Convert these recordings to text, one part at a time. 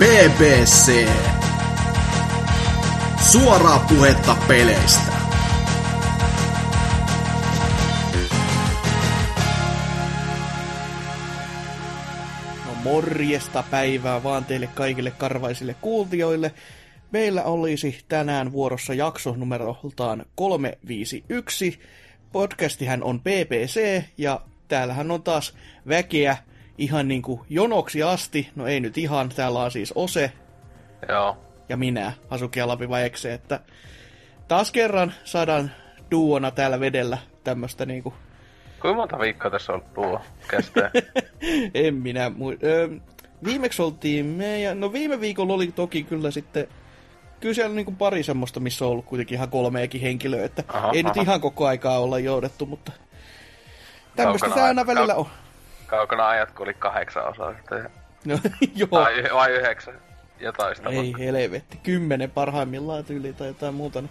BBC. Suoraa puhetta peleistä. No morjesta päivää vaan teille kaikille karvaisille kuultijoille. Meillä olisi tänään vuorossa jakso numeroltaan 351. Podcastihän on BBC ja täällähän on taas väkeä ihan niin kuin jonoksi asti. No ei nyt ihan, täällä on siis Ose Joo. ja minä, Asuki Alaviva Ekse, että taas kerran saadaan duona täällä vedellä tämmöstä niinku, Kuinka monta viikkoa tässä on ollut tuo kestää? en minä mu- öö, Viimeksi oltiin meidän, no viime viikolla oli toki kyllä sitten, kyllä siellä on niinku pari semmoista, missä on ollut kuitenkin ihan kolmeakin henkilöä, että Aha, ei nyt aha. ihan koko aikaa olla joudettu, mutta tämmöistä tää aina ai- välillä on. Kaukana ajat, kun oli kahdeksan osaa sitten. No, joo. Tai, vai yhdeksän. Jotain sitä. Ei helvetti, kymmenen parhaimmillaan tyyli tai jotain muuta. Niin.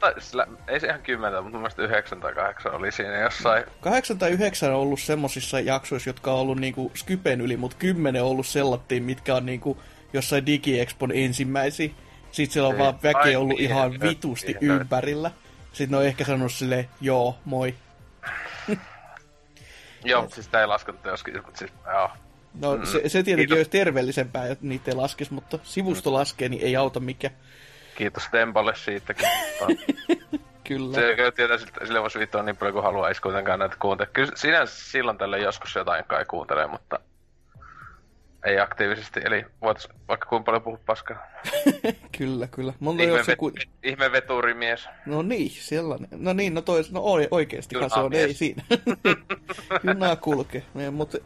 Tai, sillä, ei se ihan kymmentä, mutta mun mielestä yhdeksän tai kahdeksan oli siinä jossain. Kahdeksan tai yhdeksän on ollut semmosissa jaksoissa, jotka on ollut niinku Skypen yli, mutta kymmenen on ollut sellattiin, mitkä on niinku jossain DigiExpon ensimmäisiä. Sitten siellä on Niin. vaan väkeä ollut niin, ihan vitusti ympärillä. Sitten ne on ehkä sanonut silleen, joo, moi. Joo, mutta siis tää ei laskettu joskin, mutta siis, joo. No Mm, se, se tietenkin kiitos. olisi terveellisempää, että niitä ei laskisi, mutta sivusto laskee, niin ei auta mikä. Kiitos Tempalle siitäkin. Kyllä. se kyllä tietää, siltä- sille voisi vittua niin paljon kuin se kuitenkaan näitä kuuntele. Kyllä sinä silloin tällä joskus jotain kai kuuntelee, mutta ei aktiivisesti. Eli voit vaikka kuinka paljon puhua paskaa. kyllä, kyllä. Monta Ihme, vet, ku... ihme veturimies. No niin, sellainen. No niin, no tois, no oi, oikeestihan se on, ei siinä. Junaa kulkee. Niin, mutta,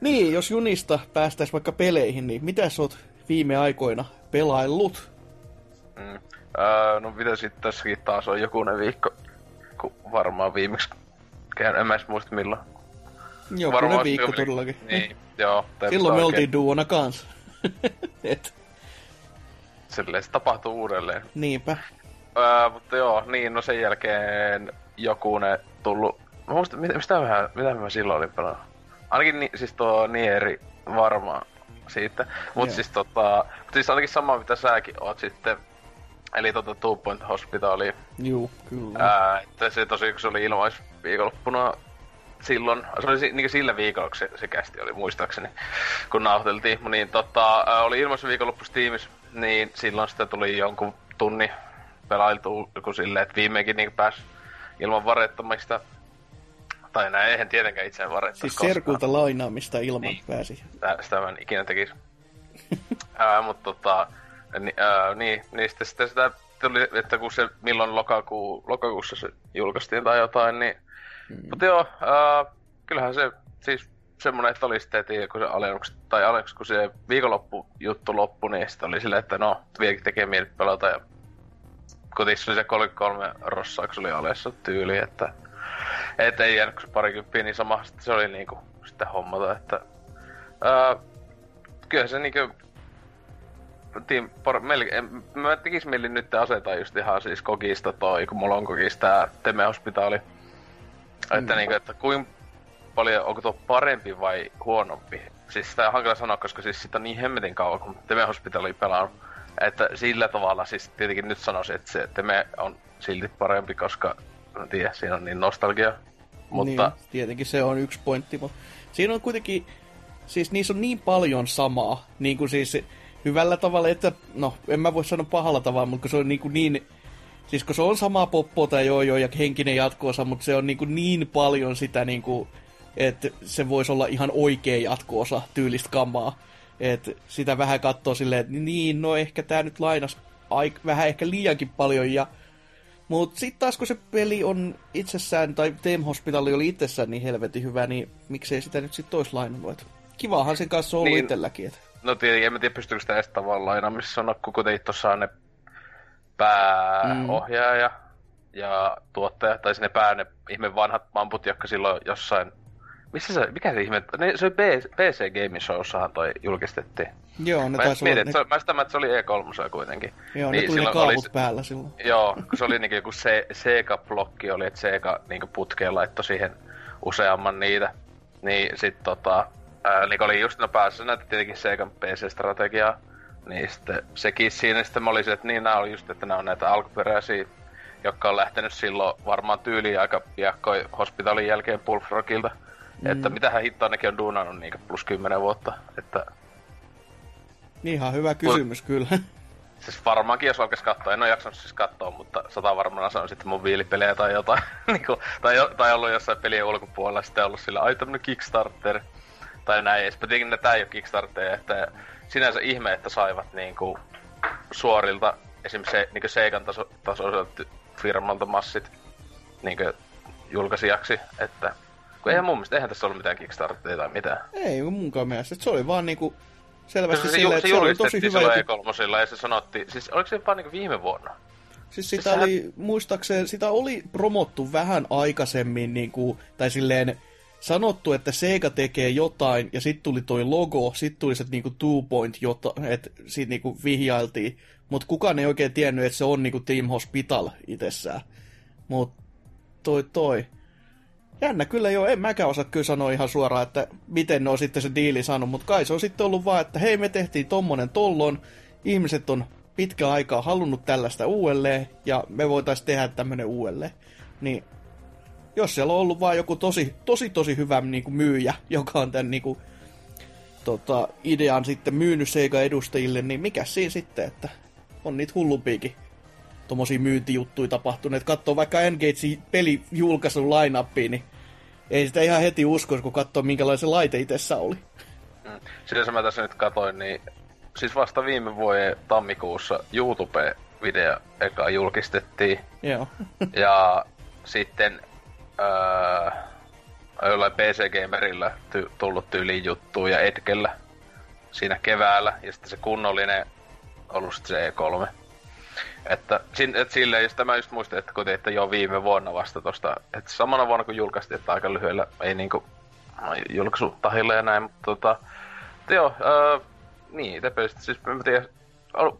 niin, jos junista päästäis vaikka peleihin, niin mitä sä oot viime aikoina pelaillut? Mm. Öö, no mitä sitten tässäkin taas on jokunen viikko, kun varmaan viimeksi en mä edes muista milloin. Jokunen Varmaan viikko joku- todellakin. Niin, joo. Silloin me oikein- oltiin duona kanssa. Et, Silleen se tapahtuu uudelleen. niinpä. Öö, mutta joo, niin, no sen jälkeen jokunen tullut... Mä muistan, mitä, mitä, mä, mitä mä silloin olin pelannut. Ainakin ni, siis tuo Nieri varmaan siitä. Mut Joo. siis tota... Mut siis ainakin sama mitä säkin oot sitten. Eli tota Two Point Hospitali. Juu, kyllä. Ää, että se tosiaan, kun se oli ilmais viikonloppuna silloin, se oli niin sillä viikolla, kun se, se kästi oli muistaakseni, kun nauhoiteltiin, niin tota, oli ilmais viikonloppu Steamissa, niin silloin sitten tuli jonkun tunni pelailtu joku silleen, että viimeinkin niin pääsi ilman varettomista, tai näin, eihän tietenkään itseään varettomista siis serkulta lainaamista ilman Niin. pääsi. Sitä, sitä mä en ikinä tekisi. ää, mutta tota, ni, ää, niin, niin sitten, sitten sitä tuli, että kun se milloin lokakuu, lokakuussa se julkaistiin tai jotain, niin mm. mutta joo, ää, kyllähän se siis semmonen, että oli sitten heti, kun se alennukset, tai alennukset, kun se viikonloppu juttu loppui, niin sitten oli silleen, että no, vieläkin tekee mieli pelata ja kotissa oli se 33 rossaa, kun se oli alessa tyyli, että et ei jäänyt kuin parikymppiä, niin sama sitten se oli niinku sitten hommata, että ää, kyllä se niinku Team, par, melkein, mä tekis mieli nyt asetaa just ihan siis kokista toi, kun mulla on kokista tää Teme Hospitaali. Mm. Että niinku, että kuinka paljon, onko tuo parempi vai huonompi? Siis sitä on hankala sanoa, koska siis sitä on niin hemmetin kauan, kun Teme Hospitaali pelannut. Että sillä tavalla siis tietenkin nyt sanoisin, että se Teme on silti parempi, koska en tiedä, siinä on niin nostalgia. Mutta Niin, tietenkin se on yksi pointti, mutta siinä on kuitenkin, siis niissä on niin paljon samaa, niin kuin siis hyvällä tavalla, että, no, en mä voi sanoa pahalla tavalla, mutta se on niin, kuin niin siis kun se on samaa poppoa tai joo joo ja henkinen jatkoosa, mutta se on niin, kuin niin paljon sitä niin kuin, että se voisi olla ihan oikea jatkoosa tyylistä kamaa. Et sitä vähän katsoo silleen, että niin, no ehkä tää nyt lainas aik- vähän ehkä liiankin paljon ja Mut sit taas kun se peli on itsessään, tai Team Hospital oli itsessään niin helvetin hyvä, niin miksei sitä nyt sit ois lainannut. Kivahan sen kanssa on ollut Niin. itselläkin. Et. No tietenkin, en mä tiedä pystyykö sitä edes tavallaan lainaamissa sanoa, kun kuitenkin tuossa on ne pääohjaaja mm. ja tuottaja, tai sinne pää ne ihme vanhat mamput, jotka silloin jossain... Missä se, mikä se ihme, ne, se oli PC Gaming Showssahan toi julkistettiin. Joo, ne Mä, taisi mietin, ne, se, mä sitä, että se oli E3 kuitenkin. joo, ne tuli ne oli päällä silloin. Joo, kun se oli niinku joku se, Sega-blokki oli, että Sega niinku putkeen laittoi siihen useamman niitä. Niin sit tota, ää, niinku oli just no päässä näitä tietenkin Segan PC-strategiaa. Niin sitten sekin siinä sitten mä olisin, että niin nämä oli just, että nämä on näitä alkuperäisiä, jotka on lähtenyt silloin varmaan tyyliin aika piakkoin hospitalin jälkeen Bullfrogilta. Mm. Että mitähän hittoa nekin on duunannut niin plus 10 vuotta. Että... Niin ihan hyvä kysymys Mut, kyllä. Siis varmaankin jos alkaisi katsoa, en ole jaksanut siis katsoa, mutta sata varmaan se on sitten mobiilipelejä tai jotain. niin kuin, tai, tai ollut jossain pelien ulkopuolella sitten ollut sillä, ai tämmönen Kickstarter. Tai näin, ja sitten tää ei ole Kickstarter, että sinänsä ihme, että saivat niinku suorilta esimerkiksi se, niinku Seikan taso, tasoiselta firmalta massit niinku julkaisijaksi, että kun eihän mun mielestä, eihän tässä ollut mitään Kickstarteria tai mitään. Ei munkaan mielestä, se oli vaan niinku selvästi se, silleen, että se, se oli tosi hyvä. Se E3 ja se sanottiin, siis oliko se vaan niinku viime vuonna? Siis sitä siis oli, sehän... muistaakseni, sitä oli promottu vähän aikaisemmin, niinku, tai silleen, sanottu, että Sega tekee jotain, ja sitten tuli toi logo, sitten tuli se niinku two point, että siitä niinku vihjailtiin, mutta kukaan ei oikein tiennyt, että se on niinku Team Hospital itsessään. Mutta toi toi. Jännä kyllä jo, en mäkään osaa kyllä sanoa ihan suoraan, että miten ne on sitten se diili saanut, mutta kai se on sitten ollut vaan, että hei me tehtiin tommonen tollon, ihmiset on pitkä aikaa halunnut tällaista uudelleen, ja me voitaisiin tehdä tämmönen uudelleen. Niin jos siellä on ollut vain joku tosi, tosi, tosi hyvä niin kuin myyjä, joka on tämän niin kuin, tota, idean sitten myynyt Sega-edustajille, niin mikä siinä sitten, että on niitä hullumpiikin tommosia myyntijuttuja tapahtuneet. Katsoo vaikka Engage peli julkaisun line niin ei sitä ihan heti usko, kun katsoo minkälainen se laite itsessä oli. Mm. Sillä mä tässä nyt katoin, niin siis vasta viime vuoden tammikuussa YouTube-video eka julkistettiin. Joo. ja sitten öö, jollain PC Gamerilla ty- tullut tyyliin juttuja ja Edgellä siinä keväällä, ja sitten se kunnollinen ollut se E3. Että, et silleen, jos tämä just muistin, että kun teitte jo viime vuonna vasta tosta, että samana vuonna kun julkaistiin, että aika lyhyellä, ei niinku julkaisutahilla ja näin, mutta tota, joo, öö, niin, pelistä, siis mä tiedän,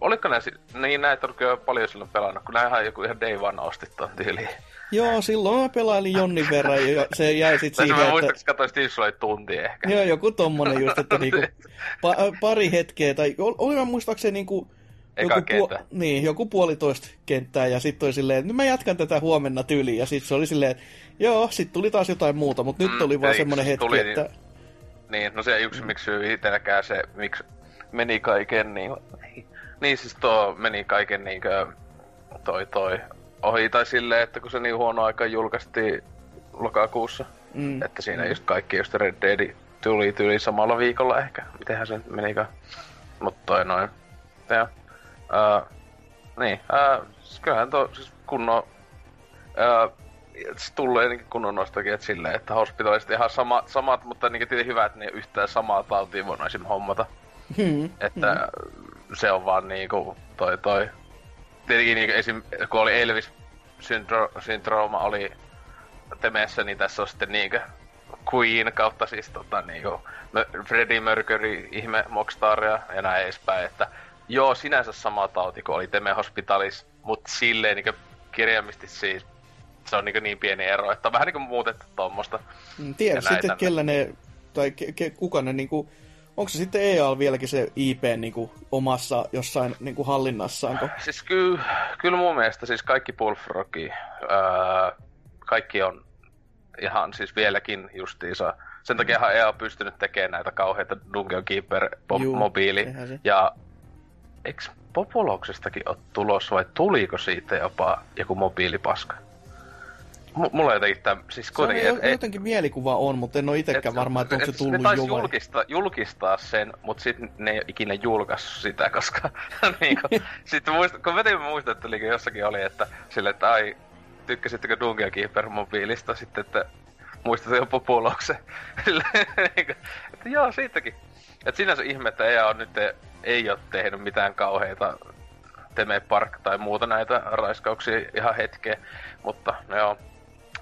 oliko ne, niin näitä on kyllä paljon silloin pelannut, kun näinhän joku ihan day one ostit tuon tyyliin. Joo, silloin mä pelailin Jonnin verran ja se jäi sit siihen, että... Mä muistaakseni katsoin Steve tunti ehkä. Joo, joku tommonen just, että niinku pa- pari hetkeä, tai oli mä muistaakseni niinku... Eka joku, puo- niin, joku puolitoista kenttää ja sitten oli silleen, että mä jatkan tätä huomenna tyyliin ja sitten se oli silleen, että joo, sitten tuli taas jotain muuta, mutta nyt mm, oli vaan semmonen hetki, tuli, että... Niin, niin, no se yksi miksi itselläkään se, miksi meni kaiken niin... Niin siis tuo meni kaiken niinkö toi toi ohi tai silleen, että kun se niin huono aika julkaistiin lokakuussa, mm. että siinä just kaikki just Red Dead tuli tyyli samalla viikolla ehkä. Mitenhän se menikään. Mutta toi noin. Ja, uh, niin, uh, kyllähän tuo siis kunnon uh, se tulee jotenkin kunnon nostakin, että silleen, että hospitalista ihan sama, samat, mutta niin tietenkin hyvä, että ne yhtään samaa tautia voi esim. hommata. Hmm. Että hmm. se on vaan niinku toi toi tietenkin niin esim, kun oli Elvis syndro- syndrooma oli Temessä, niin tässä on sitten niinkö Queen kautta siis tota niinku Freddie Mercury, ihme Mockstaria ja näin edespäin, että joo, sinänsä sama tauti kuin oli Teme Hospitalis, mutta silleen niinku kirjaimisesti siis se on niinku niin pieni ero, että on vähän niinku muutettu tuommoista. Mm, tiedä sitten, kellä ne, tai ke, ke, kuka ne niinku onko se sitten EA vieläkin se IP niin kuin, omassa jossain niin kuin, hallinnassaanko? Siis kyllä, kyllä mun mielestä siis kaikki Bullfrogi, öö, kaikki on ihan siis vieläkin justiinsa. Sen takia EA on pystynyt tekemään näitä kauheita Dungeon Keeper Juu, mobiili. Ja eikö Popoloksestakin ole tulossa vai tuliko siitä jopa joku mobiilipaska? M- mulla jotenkin tämä, siis kuitenkin... Se on, et, jotenkin mielikuva on, mutta en ole itsekään varma, että onko se tullut jo vai... julkistaa, julkistaa sen, mutta sitten ne ei ikinä julkaissut sitä, koska niinku, sitten muista, kun mä muistan, että jossakin oli, että sille, että ai, tykkäsittekö Dungeon Keeper mobiilista sitten, että muistatte jo Populoksen. Niinku, että joo, siitäkin. Et sinänsä ihme, että EA on nyt ei ole tehnyt mitään kauheita Teme Park tai muuta näitä raiskauksia ihan hetkeä. Mutta joo,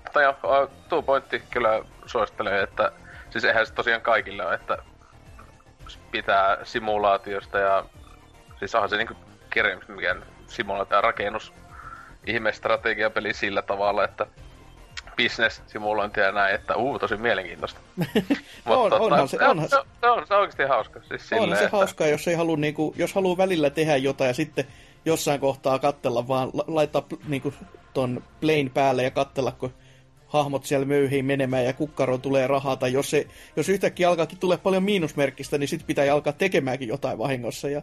mutta joo, tuo pointti kyllä suosittelee, että siis eihän se tosiaan kaikille ole, että pitää simulaatiosta ja siis onhan se niinku kirjaimista mikään simulaatio rakennus ihme strategiapeli sillä tavalla, että business-simulointia ja näin, että uu, tosi mielenkiintoista. on, tota, onhan se, onhan se, se, on, se on oikeasti hauska. Siis onhan silleen, se että- hauskaa, jos ei halua, niinku, jos haluaa välillä tehdä jotain ja sitten jossain kohtaa kattella vaan, la- laittaa pl- niinku, ton plane päälle ja kattella, kun hahmot siellä möyhiin menemään ja kukkaroon tulee rahaa, tai jos, se, jos yhtäkkiä alkaakin tulee paljon miinusmerkistä, niin sitten pitää alkaa tekemäänkin jotain vahingossa. Ja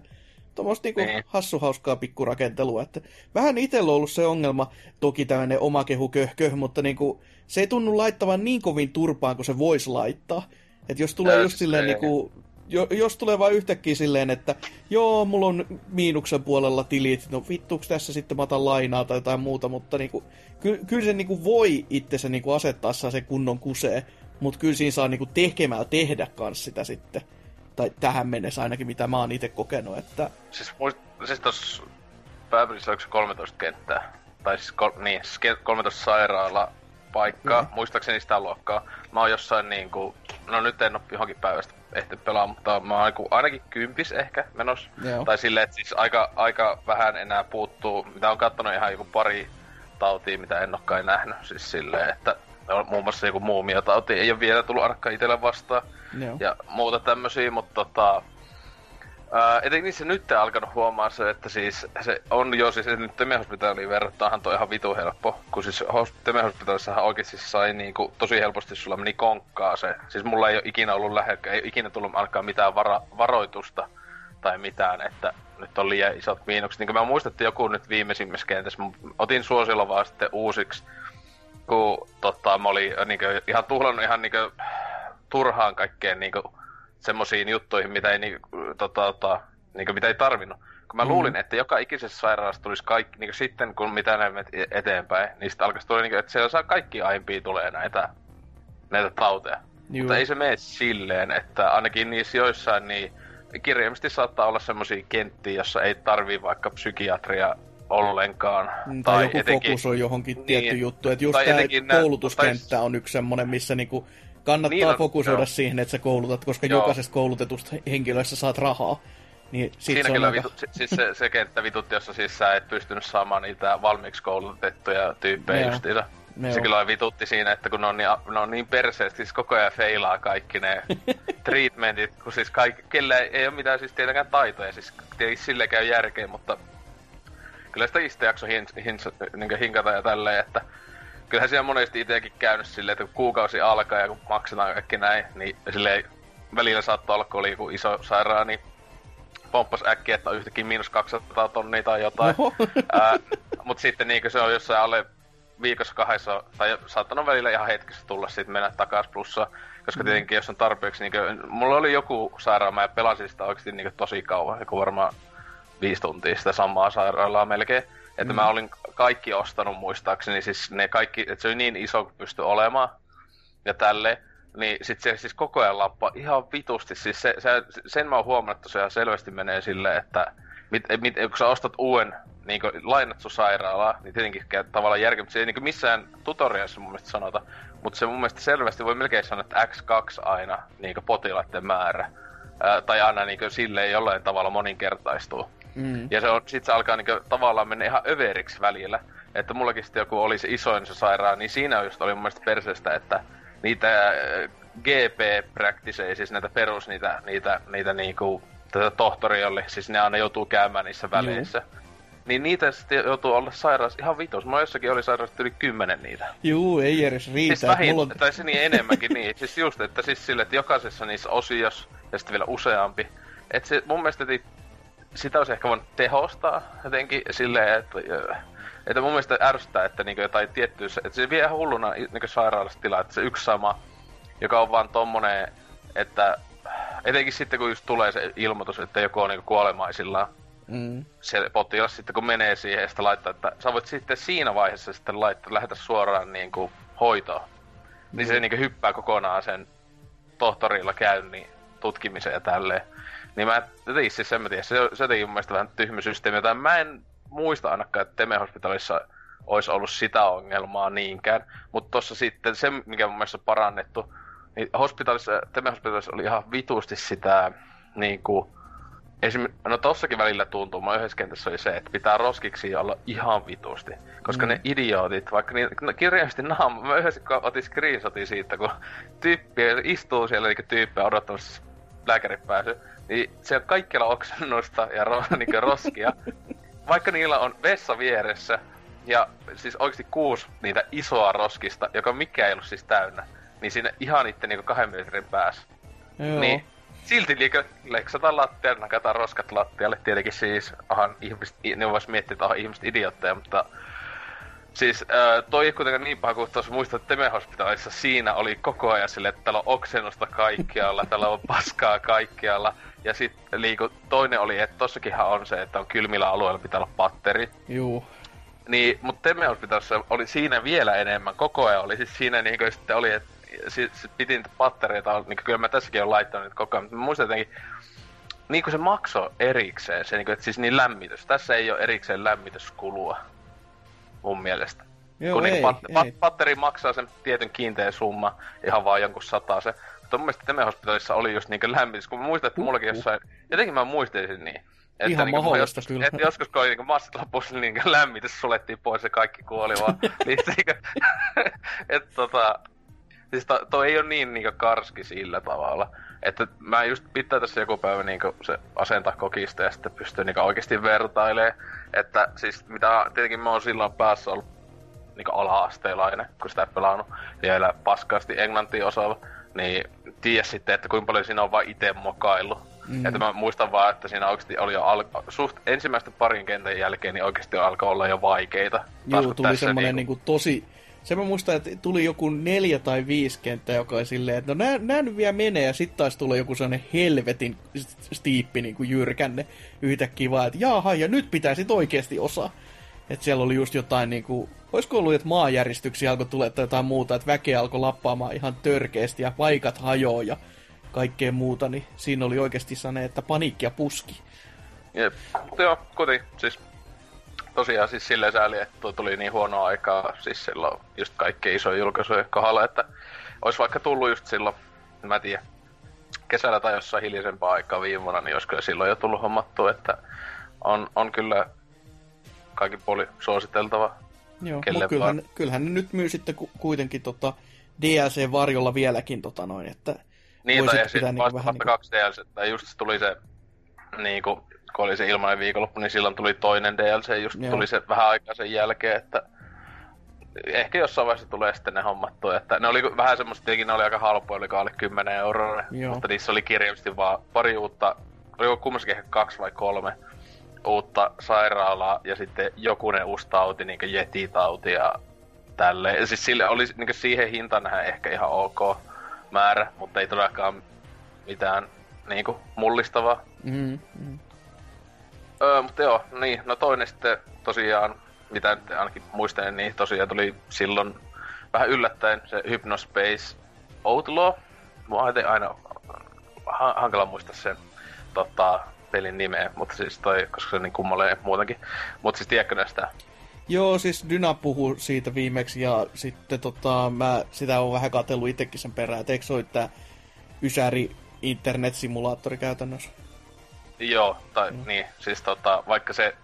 tuommoista niinku Niin. hassu hauskaa pikkurakentelua. Että vähän itsellä on ollut se ongelma, toki tämmöinen oma kehu köhkö, mutta niinku, se ei tunnu laittavan niin kovin turpaan kuin se voisi laittaa. Että jos tulee just silleen se- niinku, jo, jos tulee vaan yhtäkkiä silleen, että joo, mulla on miinuksen puolella tilit, no vittuuks tässä sitten mä otan lainaa tai jotain muuta, mutta niinku, ky, kyllä se niinku voi itsensä niinku asettaa se kunnon kusee, mutta kyllä siinä saa niinku tekemällä tehdä kans sitä sitten. Tai tähän mennessä ainakin, mitä mä oon itse kokenut, että Siis, siis tossa se 13 kenttää? Tai siis kol, niin, siis ke- 13 sairaala paikkaa, Mhm. muistaakseni sitä luokkaa. Mä oon jossain niinku, no nyt en oo johonkin päivästä ehti pelaa, mutta mä oon niinku ainakin kympis ehkä menos. Joo. Tai silleen, että siis aika, aika vähän enää puuttuu, mitä on kattonut ihan joku pari tautia, mitä en oo nähnyt. Siis silleen, että on muun muassa joku muumiotauti ei ole vielä tullut ainakaan itselle vastaan joo. ja muuta tämmösiä, mutta tota... Ää, etenkin se nyt alkanut huomaa se, että siis se on jo siis nyt Temehospitaliin verrattaanhan toi ihan vitu helppo, kun siis hos- Temehospitalissahan oikeesti sai niinku tosi helposti sulla meni konkkaa se. Siis mulla ei ole ikinä ollut lähekkä, ei ole ikinä tullut alkaa mitään vara- varoitusta tai mitään, että nyt on liian isot miinukset. Niin kuin mä muistan, että joku nyt viimeisimmässä kentässä, otin suosilla vaan sitten uusiksi, kun tota, mä olin äh, niinku, ihan tuhlannut ihan niinku, turhaan kaikkeen niinku, semmoisiin juttuihin, mitä ei, niinku, tota, tota, niinku, mitä ei tarvinnut. Kun mä Mm. luulin, että joka ikisessä sairaalassa tulisi kaikki, niinku, sitten kun mitä menet eteenpäin, niin sitten alkaisi tulla, niinku, että siellä saa kaikki aiempia tulee näitä, näitä tauteja. Juu. Mutta ei se mene silleen, että ainakin niissä joissain niin kirjaimisesti saattaa olla semmoisia kenttiä, jossa ei tarvii vaikka psykiatria ollenkaan. Mm, Tai, joku fokus on johonkin niin, tietty juttu. Että just tai tämä etenkin nää- koulutuskenttä on yksi semmoinen, missä niinku kannattaa Niin on, fokusoida joo. siihen, että sä koulutat, koska Joo. jokaisesta koulutetusta henkilöistä saat rahaa. Niin sit Siinä se on kyllä aika... vitu, si- siis se, se kenttä vitutti, jossa siis sä et pystynyt saamaan niitä valmiiksi koulutettuja tyyppejä justiinsa. Joo. Se kyllä vitutti siinä, että kun ne on niin, ne on niin perseesti, siis koko ajan feilaa kaikki ne treatmentit, kun siis kaikki, kellä ei, ei ole mitään siis tietenkään taitoja, siis tietenkin sille käy järkeä, mutta kyllä sitä itse jakso hin, hin, niin hinkata ja tälleen, että kyllähän siellä monesti itsekin käynyt silleen, että kun kuukausi alkaa ja kun maksetaan kaikki näin, niin silleen välillä saattaa olla, kun oli joku iso sairaan, niin pomppas äkkiä, että on yhtäkkiä miinus 200 tonnia tai jotain. Oho. Ää, mut sitten niinkö se on jossain alle viikossa kahdessa, tai saattanut välillä ihan hetkessä tulla sitten mennä takas plussa. Koska Mm. tietenkin jos on tarpeeksi, niinkö, mulla oli joku sairaala, mä pelasin sitä oikeasti niinkö tosi kauan, joku varmaan viisi tuntia sitä samaa sairaalaa melkein. Että Mm. mä olin kaikki ostanut muistaakseni, siis ne kaikki, että se oli niin iso kuin pystyi olemaan. Ja tälle, niin sit se siis koko ajan lappaa ihan vitusti. Siis se, se, sen mä oon huomannut, että se ihan selvästi menee silleen, että mit, mit, kun sä ostat uuden niin lainat sun sairaalaa, niin tietenkin käy tavallaan järkeä, mutta se ei niin missään tutorialissa mun mielestä sanota. Mutta se mun mielestä selvästi voi melkein sanoa, että X2 aina niin potilaiden määrä. Ää, tai aina niin silleen jollain tavalla moninkertaistuu. Mm. Ja se on, sit se alkaa niinku tavallaan mennä ihan överiksi välillä. Että mullakin sitten joku oli se isoin se sairaan, niin siinä just oli mun mielestä perseestä, että niitä äh, GP-practiceja, siis näitä perus, niitä, niitä, niitä niinku, tätä tohtoria oli, siis ne aina joutuu käymään niissä väleissä. Niin niitä sitten joutuu olla sairaus ihan vitos. Mulla jossakin oli sairaus yli kymmenen niitä. Juu, ei edes riitä. Siis vähin, Mulla on... tai se niin enemmänkin niin. Siis just, että siis sille, että jokaisessa niissä osiossa, ja sitten vielä useampi. Että se mun mielestä, sitä olisi ehkä voinut tehostaa jotenkin silleen, että, että mun mielestä ärsyttää, että niinku jotain tiettyä, että se vie ihan hulluna niinku sairaalasta tilaa, että se yksi sama, joka on vaan tommonen, että etenkin sitten kun just tulee se ilmoitus, että joku on niinku kuolemaisillaan, Mm. se potilas sitten kun menee siihen ja sitten laittaa, että sä voit sitten siinä vaiheessa sitten laittaa, lähetä suoraan niin kuin hoitoon. Niin se niin kuin hyppää kokonaan sen tohtorilla käynnin tutkimiseen ja tälleen. Niin mä jotenkin siis en mä tiedä, se, se jotenkin mun mielestä vähän tyhmä systeemi, jota mä en muista ainakaan, että Teme Hospitalissa olisi ollut sitä ongelmaa niinkään. Mutta tossa sitten se, mikä mun mielestä on parannettu, niin hospitalissa, Teme Hospitalissa oli ihan vitusti sitä niin kuin, esim, no tossakin välillä tuntuu, mä yhdessä kentässä oli se, että pitää roskiksi olla ihan vitusti. Koska mm. ne idiootit, vaikka niin, no, kirjallisesti naama, mä yhdessä otin screenshotin siitä, kun tyyppi istuu siellä niin tyyppiä odottamassa lääkärin pääsy, niin se on kaikkialla oksennusta ja ro, niin roskia. vaikka niillä on vessa vieressä, ja siis oikeasti kuusi niitä isoa roskista, joka mikä ei ollut siis täynnä, niin siinä ihan niiden niin kahden metrin päässä. Joo. Niin silti liikö leksataan lattialle, nakataan roskat lattialle. Tietenkin siis, ahan ihmiset, ne vois miettiä, että ahan ihmiset idiotteja, mutta Siis äh, toi ei kuitenkaan niin paha kuin tuossa muistat, että Teme Hospitalissa siinä oli koko ajan sille, että täällä on oksennusta kaikkialla, täällä on paskaa kaikkialla. Ja sitten liiku, toinen oli, että tossakinhan on se, että on kylmillä alueilla pitää olla patteri. Juu. Niin, mutta Teme Hospitalissa oli siinä vielä enemmän. Koko ajan oli siis siinä niin kuin sitten oli, että siis, piti niitä pattereita, niin kyllä mä tässäkin olen laittanut niitä koko ajan, mutta mä muistan jotenkin, niin kuin se makso erikseen, se niin kuin, että siis niin lämmitys. Tässä ei ole erikseen lämmityskulua, mun mielestä. Joo, kun niinku ei, niin pat, ei. Pat, patteri maksaa sen tietyn kiinteän summa, ihan vaan jonkun sataa se. Mutta mun mielestä Teme oli just niinku lämmitys, kun mä muistan, että mullakin jossain, jotenkin mä muistelisin niin. Että Ihan niin mahdollista joskus, kyllä. Että joskus kun oli niin massat lopussa, niin lämmitys sulettiin pois ja kaikki kuoli vaan. niin, että tota, siis to, toi ei ole niin niinku karski sillä tavalla. Että mä just pitää tässä joku päivä niinku se asentaa kokista ja sitten pystyy niinku oikeasti vertailemaan. Että siis mitä tietenkin mä oon silloin päässä ollut niinku ala-asteilainen, kun sitä pelannut. Vielä paskasti englantia osaava. Niin tiedä sitten, että kuinka paljon siinä on vaan itse mokaillut. Mm. Että mä muistan vaan, että siinä oikeasti oli jo al- suht ensimmäisten parin kentän jälkeen, niin oikeasti alkoi olla jo vaikeita. Joo, tuli semmoinen niinku... niinku tosi se mä muistan, että tuli joku neljä tai viisi kenttää, joka oli silleen, että no nää, nää nyt vielä menee, ja sitten taas tulee joku sellainen helvetin stiippi niin kuin jyrkänne yhtäkkiä vaan, että jaha, ja nyt pitää sit oikeasti osaa. Että siellä oli just jotain niin kuin, olisiko ollut, että maanjäristyksiä alkoi tulla tai jotain muuta, että väkeä alkoi lappaamaan ihan törkeästi ja paikat hajoaa ja kaikkea muuta, niin siinä oli oikeasti sane, että paniikki ja puski. Jep, joo, koti, siis tosiaan siis silleen sääli, että tuli niin huonoa aikaa siis silloin just kaikkein isojen julkaisujen kohdalla, että olisi vaikka tullut just silloin, mä tiedä, kesällä tai jossain hiljaisempaa aikaa viime vuonna, niin olisi kyllä silloin jo tullut hommattu, että on, on kyllä kaikki puoli suositeltava. Joo, mutta kyllähän, kyllähän ne nyt myy sitten kuitenkin tota DLC-varjolla vieläkin tota noin, että niin, tai sitten vasta, vasta niin kaksi DLC, tai just tuli se niinku kun oli se ilmainen viikonloppu, niin silloin tuli toinen DLC, just Joo. tuli se vähän aikaa sen jälkeen, että ehkä jossain vaiheessa tulee sitten ne hommattu, että ne oli vähän semmoista, tietenkin ne oli aika halpoja, oli alle 10 euroa, mutta niissä oli kirjallisesti vaan pari uutta, oliko kummassakin ehkä kaksi vai kolme uutta sairaalaa ja sitten jokunen uusi tauti, niin kuin jetitauti ja tälleen. Siis sille oli niin siihen hintaan nähdä ehkä ihan ok määrä, mutta ei todellakaan mitään niin kuin, mullistavaa. Mm, mm. Öö, mutta joo, niin, no toinen sitten tosiaan, mitä nyt ainakin muistelen, niin tosiaan tuli silloin vähän yllättäen se Hypnospace Outlaw. Mua on aina ha- hankala muistaa sen tota, pelin nimeä, mutta siis toi, koska se niin kummalee muutenkin. Mutta siis tiedätkö näistä? Joo, siis Dyna puhuu siitä viimeksi ja sitten tota, mä sitä on vähän katsellut itsekin sen perään, että eikö se ole tää Ysäri internet-simulaattori käytännössä? Joo, tai mm. niin, siis tota, vaikka se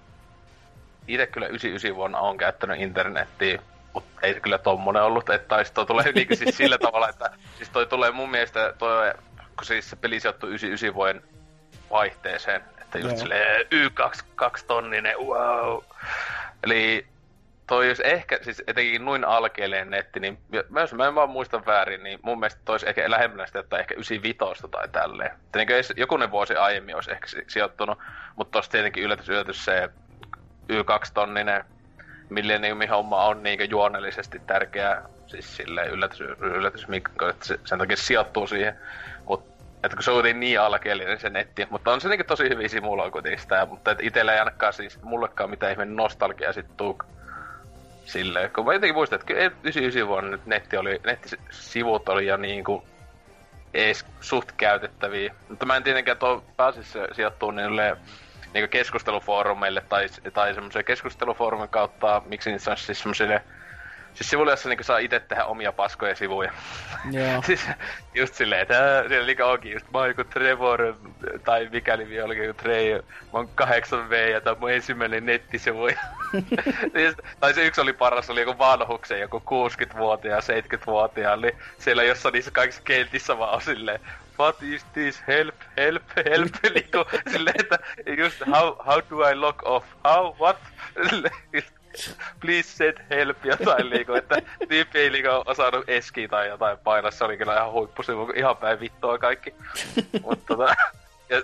itse kyllä 99 vuonna on käyttänyt internettiä, mutta ei se kyllä tommonen ollut, että tai toi tulee niinku siis sillä tavalla, että siis toi tulee mun mielestä, toi, kun siis se peli sijoittuu 99 vuoden vaihteeseen, että just silleen Y2 tonninen, wow. Eli toi jos ehkä, siis etenkin noin alkeelleen netti, niin jos mä en vaan muista väärin, niin mun mielestä toisi ehkä lähemmänä sitä, että ehkä 95 tai tälleen. Että niin jokunen vuosi aiemmin olisi ehkä sijoittunut, mutta tossa tietenkin yllätys yllätys se Y2-tonninen Millennium-homma on niin juonellisesti tärkeä, siis silleen yllätys, yllätys että se, sen takia sijoittuu siihen. Mut, että kun se on niin alkeellinen se netti, mutta on se niin tosi hyvin simuloitu sitä, mutta itsellä ei ainakaan siis mullekaan mitään ihme nostalgia sit tuu silleen, kun mä jotenkin muistan, että 99 vuonna nyt netti oli, nettisivut oli jo niinku ees suht käytettäviä. Mutta mä en tietenkään tuo pääsisi sijoittua niille niinku keskustelufoorumeille tai, tai semmoisen keskustelufoorumin kautta, miksi niitä sanoisi siis semmoisille Siis sivulla, jossa niinku saa itse tehdä omia paskoja sivuja. Joo. siis just silleen, että siellä niinku onkin just, mä oon joku Trevor, tai mikäli vielä oli joku Trey, mä oon 8V ja tää on mun ensimmäinen nettisivu. siis, tai se yksi oli paras, oli joku vanhuksen, joku 60-vuotiaan, 70-vuotiaan, oli siellä jossain niissä kaikissa keltissä vaan on silleen, what is this, help, help, help, niinku silleen, että just how, how do I log off, how, what, please send help jotain liiku, että tyyppi ei liiku osannut eskiä tai jotain painaa, se oli kyllä ihan huippusivu, ihan päin vittua kaikki. Mutta tota, ja,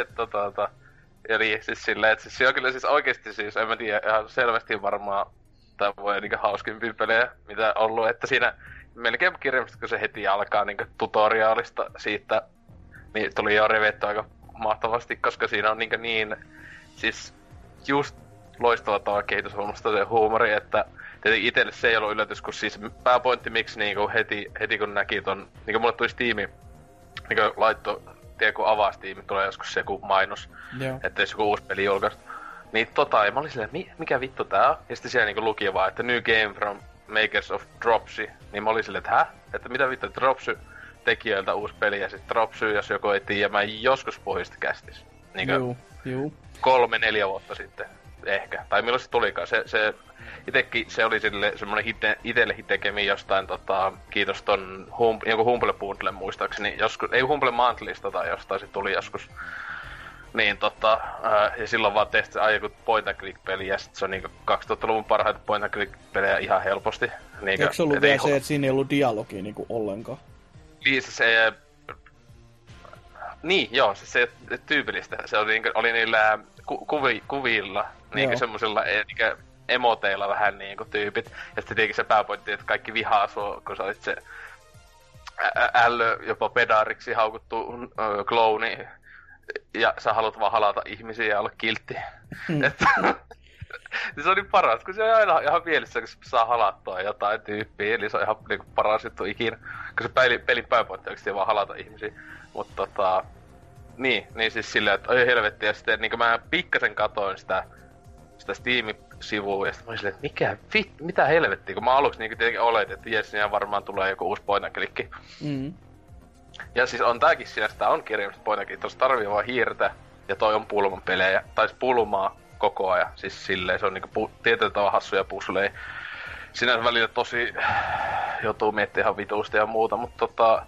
et, tota, tota, eli siis silleen, että siis se on kyllä siis oikeesti siis, en mä tiedä, ihan selvästi varmaan tai voi niinku hauskimpia pelejä, mitä on ollut, että siinä melkein kirjallisesti, kun se heti alkaa niinku tutoriaalista siitä, niin tuli jo revetty aika mahtavasti, koska siinä on niinku niin, siis just loistava tämä kehityshommasta se huumori, että tietenkin itselle se ei ollut yllätys, kun siis pääpointti miksi niinku heti, heti kun näki ton, niinku mulle tuli Steam, niinku laitto, tiedä kun avaa Steam, tulee joskus se joku mainos, Joo. että jos joku uusi peli julkaistu. Niin tota, ja mä olin silleen, Mi- mikä vittu tää on? Ja sitten siellä niinku luki vaan, että New Game from Makers of Dropsy. Niin mä olin silleen, että hä? Että mitä vittu, Dropsy tekijöiltä uusi peli. Ja sitten Dropsy, jos joku ei tiedä, mä joskus pohjista kästis. Niinkö Juu, juu. kolme, neljä vuotta sitten. Ehkä. Tai milloin se tulikaan. Se, se itekin se oli sille semmonen hite, itelle hitekemi jostain tota, kiitos ton hum, joku Humble Bundle muistaakseni. Joskus, ei Humble Monthlysta tai jostain se tuli joskus. Niin tota, ää, ja silloin vaan tehty ai joku point and click peli ja sit se on niinku 2000-luvun parhaita point and click pelejä ihan helposti. Niinku, Eikö se ollut vielä se, että siinä ei ollut dialogia niinku ollenkaan? Niin, siis se... Niin, joo, siis se tyypillistä. Se oli, niinku, oli niillä ku, kuvi, kuvilla, niinku Joo. semmosilla e, niinku emoteilla vähän niinku tyypit. Ja sitten tietenkin se pääpointti, että kaikki vihaa sua, kun sä olit se ällö jopa pedaariksi haukuttu ö, klooni. Ja sä haluat vaan halata ihmisiä ja olla kiltti. Että, niin se oli paras, kun se on aina ihan mielessä, kun saa halattua jotain tyyppiä, eli se on ihan niinku paras juttu ikinä. Kun se peli, pelin pääpointti on vaan halata ihmisiä. Mutta tota, niin, niin siis silleen, että oi helvetti, ja sitten niin mä pikkasen katoin sitä, sitä Steam-sivua, ja sitten mä olin silleen, että mikä vit, mitä helvettiä, kun mä aluksi niin tietenkin oletin, että jes, varmaan tulee joku uusi point click. Mm. Ja siis on tääkin siinä, sitä on kirjallisesti point click, tossa tarvii vaan hiirtä, ja toi on pulman pelejä, tai siis pulmaa koko ajan, siis silleen, se on niinku pu- tietyllä tavalla hassuja pusleja. Sinänsä välillä tosi joutuu miettimään ihan vituusta ja muuta, mutta tota,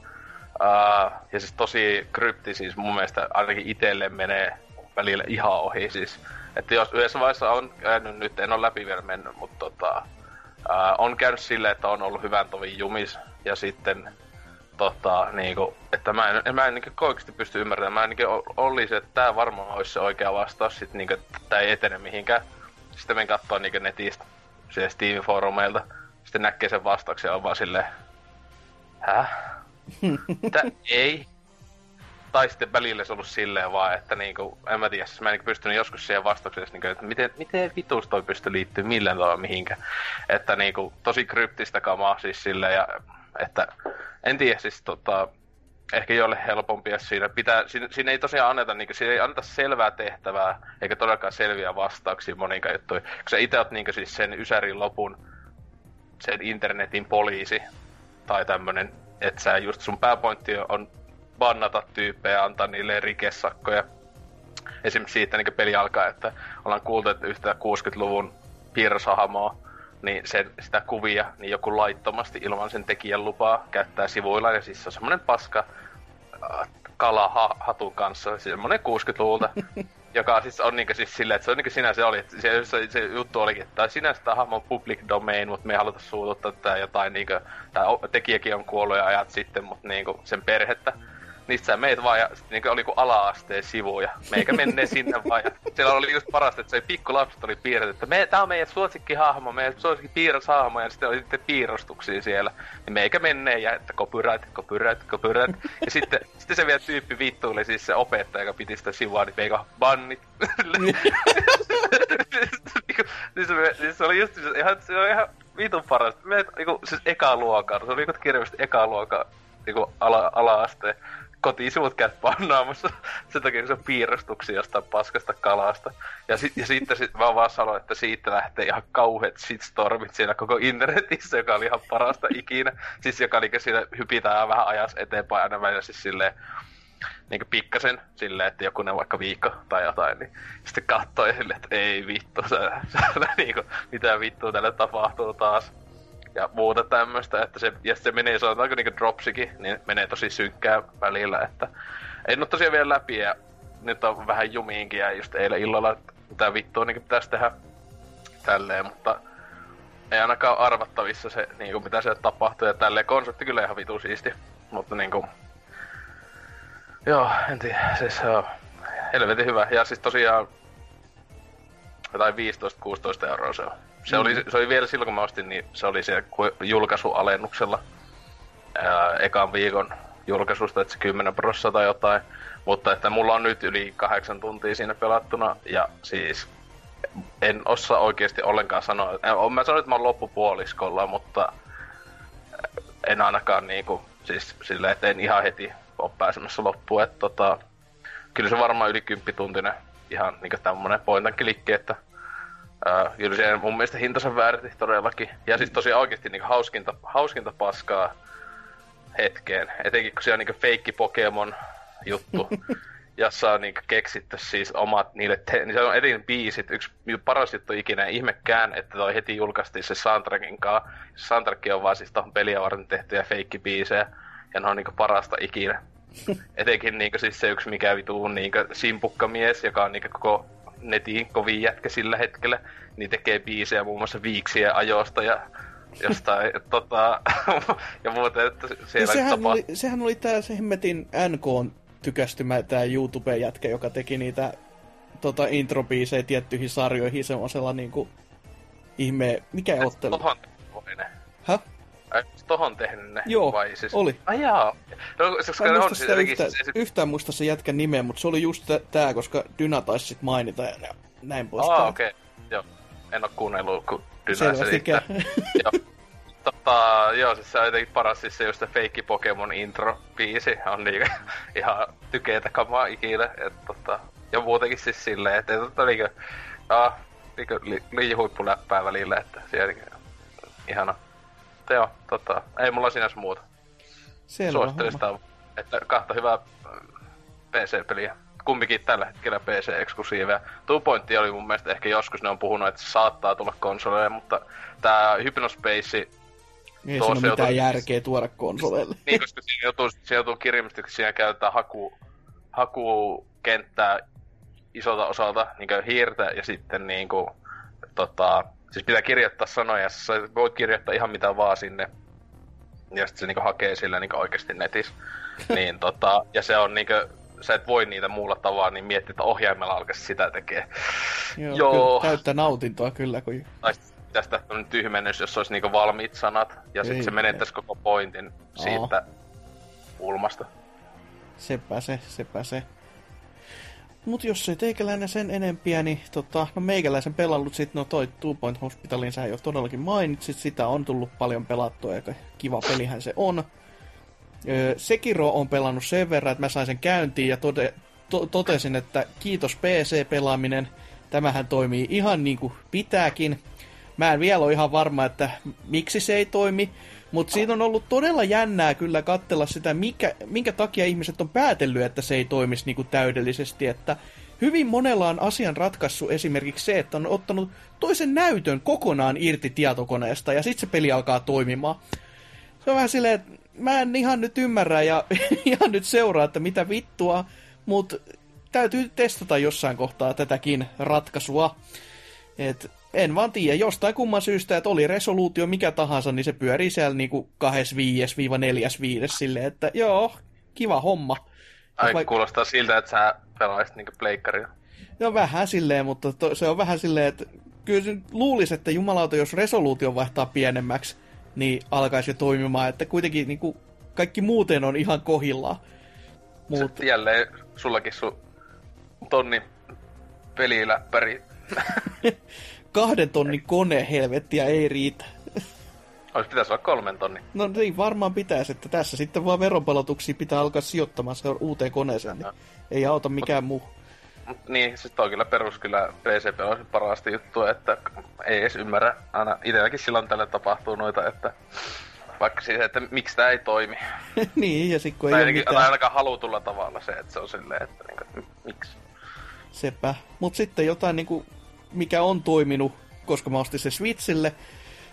ää, ja siis tosi krypti siis mun mielestä ainakin itelle menee välillä ihan ohi siis. Että jos yhdessä vaiheessa on käynyt nyt, en ole läpi vielä mennyt, mutta tota, ää, on käynyt silleen, että on ollut hyvän tovin jumis ja sitten tota, niinku, että mä en, mä en niinku oikeasti pysty ymmärtämään. Mä niinku olisi, että tää varmaan olisi se oikea vastaus, sit niinku, että tää ei etene mihinkään. Sitten men kattoo niinku netistä, siellä Steam-foorumeilta. Sitten näkee sen vastauksen ja on vaan silleen, häh? Tää ei. Tai sitten välillä se ollut silleen vaan, että niinku, en mä tiedä, siis mä en niinku pystynyt joskus siihen vastaukseen, niinku, että miten, miten vituus toi pystyy liittyä millään tavalla mihinkään. Että niinku, tosi kryptistä kamaa siis silleen, ja että en tiedä siis tota, ehkä jolle helpompia siinä. Pitää, siinä, siinä ei tosiaan anneta, niinku, siinä ei anneta selvää tehtävää, eikä todellakaan selviä vastauksia moninkaan juttuihin. Kun sä itse oot niinku siis sen Ysärin lopun, sen internetin poliisi, tai tämmönen, että sä just sun pääpointti on bannata tyyppejä ja antaa niille rikesakkoja. Esimerkiksi siitä niin peli alkaa, että ollaan kuultu, että yhtä 60-luvun piirroshahmoa, niin sen, sitä kuvia, niin joku laittomasti ilman sen tekijän lupaa käyttää sivuilla, ja siis se on semmonen paska äh, kala ha, hatun kanssa, semmonen 60-luvulta, joka siis on niinku siis silleen, että se on niinku sinä se oli, että se, se, se juttu olikin, että sinänsä tämä hahmo on public domain, mutta me ei haluta suututtaa tätä jotain tää o- tekijäkin on kuollut jo ajat sitten, mutta niinku sen perhettä. Niistä sä meet vaan ja sit niinku oli kuin ala-asteen sivuja. Meikä menee sinne vaan ja siellä oli just parasta, että se pikkulapset oli piirretty, että me, tää on meidän suosikkihahmo, meidän suosikki piirroshahmo ja sitten oli sitten piirrostuksia siellä. Niin meikä menee ja että copyright, copyright, copyright. Ja sitten, sitten se vielä tyyppi vittuili siis se opettaja, joka piti sitä sivua, niin meikä bannit. Niinku, siis, se, siis se oli just se, ihan, se oli ihan vitun parasta. Me niinku, siis eka luokan, se oli niinku kirjallisesti eka luokan niinku ala, ala-asteen kotisivut käyt pannaamassa. Sen takia se on piirrostuksia jostain paskasta kalasta. Ja, sit, ja sitten sit, mä vaan sanoin, että siitä lähtee ihan kauheat shitstormit siellä koko internetissä, joka oli ihan parasta ikinä. Siis joka niinku siinä hypitään vähän ajas eteenpäin aina välillä siis silleen, niin pikkasen silleen, että joku ne vaikka viikko tai jotain, niin sitten katsoi silleen, että ei vittu, se, se, niin kuin, mitä vittua tälle tapahtuu taas. Ja muuta tämmöistä, että se, ja se menee, sanotaanko niin dropsikin, niin menee tosi synkkää välillä, että en ole tosiaan vielä läpi ja nyt on vähän jumiinkin ja just eilen illalla, että mitä vittua niin pitäisi tehdä tälleen, mutta ei ainakaan arvattavissa se, niin kuin mitä se tapahtuu ja tälleen. Konsepti kyllä ihan vitu siisti, mutta niin kuin, Joo, en tiedä. Siis se on helvetin hyvä. Ja siis tosiaan jotain 15-16 euroa se on. Se, mm. oli, se oli vielä silloin, kun mä ostin, niin se oli se julkaisualennuksella ää, ekan viikon julkaisusta, että se 10 prosenttia tai jotain. Mutta että mulla on nyt yli kahdeksan tuntia siinä pelattuna, ja siis en osaa oikeasti ollenkaan sanoa. Mä sanoin, että mä oon loppupuoliskolla, mutta en ainakaan niinku, siis silleen, että en ihan heti ole pääsemässä loppuun. Että tota, kyllä se varmaan yli kymppituntinen ihan niin tämmönen point and click, että ää, kyllä se mun mielestä hintansa väärti todellakin. Ja siis tosiaan oikeasti niin hauskinta, hauskinta paskaa hetkeen. Etenkin kun siellä on niin feikki Pokemon juttu, jossa on niin keksitty siis omat niille, te- niin se on etin biisit, yksi paras juttu ikinä, ihmekään, että toi heti julkaistiin se soundtrackin kanssa. Se soundtrack on vaan siis tohon peliä varten tehtyjä feikkibiisejä ja ne on niinku parasta ikinä. Etenkin niinku siis se yksi mikä vituu niinku simpukkamies, joka on niinku koko netin kovin jätkä sillä hetkellä, niin tekee biisejä muun muassa viiksien ajosta ja jostain tota, ja muuten, että siellä ja sehän, tapa... oli, sehän oli tää se hemmetin NK tykästymä tää YouTube-jätkä, joka teki niitä tota, introbiisejä tiettyihin sarjoihin semmoisella niinku ihme, mikä ottelu? Tohon Häh? Ai, tohon tehnyt ne? Joo, vai siis... oli. Ai jaa. No, koska en on siis yhtä, siis... yhtään muista se jätkän nimeä, mutta se oli just tää, koska Dyna taisi sit mainita ja näin pois. Ah, okei. Okay. Joo. En oo kuunnellut, kun Dyna selittää. joo. Tota, joo, siis se on jotenkin paras siis se just se feikki Pokemon intro-biisi on niinku ihan tykeetä kamaa ikinä. Et, tota, ja muutenkin siis silleen, että tota niinku, ah, niinku li, liian huippuläppää välillä, että siellä niinku, ihana mutta joo, tota, ei mulla sinänsä muuta. Selvä Suosittelen sitä, että kahta hyvää äh, PC-peliä. Kumpikin tällä hetkellä PC-eksklusiiveja. Two Pointti oli mun mielestä ehkä joskus ne on puhunut, että se saattaa tulla konsoleille, mutta tää Hypnospace ei siinä ole mitään joutuu... järkeä tuoda konsoleille. niin, koska siinä joutuu, siinä joutuu kirjallisesti, siinä käytetään haku, hakukenttää isolta osalta niin hiirtä ja sitten niin kuin, tota, Siis pitää kirjoittaa sanoja, sä voit kirjoittaa ihan mitä vaan sinne. Ja sitten se niinku hakee sillä niinku oikeasti netissä. niin tota, ja se on niinku, sä et voi niitä muulla tavalla, niin miettii, että ohjaimella alkaisi sitä tekee. Joo, Joo. Kyllä, täyttä nautintoa kyllä. Kun... Tai tästä on tyhmennys, jos olisi niinku valmiit sanat, ja sitten se menettäisi koko pointin siitä kulmasta. Sepä se, sepä se. Mut jos ei teikäläinen sen enempiä, niin tota, no meikäläisen pelannut sit, no toi Two Point Hospitalin sä jo todellakin mainitsit, sitä on tullut paljon pelattua, ja kiva pelihän se on. Öö, Sekiro on pelannut sen verran, että mä sain sen käyntiin ja tode, to, totesin, että kiitos PC-pelaaminen, tämähän toimii ihan niin kuin pitääkin. Mä en vielä ole ihan varma, että miksi se ei toimi, mutta siinä on ollut todella jännää kyllä katsella sitä, mikä, minkä takia ihmiset on päätellyt, että se ei toimisi niin kuin täydellisesti. Että hyvin monella on asian ratkaissut esimerkiksi se, että on ottanut toisen näytön kokonaan irti tietokoneesta ja sitten se peli alkaa toimimaan. Se on vähän silleen, että mä en ihan nyt ymmärrä ja ihan nyt seuraa, että mitä vittua, mutta täytyy testata jossain kohtaa tätäkin ratkaisua. Et en vaan tiedä, jostain kumman syystä, että oli resoluutio mikä tahansa, niin se pyörii siellä niinku 25-45 silleen, että joo, kiva homma. Ai vaik- kuulostaa siltä, että sä pelaisit niinku pleikkaria. No vähän silleen, mutta to, se on vähän silleen, että kyllä luulisi, että jumalauta, jos resoluutio vaihtaa pienemmäksi, niin alkaisi jo toimimaan, että kuitenkin niinku kaikki muuten on ihan kohillaan. Mut... jälleen sullakin sun tonni peliläppäri kahden tonnin kone, helvettiä, ei riitä. Olisi pitäisi olla kolmen tonni. No niin, varmaan pitäisi, että tässä sitten vaan veronpalautuksia pitää alkaa sijoittamaan se uuteen koneeseen, niin ei auta mikään muu. Mut niin, siis toi kyllä perus kyllä PCP on parasta juttua, että ei edes ymmärrä. Aina itselläkin silloin tällä tapahtuu noita, että vaikka siis, että miksi tää ei toimi. niin, ja sit kun ei Tai ole ainakin, mitään. ainakaan halutulla tavalla se, että se on silleen, että niinku, m- miksi. Sepä. Mut sitten jotain niinku, mikä on toiminut, koska mä ostin se Switchille,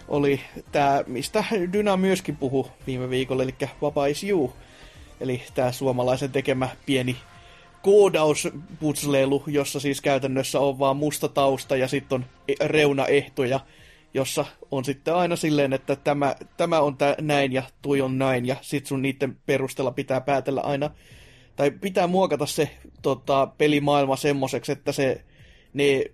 oli tää, mistä Dyna myöskin puhu viime viikolla, eli Vapa is You. Eli tää suomalaisen tekemä pieni koodausputsleilu, jossa siis käytännössä on vaan musta tausta ja sitten on e- reunaehtoja, jossa on sitten aina silleen, että tämä, tämä on tää, näin ja toi on näin, ja sit sun niiden perusteella pitää päätellä aina, tai pitää muokata se tota, pelimaailma semmoiseksi, että se, ne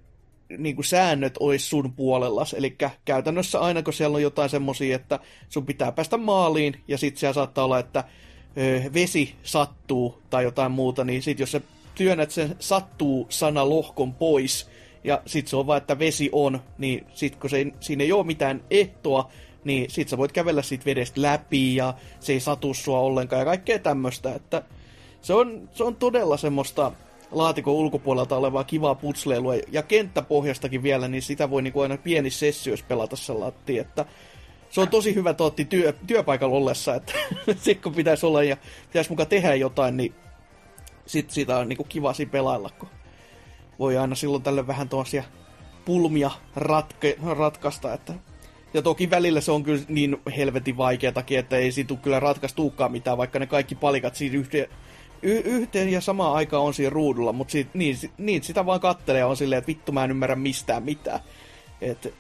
niin kuin säännöt olisi sun puolellas. Eli käytännössä aina kun siellä on jotain semmosia, että sun pitää päästä maaliin, ja sit siellä saattaa olla, että ö, vesi sattuu tai jotain muuta, niin sit jos sä työnnät sen sattuu sana lohkon pois, ja sit se on vaan, että vesi on, niin sit kun se, siinä ei ole mitään ehtoa, niin sit sä voit kävellä siitä vedestä läpi, ja se ei satu sua ollenkaan, ja kaikkea tämmöistä, että se on, se on todella semmoista laatikon ulkopuolelta olevaa kivaa putsleilua, ja kenttäpohjastakin vielä, niin sitä voi niinku aina pienissä sessioissa pelata sellaatti, että se on tosi hyvä tootti työ, työpaikalla ollessa, että sit kun pitäisi olla ja pitäisi mukaan tehdä jotain, niin sit sitä on niinku kiva siinä pelailla, kun voi aina silloin tälle vähän tuollaisia pulmia ratke, ratkaista, että ja toki välillä se on kyllä niin helvetin vaikeatakin, että ei siitä kyllä ratkaistuukaan mitään, vaikka ne kaikki palikat siinä yhteen, y- yhteen ja samaan aikaan on siinä ruudulla, mutta siitä, niin, niin, sitä vaan kattelee on silleen, että vittu mä en ymmärrä mistään mitään. Et,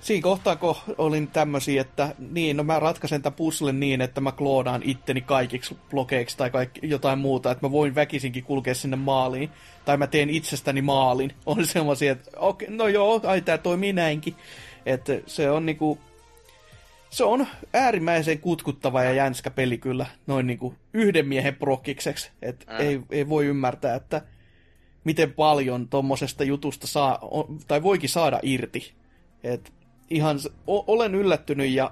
siinä kohtaa, kun olin tämmöisiä, että niin, no mä ratkaisen tämän puzzlen niin, että mä kloonaan itteni kaikiksi blokeiksi tai kaikki, jotain muuta, että mä voin väkisinkin kulkea sinne maaliin. Tai mä teen itsestäni maalin. On semmoisia, että okei, no joo, ai tää toimii näinkin. Että se on niinku, se on äärimmäisen kutkuttava ja jänskä peli kyllä, noin niinku yhden miehen prokkikseksi. Et Mm. ei, ei voi ymmärtää, että miten paljon tommosesta jutusta saa, tai voikin saada irti. Et ihan, o, olen yllättynyt ja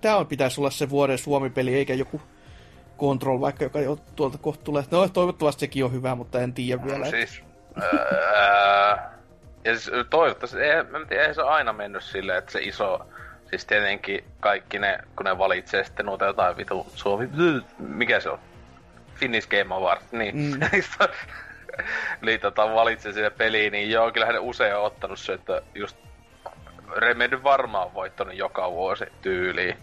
tämä on pitäisi olla se vuoden Suomi-peli, eikä joku Control vaikka, joka jo tuolta kohta tulee. No toivottavasti sekin on hyvä, mutta en tiedä vielä. No, et- siis, ää, ja siis toivottavasti, ei, mä en tiedä, eihän se aina mennyt silleen, että se iso, siis tietenkin kaikki ne, kun ne valitsee sitten noita jotain vitu Suomi, mikä se on? Finnish Game Award, niin. Mm. Niin tota, valitsee siihen peliin, niin joo, kyllähän ne usein on ottanut se, että just Remedy varmaan on voittanut joka vuosi tyyliin.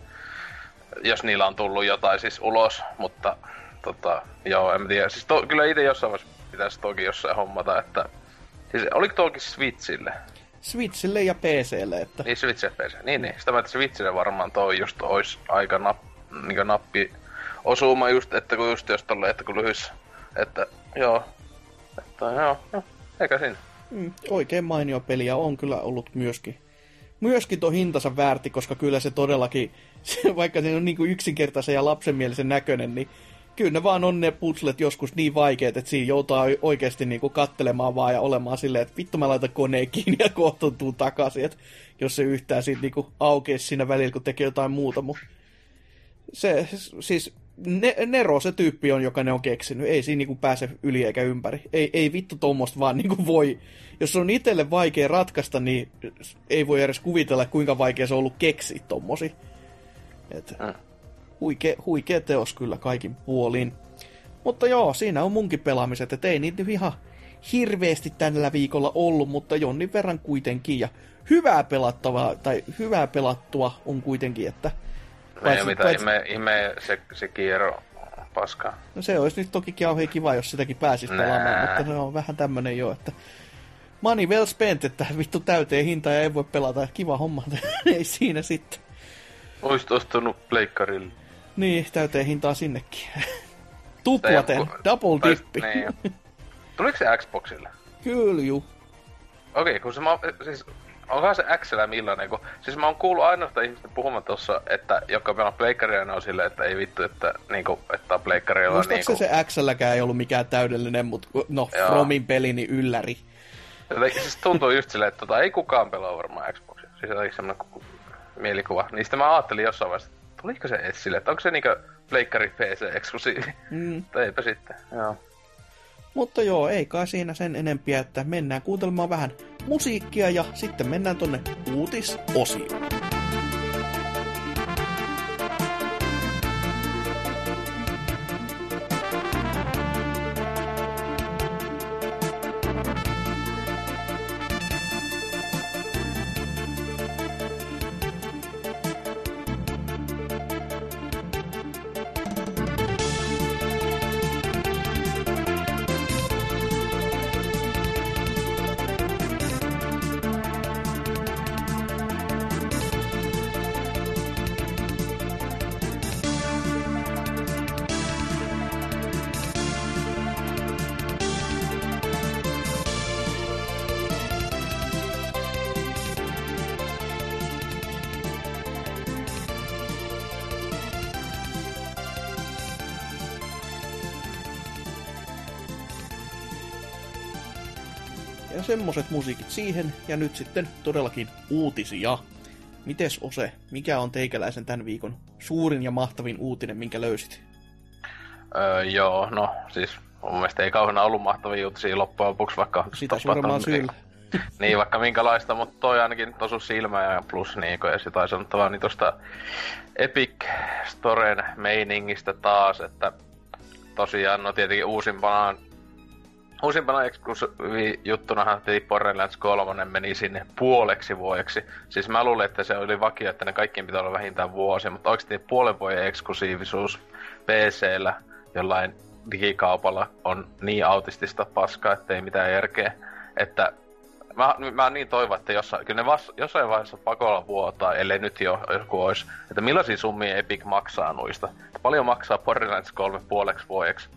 Jos niillä on tullut jotain siis ulos, mutta tota, joo, en tiedä. Siis to, kyllä itse jossain vaiheessa pitäisi toki jossain hommata, että... Siis oliko toki Switchille? Switchille ja PClle, että Niin Switch ja PC. Niin, niin. Sitä mä, että Switchille varmaan toi just ois aika nap, niin nappi osuma just, että kun just jos tolle, että kun lyhys. Että joo. Että joo, no, eikä siinä. mm, oikein mainio peli ja on kyllä ollut myöskin. Myöskin tuo hintansa väärti, koska kyllä se todellakin, vaikka se on niin kuin yksinkertaisen ja lapsenmielisen näköinen, niin kyllä ne vaan on ne putslet joskus niin vaikeat, että siinä joutuu oikeasti niin kuin kattelemaan vaan ja olemaan silleen, että vittu mä laitan koneen kiinni ja kohta tuu takaisin, että jos se yhtään siitä niin kuin aukeisi siinä välillä, kun tekee jotain muuta, mutta se, siis ne, Nero se tyyppi on, joka ne on keksinyt. Ei siinä niinku pääse yli eikä ympäri. Ei, ei vittu tuommoista vaan niinku voi. Jos on itselle vaikea ratkaista, niin ei voi edes kuvitella, kuinka vaikea se on ollut keksiä tommosi. Et, Mm. Huikea, huikea teos kyllä kaikin puolin. Mutta joo, siinä on munkin pelaamiset, et ei niitä ihan hirveästi tällä viikolla ollut, mutta jonnin verran kuitenkin. Ja hyvää pelattavaa, tai hyvää pelattua on kuitenkin, että ei mitään ihme, ihme se, se kierro paskaa. No se olisi nyt toki kauhean kiva, jos sitäkin pääsisi Nää. pelaamaan, mutta se on vähän tämmönen jo, että money well spent, että vittu täyteen hinta ja ei voi pelata. Kiva homma, ei siinä sitten. Oisit ostanut pleikkarille. Niin, täyteen hintaa sinnekin. Tuplaten, double dippi. Niin. Tuliko se Xboxille? Kyllä, juu. Okei, kun se mä, siis, onkohan se XL millainen, kun, siis mä oon kuullut ainoastaan ihmisten puhumaan tossa, että joka pelaa pleikkaria, ne on silleen, että ei vittu, että niinku, että on pleikkarilla Muistaakseni niinku. se XLäkään ei ollut mikään täydellinen, mutta no, Joo. Fromin peli, niin ylläri. Jotenkin siis tuntuu just silleen, että tota, ei kukaan pelaa varmaan Xboxia. Siis jotenkin semmonen, ku- mielikuva. Niistä mä ajattelin jossain vaiheessa, tuliko se esille, että onko se niinkö Pleikkari PC-eksklusiivi. Mm. tai eipä sitten, joo. Mutta joo, ei kai siinä sen enempiä, että mennään kuuntelemaan vähän musiikkia ja sitten mennään tonne uutisosioon. Semmoset musiikit siihen, ja nyt sitten todellakin uutisia. Mites Ose, mikä on teikäläisen tämän viikon suurin ja mahtavin uutinen, minkä löysit? Öö, joo, no siis mun mielestä ei kauheena ollut mahtavia uutisia loppujen lopuksi, vaikka... Sitä suuremman syyllä. niin, vaikka minkälaista, mutta toi ainakin tosu silmä ja plus niin, ja sitä sanottavaa niin tosta Epic Storen meiningistä taas, että tosiaan, no tietenkin uusimpana Uusimpana juttuna tietenkin Borderlands 3 meni sinne puoleksi vuodeksi. Siis mä luulin, että se oli vakio, että ne kaikkien pitää olla vähintään vuosi, mutta oikeasti puolen vuoden eksklusiivisuus PCllä jollain digikaupalla on niin autistista paskaa, että ei mitään järkeä. Että mä, mä niin toivon, että jossain, kyllä ne vas, jossain vaiheessa pakolla vuotaa, ellei nyt jo joku olisi, että millaisia summia Epic maksaa noista. Että paljon maksaa Borderlands 3 puoleksi vuodeksi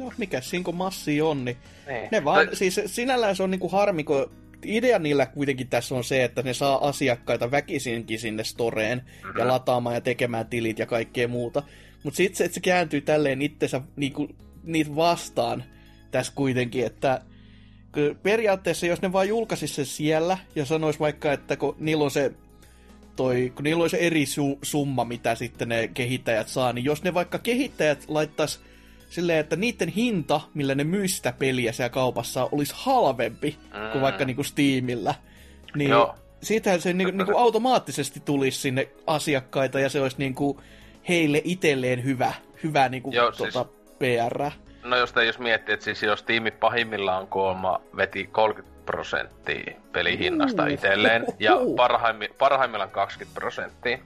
no mikä siinä kun massi on, niin ne, ne vaan, tai... siis sinällään se on niinku harmi, kun idea niillä kuitenkin tässä on se, että ne saa asiakkaita väkisinkin sinne storeen mm-hmm. ja lataamaan ja tekemään tilit ja kaikkea muuta. Mutta sitten se, että se kääntyy tälleen itsensä niinku, niitä vastaan tässä kuitenkin, että periaatteessa jos ne vaan julkaisisi sen siellä ja sanois vaikka, että kun niillä on se toi, kun niillä on se eri su- summa, mitä sitten ne kehittäjät saa, niin jos ne vaikka kehittäjät laittaisi silleen, että niiden hinta, millä ne myy sitä peliä siellä kaupassa, olisi halvempi mm. kuin vaikka niinku Steamillä. Niin Joo. siitähän se niinku, niinku automaattisesti tulisi sinne asiakkaita ja se olisi niinku heille itselleen hyvä, hyvä niinku Joo, tuota, siis... PR. No jos, jos miettii, että siis jos tiimi pahimmillaan kuolma veti 30 prosenttia pelihinnasta itselleen ja parhaimmi, parhaimmillaan 20 prosenttia.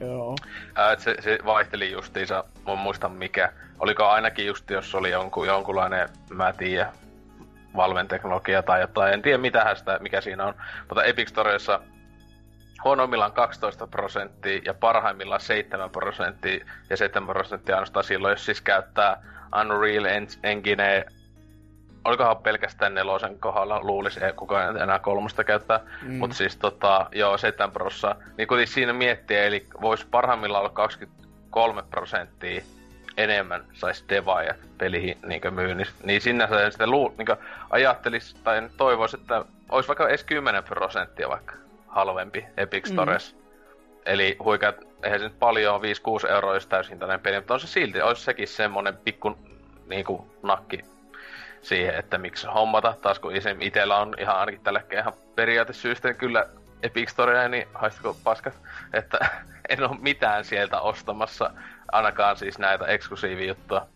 Joo. Ää, se, se vaihteli justiinsa, mä muistan mikä, oliko ainakin just, jos oli jonkun, jonkunlainen, mä en tiedä, valmenteknologia tai jotain, en tiedä mitä sitä, mikä siinä on, mutta Epic Storessa huonoimmillaan 12 prosenttia ja parhaimmillaan 7 prosenttia, ja 7 prosenttia ainoastaan silloin, jos siis käyttää Unreal Engine, olikohan pelkästään nelosen kohdalla, luulisi, ei kukaan enää kolmosta käyttää, mm. mutta siis tota, joo, 7 prosenttia, niin kuitenkin siinä miettii, eli voisi parhaimmillaan olla 23 prosenttia enemmän saisi devaajat pelihin niin myynnissä, niin sinne se sitten luu, niin ajattelisi tai toivoisi, että olisi vaikka edes 10 prosenttia vaikka halvempi Epic. Stores. Mm. Eli huikeat, eihän se nyt paljon 5-6 euroa jos täysin peli, mutta on se silti, olisi sekin semmonen pikku niin kuin, nakki siihen, että miksi hommata, taas kun itellä on ihan ainakin tällä ihan periaatesyystä kyllä Epic Storea, niin haistako paskat, että en ole mitään sieltä ostamassa ainakaan siis näitä eksklusiivijuttuja.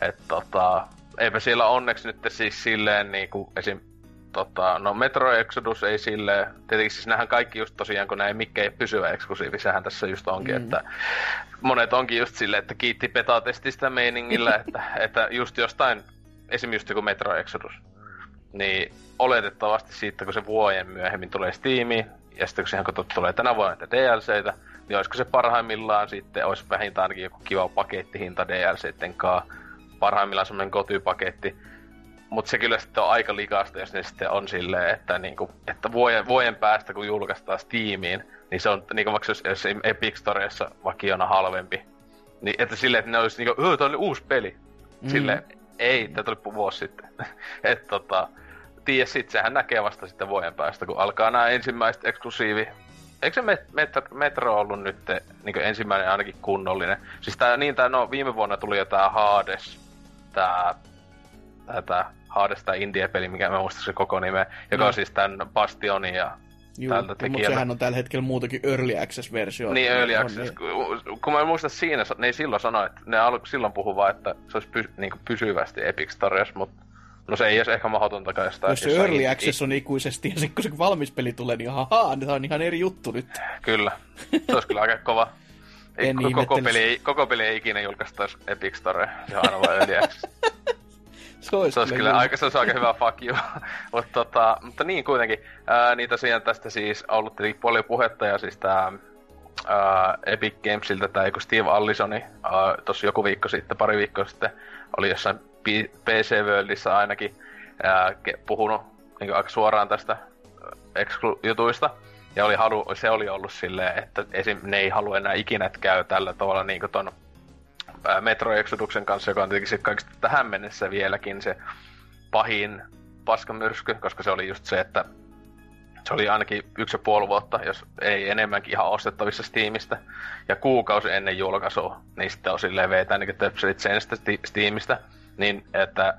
Että tota, eipä siellä onneksi nyt siis silleen niinku esim. Tota, no Metro Exodus ei silleen, tietenkin siis nähdään kaikki just tosiaan, kun näin mikä ei pysyvä eksklusiivi, sehän tässä just onkin, mm. että monet onkin just silleen, että kiitti beta-testistä meiningillä, että, että just jostain, esim. just joku Metro Exodus, niin oletettavasti siitä, kun se vuoden myöhemmin tulee Steamiin, ja sitten kun siihen kun tulee tänä vuonna näitä DLCitä, niin olisiko se parhaimmillaan sitten, olisi vähintään ainakin joku kiva pakettihinta DLCiden kanssa, parhaimmillaan semmoinen kotypaketti, mutta se kyllä sitten on aika likasta, jos ne sitten on silleen, että, niinku, että vuoden, vuoden päästä kun julkaistaan Steamiin, niin se on niinku vaikka jos, jos Epic Storeissa vakiona halvempi. Niin, että silleen, että ne olisi niinku, öö, toi oli uusi peli. Mm. Ei, tämä tuli vuosi sitten. että tota, tiedä sit, sehän näkee vasta sitten vuoden päästä, kun alkaa nämä ensimmäiset eksklusiivi eikö se met, metro, metro ollut nyt niin ensimmäinen ainakin kunnollinen? Siis tää, niin tää, no viime vuonna tuli jo tää Hades, tää, tää, tää Hades, tää indie-peli, mikä mä muistan se koko nime, joka no. on siis tän Bastionin ja Joo, mutta sehän on tällä hetkellä muutakin Early Access-versio. Niin, Early Access. Niin. Kun mä en muista siinä, ne ei silloin sano, että ne al- silloin puhu vaan, että se olisi py- niin pysyvästi Epic Stories, mutta No se ei olisi ehkä mahdotonta jostain. Jos se Early Access on ikuisesti ja sitten kun se valmis peli tulee, niin haha, niin on ihan eri juttu nyt. Kyllä. Se olisi kyllä aika kova. Ei, koko, peli ei, koko peli ei ikinä julkaistaisi Epic Store. Se on aina vain Early Access. se olisi, se olisi kyllä, aika, se olisi aika hyvä fuck you. mutta, tota, mutta niin kuitenkin, ää, niin tosiaan tästä siis ollut paljon puhetta ja siis tää ää, Epic Gamesilta tai joku Steve Allisoni tuossa joku viikko sitten, pari viikkoa sitten, oli jossain PC Worldissa ainakin ää, puhunut niin aika suoraan tästä Exclu-jutuista. Ja oli halu, se oli ollut silleen, että esim, ne ei halua enää ikinä käy tällä tavalla niin ton Metro Exoduksen kanssa, joka on tietenkin kaikista tähän mennessä vieläkin se pahin paskamyrsky, koska se oli just se, että se oli ainakin yksi ja puoli vuotta, jos ei enemmänkin ihan ostettavissa Steamista. Ja kuukausi ennen julkaisua, niin sitten on silleen veetään niin töpselit sen Steamista niin että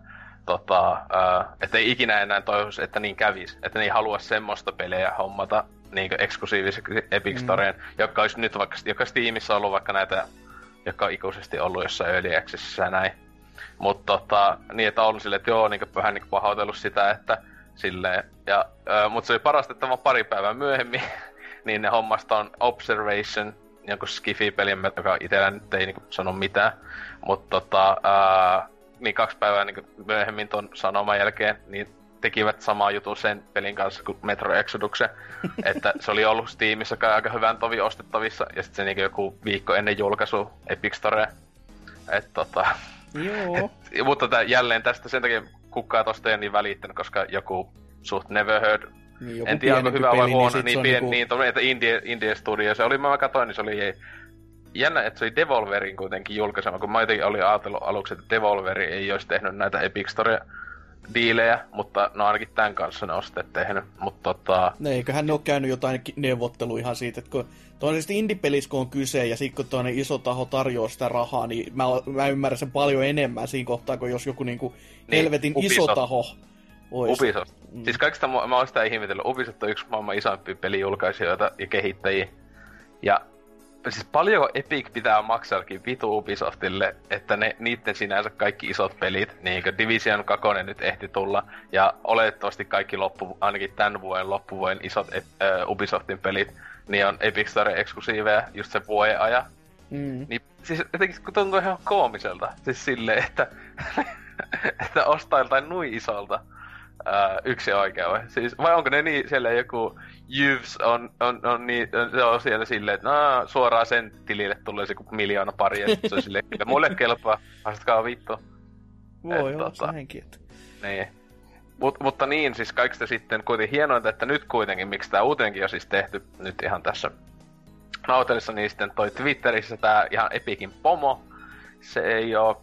tota, äh, että ei ikinä enää toivoisi, että niin kävisi. Että ne ei halua semmoista pelejä hommata niin eksklusiivisesti Epic Storeen, mm. joka olisi nyt vaikka, joka Steamissa ollut vaikka näitä, jotka on ikuisesti ollut jossain ja näin. Mutta tota, niin, että on silleen, että joo, niin vähän niin pahoitellut sitä, että silleen, ja, äh, mutta se oli parasta, että pari päivää myöhemmin, niin ne hommasta on Observation, jonkun Skifi-peli, joka itsellä nyt ei niin sano mitään. Mutta tota, äh, niin kaksi päivää niin myöhemmin ton sanoman jälkeen, niin tekivät samaa jutun sen pelin kanssa kuin Metro Exoduksen. että se oli ollut Steamissa aika hyvän tovi ostettavissa, ja sitten se niin joku viikko ennen julkaisu Epic Store. Et, tota, Joo. Et, mutta tää, jälleen tästä sen takia kukaan tosta ei niin välittänyt, koska joku suht never heard niin, en tiedä, onko hyvä vai huono, niin, niin, pien, niinku... niin, että Indie, Indie Studio, se oli, mä katsoin, niin se oli jännä, että se oli Devolverin kuitenkin julkaisema, kun mä jotenkin olin ajatellut aluksi, että Devolveri ei olisi tehnyt näitä Epic Store diilejä, mutta no ainakin tämän kanssa ne on sitten tehnyt, mutta tota... No eiköhän ne ole käynyt jotain neuvottelua ihan siitä, että kun toisesta indie kun on kyse ja sitten kun toinen iso taho tarjoaa sitä rahaa, niin mä, mä ymmärrän sen paljon enemmän siinä kohtaa, kun jos joku niinku niin, helvetin Ubisoft. iso taho Ois. Ubisoft. Mm. Siis kaikista mä, mä oon sitä ihmetellyt. Ubisoft on yksi maailman isoimpia pelijulkaisijoita ja kehittäjiä. Ja siis paljonko Epic pitää maksaakin vitu Ubisoftille, että ne, niitten sinänsä kaikki isot pelit, niin kuin Division 2 nyt ehti tulla, ja oletettavasti kaikki loppu, ainakin tämän vuoden loppuvuoden isot uh, Ubisoftin pelit, niin on Epic Store eksklusiiveja just sen vuoden ajan. Mm. Niin siis jotenkin kun tuntuu ihan koomiselta, siis silleen, että, että ostaa jotain nui isolta uh, yksi oikea vai? Siis, vai onko ne niin, siellä joku Jyvs on, on, on, niin, se on siellä silleen, että no, suoraan sen tilille tulee se miljoona pari, ja se on silleen, että mulle kelpaa, haastatkaa vittu. Voi olla tota, että... Niin. Mut, mutta niin, siis kaikista sitten kuitenkin hienointa, että nyt kuitenkin, miksi tämä uutenkin on siis tehty nyt ihan tässä nautelissa, niin sitten toi Twitterissä tämä ihan Epikin pomo, se ei ole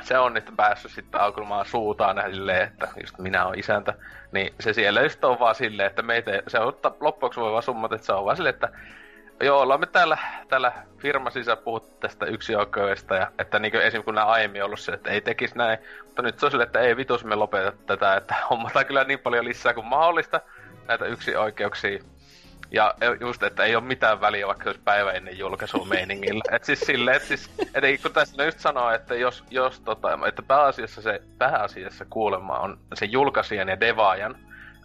se on nyt päässyt sitten aukulmaan suutaan silleen, että just minä olen isäntä, niin se siellä just on vaan silleen, että meitä, se on loppuksi voi vaan summat, että se on vaan silleen, että joo, ollaan me täällä, täällä firma sisä puhuttu tästä yksioikeudesta, ja että niin esim. kun nämä aiemmin ollut se, että ei tekisi näin, mutta nyt se on silleen, että ei vitus me lopeta tätä, että hommataan kyllä niin paljon lisää kuin mahdollista näitä yksioikeuksia, ja just, että ei ole mitään väliä, vaikka se olisi päivä ennen julkaisua meiningillä. Et siis silleen, että siis, et kun tässä just sanoo, että jos, jos tota, että pääasiassa se, pääasiassa kuulemma on se julkaisijan ja devaajan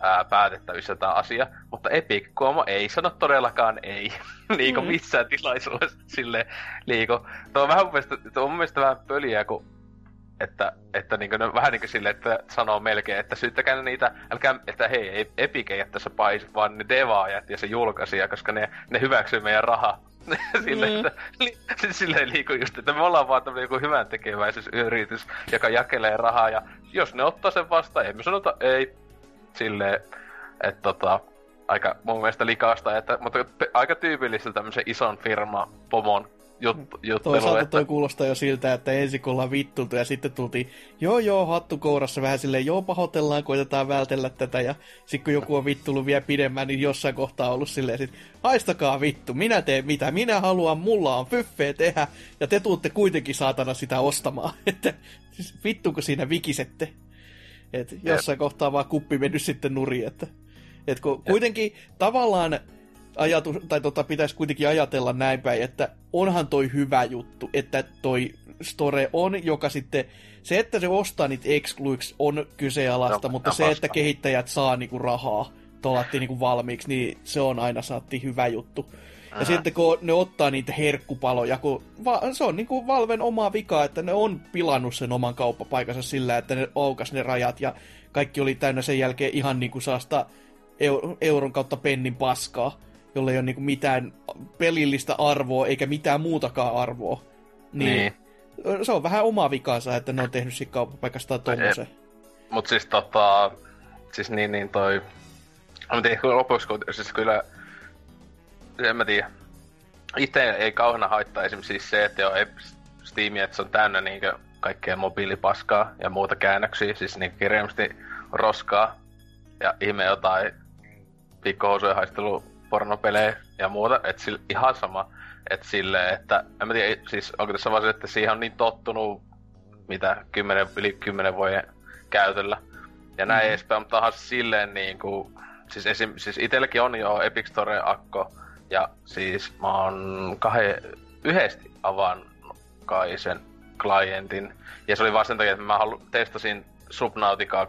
ää, päätettävissä tämä asia, mutta Epic Como ei sano todellakaan ei, niinku mm. missään tilaisuudessa silleen, liiko. Tuo on vähän mun mielestä, tuo on mun mielestä vähän pöliä, kun että, että niin kuin, vähän niin kuin sille, että sanoo melkein, että syyttäkää niitä, älkää, että hei, ei Epic ei jättä se pais, vaan ne devaajat ja se julkaisija, koska ne, ne hyväksyy meidän raha. sille, mm. että, li, silleen liiku just, että me ollaan vaan tämmöinen joku hyvän tekeväisyysyritys, joka jakelee rahaa, ja jos ne ottaa sen vastaan, ei me sanota ei. Silleen, että tota, aika mun mielestä likasta, että, mutta aika tyypillistä tämmöisen ison firma pomon juttu, juttu Toisaalta että... toi kuulostaa jo siltä, että ensin kun ollaan vittultu ja sitten tultiin, joo joo, hattu kourassa vähän silleen, joo pahoitellaan, koitetaan vältellä tätä ja sitten kun joku on vittullut vielä pidemmän, niin jossain kohtaa on ollut silleen, sit, haistakaa vittu, minä teen mitä minä haluan, mulla on fyffeä tehdä ja te tuutte kuitenkin saatana sitä ostamaan, että siis vittu kun siinä vikisette. Et jossain kohtaa vaan kuppi mennyt sitten nuri, että et kun kuitenkin tavallaan ajatus, tai tota, pitäisi kuitenkin ajatella näin päin, että onhan toi hyvä juttu, että toi store on, joka sitten, se että se ostaa niitä excluix on kyseenalaista, No, mutta se, vasta. että kehittäjät saa niinku rahaa tolatti niinku valmiiksi, niin se on aina saatti hyvä juttu. Ja Aha. sitten kun ne ottaa niitä herkkupaloja, kun va- se on niinku Valven oma vika, että ne on pilannut sen oman kauppapaikansa sillä, että ne aukas ne rajat ja kaikki oli täynnä sen jälkeen ihan niinku saasta eu- euron kautta pennin paskaa, jolle ei ole niinku mitään pelillistä arvoa eikä mitään muutakaan arvoa. Niin, Niin. se on vähän oma vikansa, että ne on tehnyt siitä kauppapaikasta tommosen. Mut siis tota... Siis niin, niin toi... Mä tiedän, kun lopuksi, kun, siis kyllä... En mä tiedä. Itse ei kauheena haittaa esimerkiksi siis se, että joo, ei Steam, että se on täynnä niinkö kaikkea mobiilipaskaa ja muuta käännöksiä, siis niin kirjaimisesti roskaa ja ihme jotain pikkuhousujen haistelu pornopelejä ja muuta, että sille ihan sama, että silleen, että en mä tiedä, siis onko tässä vaan se, että siihen on niin tottunut mitä, kymmenen, yli kymmenen vuoden käytöllä ja näin mm. edespäin, mutta se silleen niin kuin, siis, esim, siis itselläkin on jo Epic Store akko ja siis mä oon kahden, yhdesti avannut kai sen klientin. Ja se oli vaan sen takia, että mä halu, testasin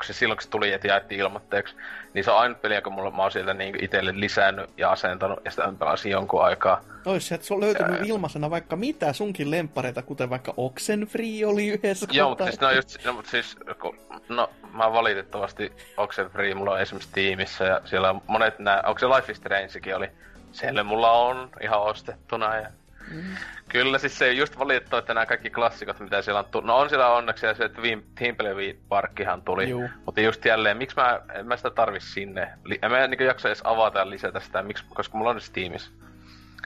Se silloin kun se tuli, että jaettiin ilmoitteeksi. Niin se on ainut peli, jonka mulla, mä oon sieltä niin itselle lisännyt ja asentanut, ja sitä mä pelasin jonkun aikaa. Ois sieltä se on löytynyt ilmaisena vaikka mitä sunkin lempareita, kuten vaikka Oxenfree oli yhdessä Joo, mutta siis, no, just, no, mutta siis, kun, no, mä valitettavasti Oxenfree mulla on esimerkiksi tiimissä, ja siellä on monet nää, onko se Life is Strangekin oli, siellä mulla on ihan ostettuna, ja Mm. Kyllä, siis se just valitettava, että nämä kaikki klassikot, mitä siellä on tullut. No on siellä onneksi ja se, että Timberlake Parkkihan tuli. Juu. Mutta just jälleen, miksi mä, en mä sitä tarvi sinne. En mä niin jaksa edes avata ja lisätä sitä, miksi, koska mulla on Steamissa.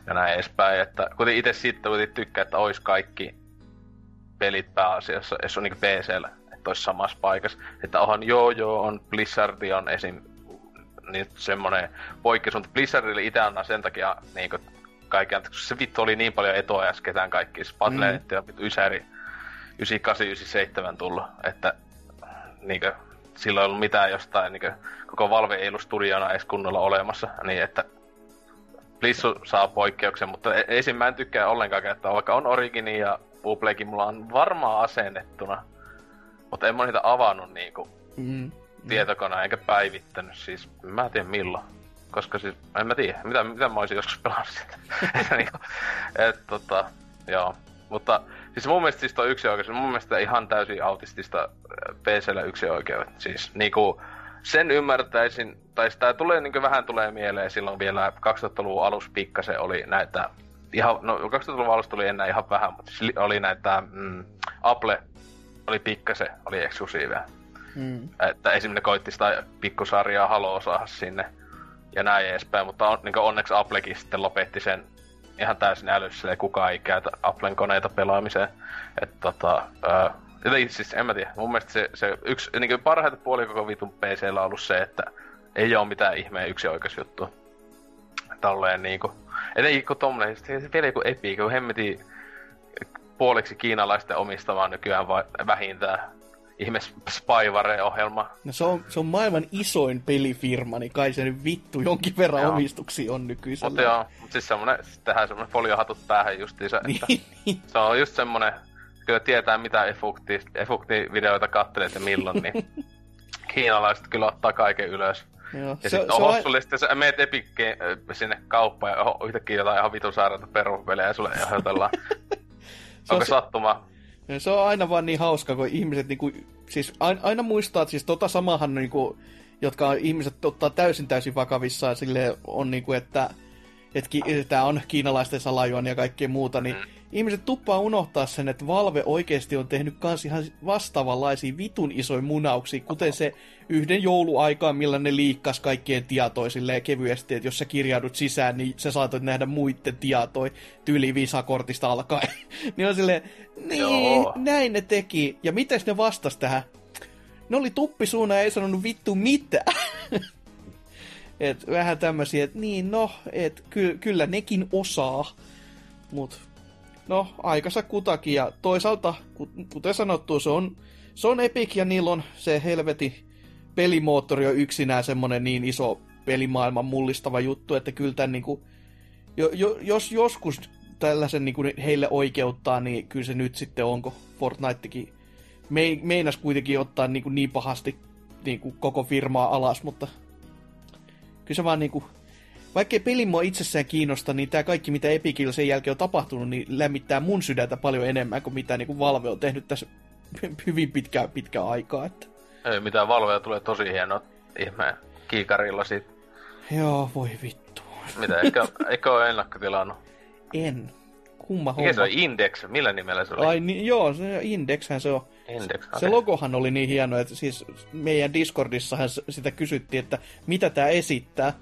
Ja näin edespäin, että kuten itse siitä kuitenkin tykkää, että olisi kaikki pelit pääasiassa, jos on niin PCllä, että olisi samassa paikassa. Että onhan joo joo, on Blizzard on esim. Niin semmonen poikkeus, mutta Blizzardille itse annan sen takia niin kaiken, se vittu oli niin paljon etua ja ketään kaikki. Spatlenetti on vittu Ysäri 9897 tullut, että niinkö, silloin ei ollut mitään jostain, niinkö, koko Valve ei ollut studiona edes kunnolla olemassa, niin että Blissu saa poikkeuksen, mutta e- esim. mä en tykkää ollenkaan käyttää, vaikka on Origini ja Ublekin mulla on varmaan asennettuna, mutta en mä niitä avannut niinku Mm. tietokoneen eikä päivittänyt, siis mä en tiedä milloin. Koska siis, en mä tiedä, mitä, mitä mä olisin joskus pelannut sitä. että niinku, et tota, joo. Mutta siis mun mielestä siis toi yksi oikeus, mun mielestä ihan täysin autistista PCllä yksi oikeudet. Siis niinku, sen ymmärtäisin, tai sitä tulee niinku vähän tulee mieleen silloin vielä 2000-luvun alussa pikkasen oli näitä, ihan, no 2000-luvun alussa tuli enää ihan vähän, mutta siis li- oli näitä, mm, Apple oli pikkasen, oli eksklusiiveja. Mm. Että esimerkiksi ne koitti sitä pikkusarjaa Haloa saada sinne ja näin edespäin, mutta on, niin onneksi Applekin sitten lopetti sen ihan täysin älyssä, ja kukaan ei käytä Applen koneita pelaamiseen. Että tota, ää, jotenkin siis en mä tiedä, mun mielestä se, se yksi niin parhaita puolia koko vitun PCllä on ollut se, että ei ole mitään ihmeen yksi oikeus juttu. Tolleen niinku, etenkin kun tommonen, sitten vielä joku Epic, kun hemmetin puoliksi kiinalaisten omistamaan nykyään vai, vähintään ihme Spyware-ohjelma. No se on, se on maailman isoin pelifirma, niin kai se nyt vittu jonkin verran Joo. omistuksia on nykyisellä. Mutta joo, mutta siis semmonen, tehdään semmonen foliohatut päähän justiinsa, että Niin, niin. se on just semmonen, kyllä tietää mitä efukti, efukti-videoita kattelet ja milloin, niin kiinalaiset kyllä ottaa kaiken ylös. Joo. Ja Se, sitten on on, hossullista, sä meet äh, sinne kauppaan ja yhtäkkiä jotain ihan vitun sairaita peruspelejä ja sulle ehdotellaan. Se on Onko se- sattuma? Se on aina vaan niin hauska, kun ihmiset niinku, siis aina, aina muistaa, että siis tota samahan niinku, jotka ihmiset ottaa täysin täysin vakavissaan sille on niinku, että että tämä on kiinalaisten salajuon ja kaikkea muuta, niin mm. Ihmiset tuppaa unohtaa sen, että Valve oikeasti on tehnyt kans ihan vastaavanlaisia vitun isoja munauksia, kuten se yhden jouluaikaan, millä ne liikkas kaikkien tietoisille kevyesti, että jos sä kirjaudut sisään, niin sä saatat nähdä muiden tietoi tyyli visakortista alkaen. niin on silleen, niin, Joo. näin ne teki. Ja miten ne vastas tähän? Ne oli tuppisuuna ja ei sanonut vittu mitään. Et vähän tämmöisiä, että niin no, et ky- kyllä nekin osaa. Mut no, aikansa kutakin. Ja toisaalta, kuten sanottu, se on, se on Epic ja niillä on se helveti pelimoottori on yksinään semmonen niin iso pelimaailman mullistava juttu, että kyllä tämän niinku, jo, jo, jos joskus tällaisen niinku heille oikeuttaa, niin kyllä se nyt sitten onko Fortnitekin me, meinas kuitenkin ottaa niin, kuin niin pahasti niin kuin koko firmaa alas, mutta kyllä se vaan niin kuin, vaikkei peli mua itsessään kiinnosta, niin tämä kaikki, mitä Epicillä sen jälkeen on tapahtunut, niin lämmittää mun sydäntä paljon enemmän kuin mitä niin kuin Valve on tehnyt tässä hyvin pitkää, pitkää aikaa. Että... Ei mitään, Valvea tulee tosi hieno ihme kiikarilla siitä. Joo, voi vittu. Mitä, eikö, eikö ole ennakkotilannut? En. Kumma Mikä homma. se on? Index? Millä nimellä se oli? Ai, niin, joo, se Indexhän se on. Index, okay. Se logohan oli niin hieno, että siis meidän Discordissahan sitä kysyttiin, että mitä tämä esittää.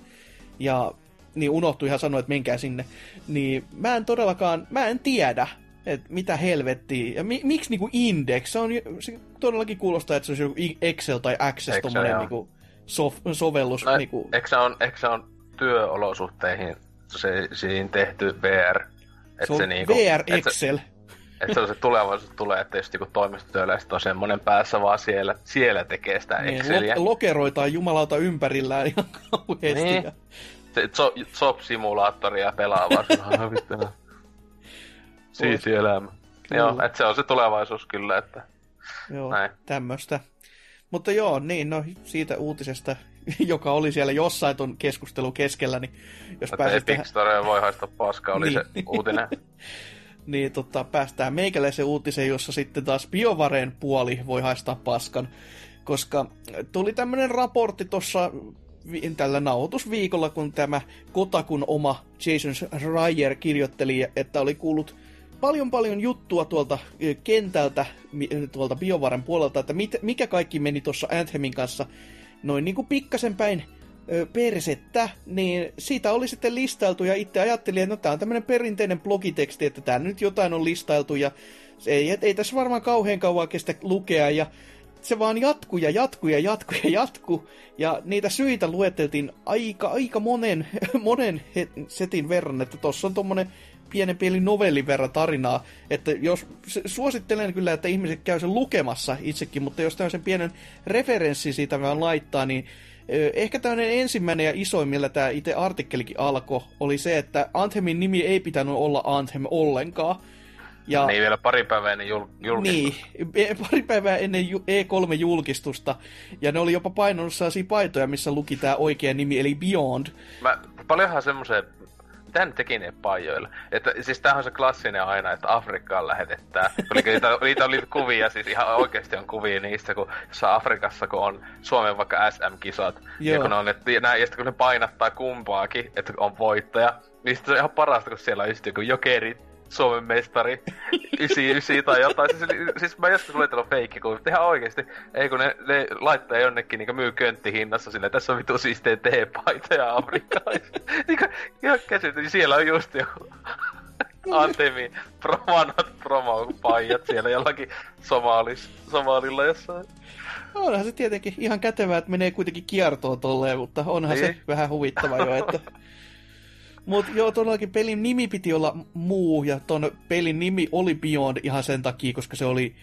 Ja niin unohtui ihan sanoa, että menkää sinne. Niin mä en todellakaan, mä en tiedä, että mitä helvettiä. Ja mi, miksi niinku Index? Se, on, se todellakin kuulostaa, että se olisi joku Excel tai Access, tommonen niinku so, sovellus. No, niinku. Eikö, se on, eikö se on työolosuhteihin se, siinä tehty VR? Et se on se niinku, VR Excel. Se, että se on se tulevaisuus tulee, että jos joku toimistotyöläiset on semmoinen päässä vaan siellä, siellä tekee sitä niin, Exceliä. Lo- lokeroitaan jumalauta ympärillään ihan kauheasti. Niin. Ja... Se Zop-simulaattoria pelaa vaan. Siisti elämä. Joo, että se on se tulevaisuus kyllä, että Joo, näin. tämmöstä. Mutta joo, niin, no siitä uutisesta, joka oli siellä jossain ton keskustelun keskellä, niin jos pääsit tähän... Store voi haistaa paskaa, oli niin. se uutinen. Niin tota, päästään meikäläisen uutiseen, jossa sitten taas BioVaren puoli voi haistaa paskan. Koska tuli tämmönen raportti tuossa tällä nauhoitusviikolla, kun tämä Kotakun oma Jason Schreier kirjoitteli, että oli kuullut paljon paljon juttua tuolta kentältä, tuolta BioVaren puolelta, että mit, mikä kaikki meni tuossa Anthemin kanssa noin niin kuin pikkasen päin persettä, niin siitä oli sitten listailtu ja itse ajattelin, että no tämä on tämmöinen perinteinen blogiteksti, että tämä nyt jotain on listailtu ja ei, ei tässä varmaan kauhean kauan kestä lukea ja se vaan jatkuu ja jatkuu ja jatkuu ja jatkuu. Ja niitä syitä luetteltiin aika, aika monen, monen setin verran, että tuossa on tommonen pienen pieni novellin verran tarinaa, että jos, suosittelen kyllä, että ihmiset käy sen lukemassa itsekin, mutta jos tämmöisen pienen referenssi siitä vaan laittaa, niin Ehkä tämmöinen ensimmäinen ja isoin, millä tämä itse artikkelikin alkoi, oli se, että Anthemin nimi ei pitänyt olla Anthem ollenkaan. Ja, niin vielä pari päivää ennen jul- julkistusta. Niin, pari päivää ennen E3-julkistusta. Ja ne oli jopa painanut sellaisia paitoja, missä luki tämä oikea nimi, eli Beyond. Mä, paljonhan semmoisen mitä ne teki ne pajoilla? Että, siis tämähän on se klassinen aina, että Afrikkaan lähetetään. Oliko niitä, niitä oli kuvia, siis ihan oikeasti on kuvia niistä, kun jossain Afrikassa, kun on Suomen vaikka SM-kisat, Joo. ja kun on, että, näin, ja sitten kun ne painattaa kumpaakin, että on voittaja, niin se on ihan parasta, kun siellä on just joku jokeri Suomen mestari 99 tai jotain. Siis, siis mä joskus luetellut feikki, kun tehdään oikeesti. Ei kun ne, ne laittaa jonnekin niin myy hinnassa sille, tässä on vitu siisteen teepaitoja afrikkalaisia. niin ihan niin siellä on just jo Antemi vanhat promo-paijat siellä jollakin Somalis, Somalilla jossain. Onhan se tietenkin ihan kätevää, että menee kuitenkin kiertoon tolleen, mutta onhan niin. se vähän huvittava jo, että Mutta joo, todellakin pelin nimi piti olla muu, ja ton pelin nimi oli Beyond ihan sen takia, koska se oli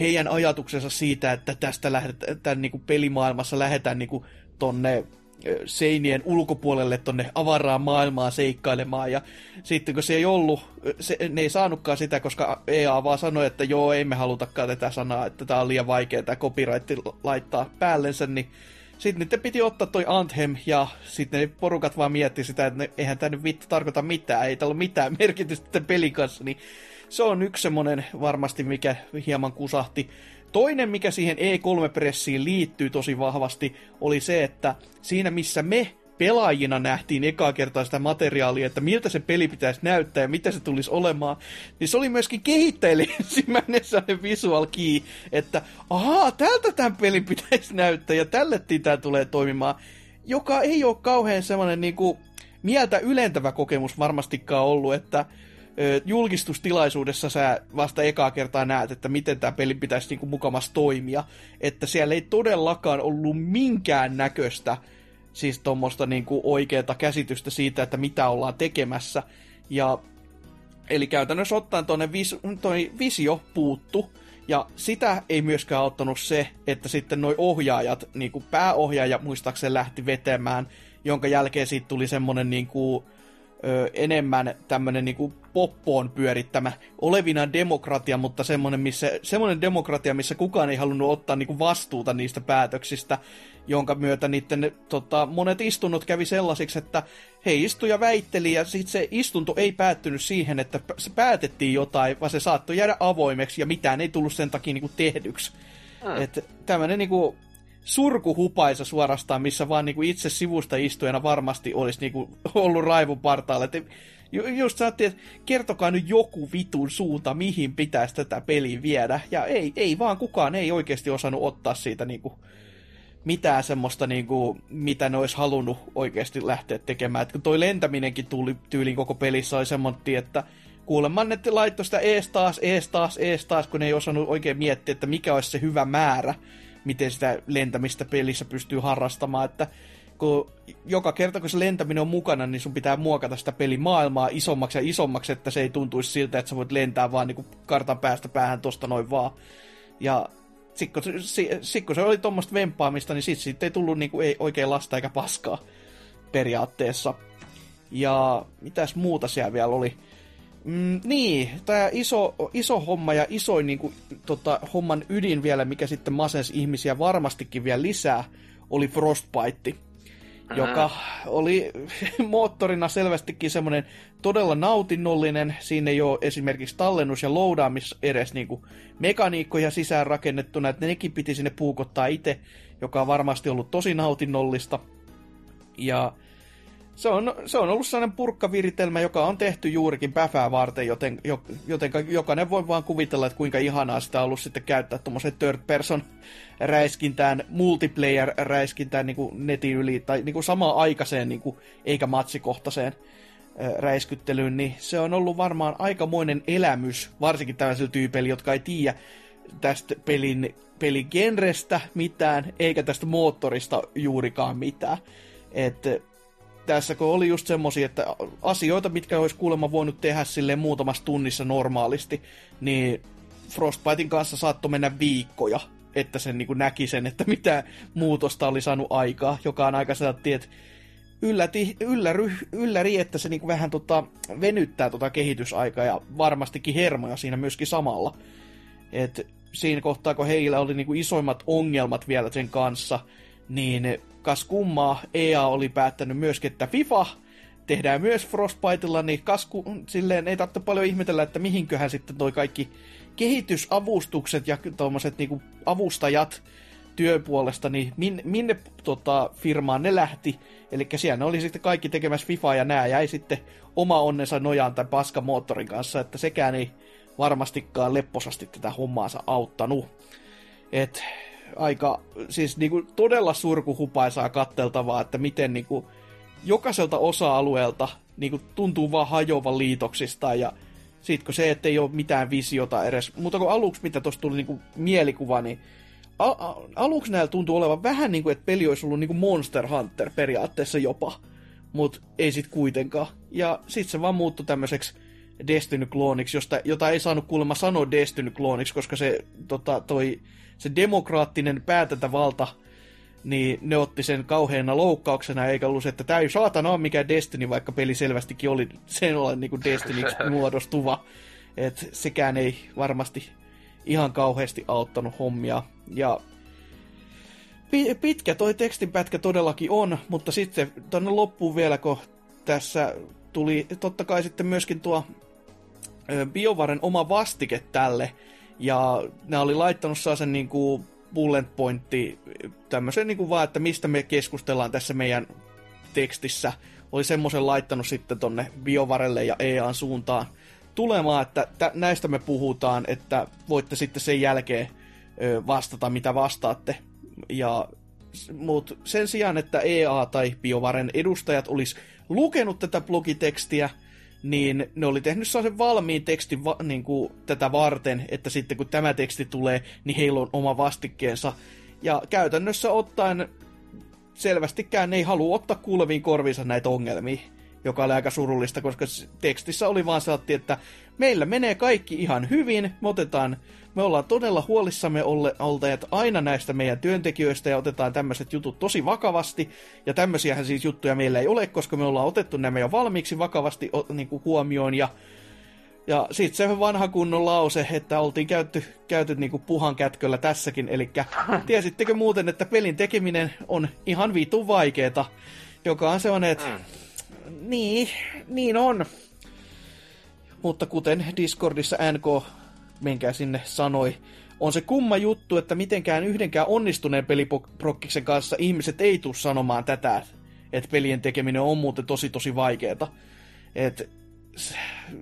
heidän ajatuksensa siitä, että tästä lähdetään niinku pelimaailmassa lähdetään niinku tonne seinien ulkopuolelle tonne avaraan maailmaan seikkailemaan. Ja sitten kun se ei ollut, se, ne ei saanutkaan sitä, koska EA vaan sanoi, että joo, ei me halutakaan tätä sanaa, että tämä on liian vaikea tämä copyright laittaa päällensä, niin sitten niiden piti ottaa toi Anthem, ja sitten ne porukat vaan mietti sitä, että ne, eihän tämä nyt vittu tarkoita mitään, ei tällä ole mitään merkitystä tämän pelin kanssa, niin se on yksi semmonen varmasti, mikä hieman kusahti. Toinen, mikä siihen E3-pressiin liittyy tosi vahvasti, oli se, että siinä missä me pelaajina nähtiin ekaa kertaa sitä materiaalia, että miltä se peli pitäisi näyttää ja mitä se tulisi olemaan, niin se oli myöskin kehittäjille ensimmäinen sellainen visual key, että ahaa, tältä tämän peli pitäisi näyttää ja tälle tämä tulee toimimaan, joka ei ole kauhean semmoinen niin kuin, mieltä ylentävä kokemus varmastikaan ollut, että julkistustilaisuudessa sä vasta ekaa kertaa näet, että miten tämä peli pitäisi niinku mukamas toimia. Että siellä ei todellakaan ollut minkään näköistä siis tuommoista niinku oikeata käsitystä siitä, että mitä ollaan tekemässä. Ja Eli käytännössä ottaen tuonne vis, toi visio puuttu, ja sitä ei myöskään auttanut se, että sitten noi ohjaajat, niin kuin pääohjaaja muistaakseni lähti vetämään, jonka jälkeen siitä tuli semmonen niin kuin, ö, enemmän tämmönen niinku poppoon pyörittämä olevina demokratia, mutta semmoinen, missä, semmoinen demokratia, missä kukaan ei halunnut ottaa niinku vastuuta niistä päätöksistä, jonka myötä niiden tota, monet istunnot kävi sellaisiksi, että he istu ja väitteli, ja sitten se istunto ei päättynyt siihen, että se päätettiin jotain, vaan se saattoi jäädä avoimeksi, ja mitään ei tullut sen takia niinku tehdyksi. Hmm. Että tämmöinen niinku surkuhupaisa suorastaan, missä vaan niinku itse sivusta istujana varmasti olisi niinku ollut raivun partaalle. Et just sanottiin, että kertokaa nyt joku vitun suunta, mihin pitäisi tätä peliä viedä. Ja ei, ei vaan kukaan ei oikeasti osannut ottaa siitä niinku mitään semmoista, niinku, mitä ne olisi halunnut oikeasti lähteä tekemään. Et kun toi lentäminenkin tuli tyyliin koko pelissä oli semmoinen, että kuulemma ne laittoi sitä ees taas, ees taas, ees taas, kun ne ei osannut oikein miettiä, että mikä olisi se hyvä määrä miten sitä lentämistä pelissä pystyy harrastamaan, että kun joka kerta kun se lentäminen on mukana, niin sun pitää muokata sitä pelimaailmaa isommaksi ja isommaksi, että se ei tuntuisi siltä, että sä voit lentää vaan niin kartan päästä päähän tosta noin vaan. Ja sitten kun, sit, kun se oli tuommoista vempaamista, niin sitten sit ei tullut niin kuin, ei oikein lasta eikä paskaa periaatteessa. Ja mitäs muuta siellä vielä oli? Mm, niin, tämä iso, iso homma ja isoin niin kuin, tota, homman ydin vielä, mikä sitten masens ihmisiä varmastikin vielä lisää, oli Frostbite, joka oli moottorina selvästikin semmoinen todella nautinnollinen. Siinä ei ole esimerkiksi tallennus- ja loadaamis edes niin kuin mekaniikkoja sisään rakennettuna, että nekin piti sinne puukottaa itse, joka on varmasti ollut tosi nautinnollista. Ja se on, se on ollut sellainen purkkaviritelmä, joka on tehty juurikin päfää varten, joten, joten jokainen voi vaan kuvitella, että kuinka ihanaa sitä on ollut sitten käyttää tuommoisen third person räiskintään, multiplayer räiskintään niin kuin netin yli, tai niin kuin samaan aikaiseen, niin kuin, eikä matsikohtaiseen räiskyttelyyn, niin se on ollut varmaan aikamoinen elämys, varsinkin tällaisilla tyypeillä, jotka ei tiedä tästä pelin, peligenrestä mitään, eikä tästä moottorista juurikaan mitään. Että tässä kun oli just semmosia, että asioita, mitkä olisi kuulemma voinut tehdä sille muutamassa tunnissa normaalisti, niin Frostbitein kanssa saattoi mennä viikkoja, että sen niin näki sen, että mitä muutosta oli saanut aikaa, joka on aika sellainen, että ylläti, ylläry, ylläri, että se niin vähän tota, venyttää tota kehitysaikaa ja varmastikin hermoja siinä myöskin samalla. Et siinä kohtaa, kun heillä oli niin isoimmat ongelmat vielä sen kanssa, niin kas kummaa EA oli päättänyt myöskin, että FIFA tehdään myös Frostbitella, niin kasku, silleen ei tarvitse paljon ihmetellä, että mihinköhän sitten toi kaikki kehitysavustukset ja tuommoiset niinku avustajat työpuolesta, niin minne, minne tota, firmaan ne lähti. Eli siellä oli sitten kaikki tekemässä FIFA ja nää jäi sitten oma onnensa nojaan tai paskamoottorin kanssa, että sekään ei varmastikaan lepposasti tätä hommaansa auttanut. Et aika siis niinku todella surkuhupaisaa katteltavaa, että miten niinku jokaiselta osa-alueelta niinku tuntuu vaan hajoavan liitoksista ja sitten se, että ei ole mitään visiota edes, mutta kun aluksi, mitä tuossa tuli niinku mielikuva, niin aluksi näillä tuntuu olevan vähän niin kuin, että peli olisi ollut niin kuin Monster Hunter periaatteessa jopa, mutta ei sit kuitenkaan. Ja sitten se vaan muuttui tämmöiseksi Destiny-klooniksi, josta, jota ei saanut kuulemma sanoa Destiny-klooniksi, koska se tota, toi se demokraattinen päätäntävalta, niin ne otti sen kauheana loukkauksena, eikä ollut se, että tämä ei saatana ole mikään Destiny, vaikka peli selvästikin oli sen ollen niin kuin Destinyksi muodostuva. Et sekään ei varmasti ihan kauheasti auttanut hommia. Ja pitkä toi tekstinpätkä todellakin on, mutta sitten tuonne loppuun vielä, kun tässä tuli totta kai sitten myöskin tuo BioVaren oma vastike tälle, ja ne oli laittanut sen niin kuin bullet pointti, tämmöisen niin kuin vaan, että mistä me keskustellaan tässä meidän blogitekstissä oli semmoisen laittanut sitten tonne Biovarelle ja EAN suuntaan tulemaan, että tä- näistä me puhutaan, että voitte sitten sen jälkeen ö, vastata, mitä vastaatte. Ja mutta sen sijaan, että EA tai Biovaren edustajat olisi lukenut tätä blogitekstiä, niin ne oli tehnyt sellaisen valmiin tekstin va- niin kuin tätä varten, että sitten kun tämä teksti tulee, niin heillä on oma vastikkeensa. Ja käytännössä ottaen selvästikään ne ei halua ottaa kuuleviin korviinsa näitä ongelmia, joka oli aika surullista, koska tekstissä oli vaan saatti, että meillä menee kaikki ihan hyvin, me otetaan, me ollaan todella huolissamme olle, olleet aina näistä meidän työntekijöistä ja otetaan tämmöiset jutut tosi vakavasti, ja tämmöisiähän siis juttuja meillä ei ole, koska me ollaan otettu nämä jo valmiiksi vakavasti niin kuin huomioon, ja ja sitten se vanha kunnon lause, että oltiin käyty, käyty niinku puhan kätköllä tässäkin, eli tiesittekö muuten, että pelin tekeminen on ihan vitun vaikeeta, joka on sellainen, että mm. niin, niin on. Mutta kuten Discordissa NK, menkää sinne, sanoi, on se kumma juttu, että mitenkään yhdenkään onnistuneen peliprokkiksen kanssa ihmiset ei tule sanomaan tätä, että pelien tekeminen on muuten tosi tosi vaikeeta. Et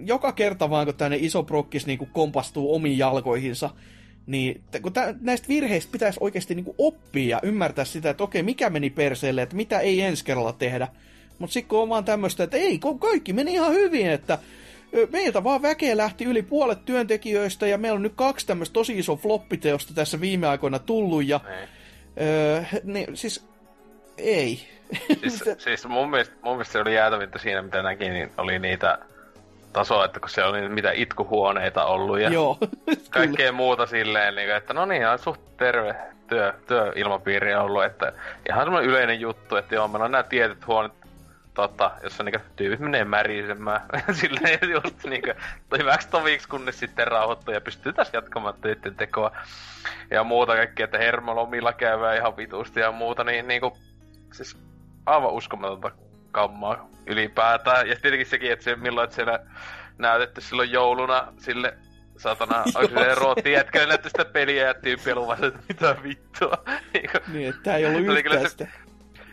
joka kerta vaan, kun tänne iso prokkis niin kuin kompastuu omiin jalkoihinsa, niin kun tä, näistä virheistä pitäisi oikeasti niin kuin oppia ja ymmärtää sitä, että okei, mikä meni perseelle, että mitä ei ensi kerralla tehdä. Mutta sitten kun on vaan tämmöistä, että ei, kaikki meni ihan hyvin, että meiltä vaan väkeä lähti yli puolet työntekijöistä ja meillä on nyt kaksi tämmöistä tosi iso floppiteosta tässä viime aikoina tullut ja... Ei. Öö, niin, siis ei. Siis, siis mun, mielestä, mun mielestä se oli jäätävintä siinä, mitä näki, niin oli niitä tasoa, että kun se oli mitä itkuhuoneita ollut ja Joo, kaikkea muuta silleen, niin, että no niin, suht terve työ, työilmapiiri on ollut, että ihan semmoinen yleinen juttu, että joo, meillä on nämä tietyt huoneet, tota, jossa niinku tyypit menee märisemään. Silleen just niinku hyväksi toviksi, kunnes sitten rauhoittuu ja pystyy taas jatkamaan töiden tekoa. Ja muuta kaikkea, että hermolomilla käydään ihan vitusti ja muuta, niin niinku, siis aivan uskomatonta kammaa ylipäätään. Ja tietenkin sekin, että se, milloin että siellä näytetty silloin jouluna sille satana, onko se Rootti jätkälle näytti sitä peliä ja tyyppi luvasi, että mitä vittua. niin, että tää ei ollut yhtään sitä.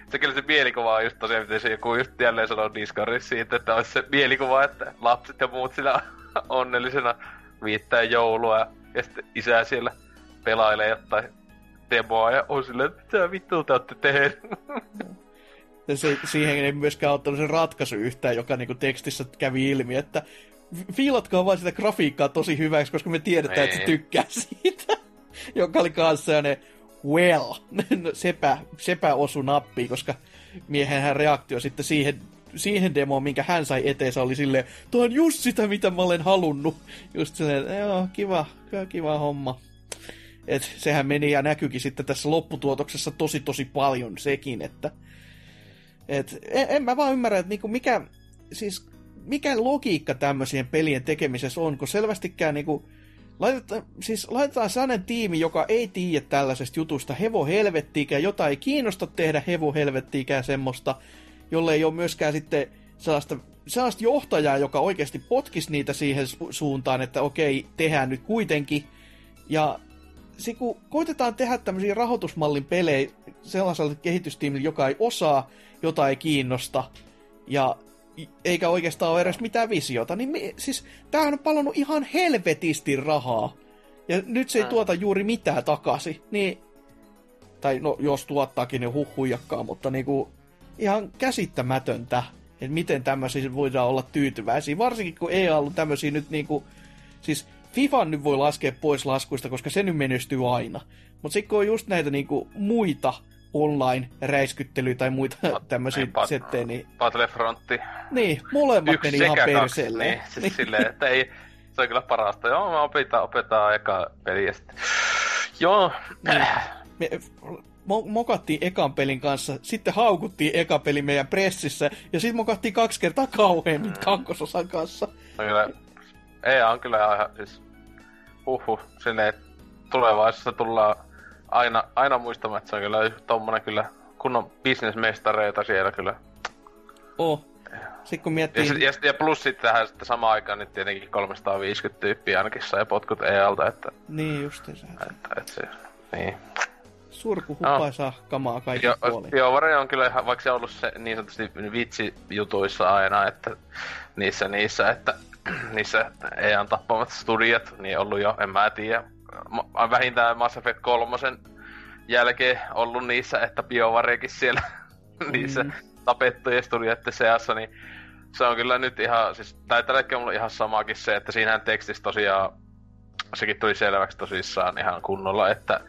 Se kyllä se mielikuva on just tosiaan, miten se joku just jälleen sanoo Discordissa siitä, että olisi se mielikuva, että lapset ja muut sillä onnellisena viittää joulua ja sitten isä siellä pelailee jotain demoa ja on silleen, että mitä vittua te olette tehneet. Ja se, siihen ei myöskään ottanut se ratkaisu yhtään, joka niinku tekstissä kävi ilmi, että fiilatkaa vaan sitä grafiikkaa tosi hyväksi, koska me tiedetään, että se niin. tykkää siitä. joka oli kanssa sellainen, well, no, sepä, sepä osu nappiin, koska miehen reaktio sitten siihen, siihen demoon, minkä hän sai eteensä, oli silleen, tuo on just sitä, mitä mä olen halunnut. Just silleen, joo, kiva, kiva homma. Et sehän meni ja näkyykin sitten tässä lopputuotoksessa tosi tosi paljon sekin, että et en, en mä vaan ymmärrä, että niinku mikä, siis mikä logiikka tämmöisien pelien tekemisessä on, kun selvästikään niinku, laitetaan, siis laitetaan sellainen tiimi, joka ei tiedä tällaisesta jutusta hevo helvettiikään, jota ei kiinnosta tehdä hevo helvettiikään semmoista, jolle ei ole myöskään sitten sellaista, sellaista johtajaa, joka oikeasti potkisi niitä siihen su- suuntaan, että okei, tehdään nyt kuitenkin. Ja se, kun koitetaan tehdä tämmöisiä rahoitusmallin pelejä sellaiselle kehitystiimille, joka ei osaa, jota ei kiinnosta, ja eikä oikeastaan ole edes mitään visiota, niin me, siis tämähän on palannut ihan helvetisti rahaa. Ja nyt se ei tuota juuri mitään takaisin. Niin, tai no, jos tuottaakin, niin huhujakkaa, mutta niinku, ihan käsittämätöntä, että miten tämmöisiä voidaan olla tyytyväisiä. Varsinkin kun ei ollut tämmöisiä nyt niinku, siis FIFA nyt voi laskea pois laskuista, koska se nyt menestyy aina. Mutta sitten kun on just näitä niinku muita online-räiskyttelyä tai muita tämmöisiä niin, settejä, niin... Battlefrontti. Niin, molemmat Yksi meni ihan perseelle. Niin, siis niin. silleen, että ei, se on kyllä parasta. Joo, mä opetaan, opetaan eka peliä Joo. Niin. Me, mo- mokattiin ekan pelin kanssa, sitten haukuttiin eka peli meidän pressissä, ja sitten mokattiin kaksi kertaa kauheammin mm. kakkososan kanssa. No kyllä, ei on kyllä ihan siis, huhu, silleen, tulevaisuudessa tullaan aina, aina muistamaan, että se on kyllä tommonen kyllä kunnon bisnesmestareita siellä kyllä. Oh. Sitten kun miettii... Ja, ja, ja plus sitten tähän sitten samaan aikaan niin tietenkin 350 tyyppiä ainakin sai potkut EALta, että... Niin justiinsa. Että, että se, niin. surku hupaisaa no. kamaa kaikki puolin. BioWare on kyllä ihan, vaikka se on ollut se niin sanotusti vitsi-jutuissa aina, että niissä, niissä, että niissä ei on tappamat studiot, niin ollut jo, en mä tiedä. Vähintään Mass Effect 3 jälkeen ollut niissä, että BioWarekin siellä mm. niissä tapettujen studioiden seassa, niin se on kyllä nyt ihan, siis tai tällä on mulla ihan samakin se, että siinähän tekstissä tosiaan, sekin tuli selväksi tosissaan ihan kunnolla, että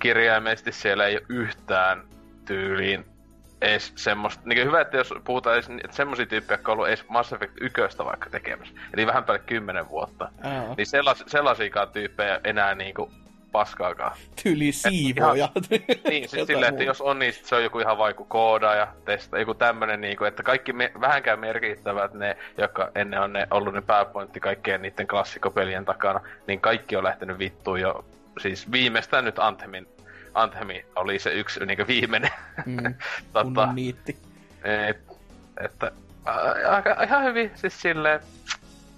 kirjaimellisesti siellä ei ole yhtään tyyliin edes semmoista, niin hyvä, että jos puhutaan edes, että semmoisia tyyppejä, jotka on ollut edes Mass Effect 1 vaikka tekemässä, eli vähän päälle 10 vuotta, Aa. niin sellas, sellaisiakaan tyyppejä enää niinku paskaakaan. Tyyli siivoja. niin, siis silleen, että jos on, niin se on joku ihan vaiku kooda ja testa, joku tämmönen, niin kuin, että kaikki me, vähänkään merkittävät ne, jotka ennen on ne, ollut ne pääpointti kaikkien niiden klassikopelien takana, niin kaikki on lähtenyt vittuun jo, siis viimeistään nyt Anthemin Anthemi oli se yksi niin viimeinen. Mm, tota, niitti. Et, että aika, ihan hyvin siis silleen...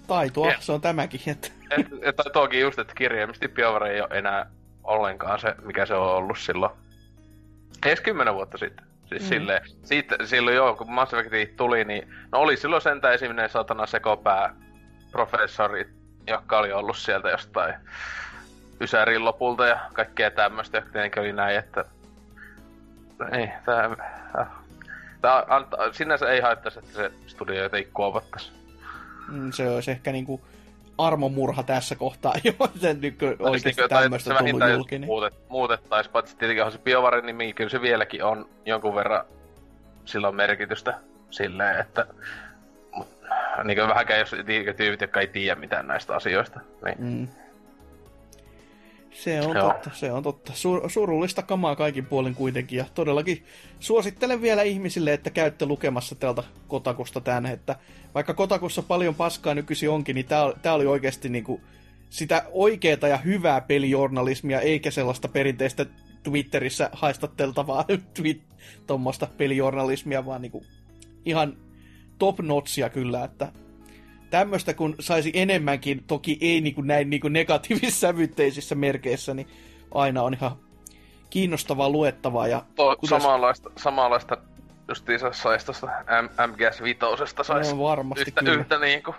Taitoa, se on tämäkin. Että... et, et, toki just, että kirjaimisesti BioWare ei ole enää ollenkaan se, mikä se on ollut silloin. Edes kymmenen vuotta sitten. Siis mm. silleen, siitä, silloin joo, kun Mass Effect tuli, niin no oli silloin sentään esiminen satana sekopää professori, joka oli ollut sieltä jostain Ysärin lopulta ja kaikkea tämmöistä, jotka oli näin, että ei, tää, tää antaa, sinänsä ei haittaisi, että se studio jotenkin kuopattaisi. Mm, se olisi ehkä niinku armomurha tässä kohtaa, jo se nyt oikeasti niin tämmöistä tullut julki. Muutet, muutettaisiin, paitsi tietenkin se BioVarin nimi, kyllä se vieläkin on jonkun verran sillä on merkitystä silleen, että niin kuin vähänkään jos tyypit, jotka ei tiedä mitään näistä asioista, niin mm se on Joo. totta, se on totta. Sur- surullista kamaa kaikin puolin kuitenkin, ja todellakin suosittelen vielä ihmisille, että käytte lukemassa täältä Kotakusta tämän, että vaikka Kotakussa paljon paskaa nykyisin onkin, niin tämä oli oikeasti niinku sitä oikeaa ja hyvää pelijournalismia, eikä sellaista perinteistä Twitterissä haistatteltavaa tweet, tuommoista pelijournalismia, vaan niinku ihan top notchia kyllä, että tämmöistä kun saisi enemmänkin, toki ei niin kuin näin niin kuin negatiivisissa sävytteisissä merkeissä, niin aina on ihan kiinnostavaa luettavaa. Ja to, kutes... samanlaista, samanlaista justiinsa saisi tuosta MGS Vitosesta saisi no, varmasti yhtä, kyllä. yhtä niin kuin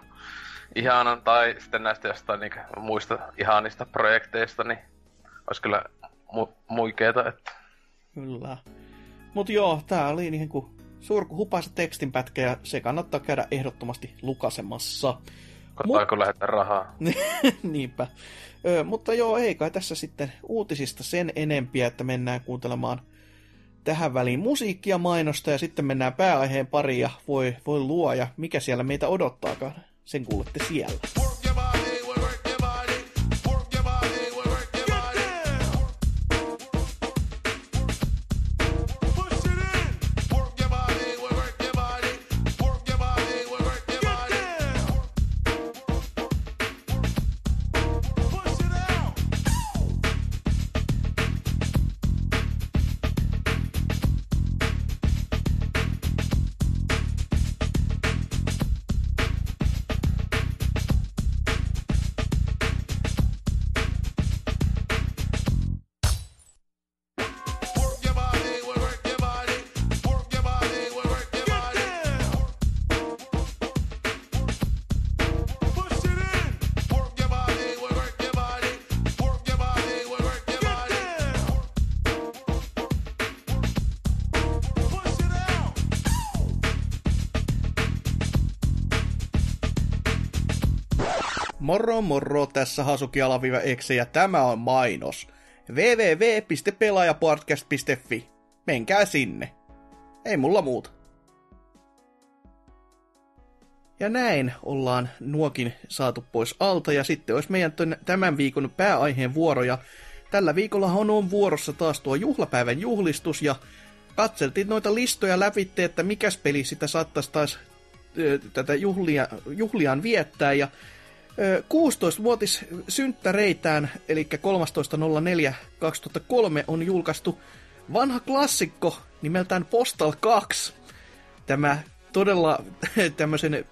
ihanan, tai sitten näistä jostain niin muista ihanista projekteista, niin olisi kyllä mu- muikeeta, että... Kyllä. Mut joo, tää oli niin kuin surkuhupaisa tekstinpätkä ja se kannattaa käydä ehdottomasti lukasemassa. Kotaako Mut... lähettää rahaa? Niinpä. Ö, mutta joo, ei kai tässä sitten uutisista sen enempiä, että mennään kuuntelemaan tähän väliin musiikkia mainosta ja sitten mennään pääaiheen pariin ja voi, voi luoja, mikä siellä meitä odottaakaan. Sen kuulette siellä. Moro moro, tässä Hasuki Alaviva Exe ja tämä on mainos. www.pelaajapodcast.fi. Menkää sinne. Ei mulla muuta. Ja näin ollaan nuokin saatu pois alta ja sitten olisi meidän tämän viikon pääaiheen vuoro ja tällä viikolla on vuorossa taas tuo juhlapäivän juhlistus ja katseltiin noita listoja lävitte, että mikäs peli sitä saattaisi taas tätä juhlia, juhliaan viettää ja 16-vuotis synttäreitään, eli 13.04.2003 on julkaistu vanha klassikko nimeltään Postal 2. Tämä todella tämmöisen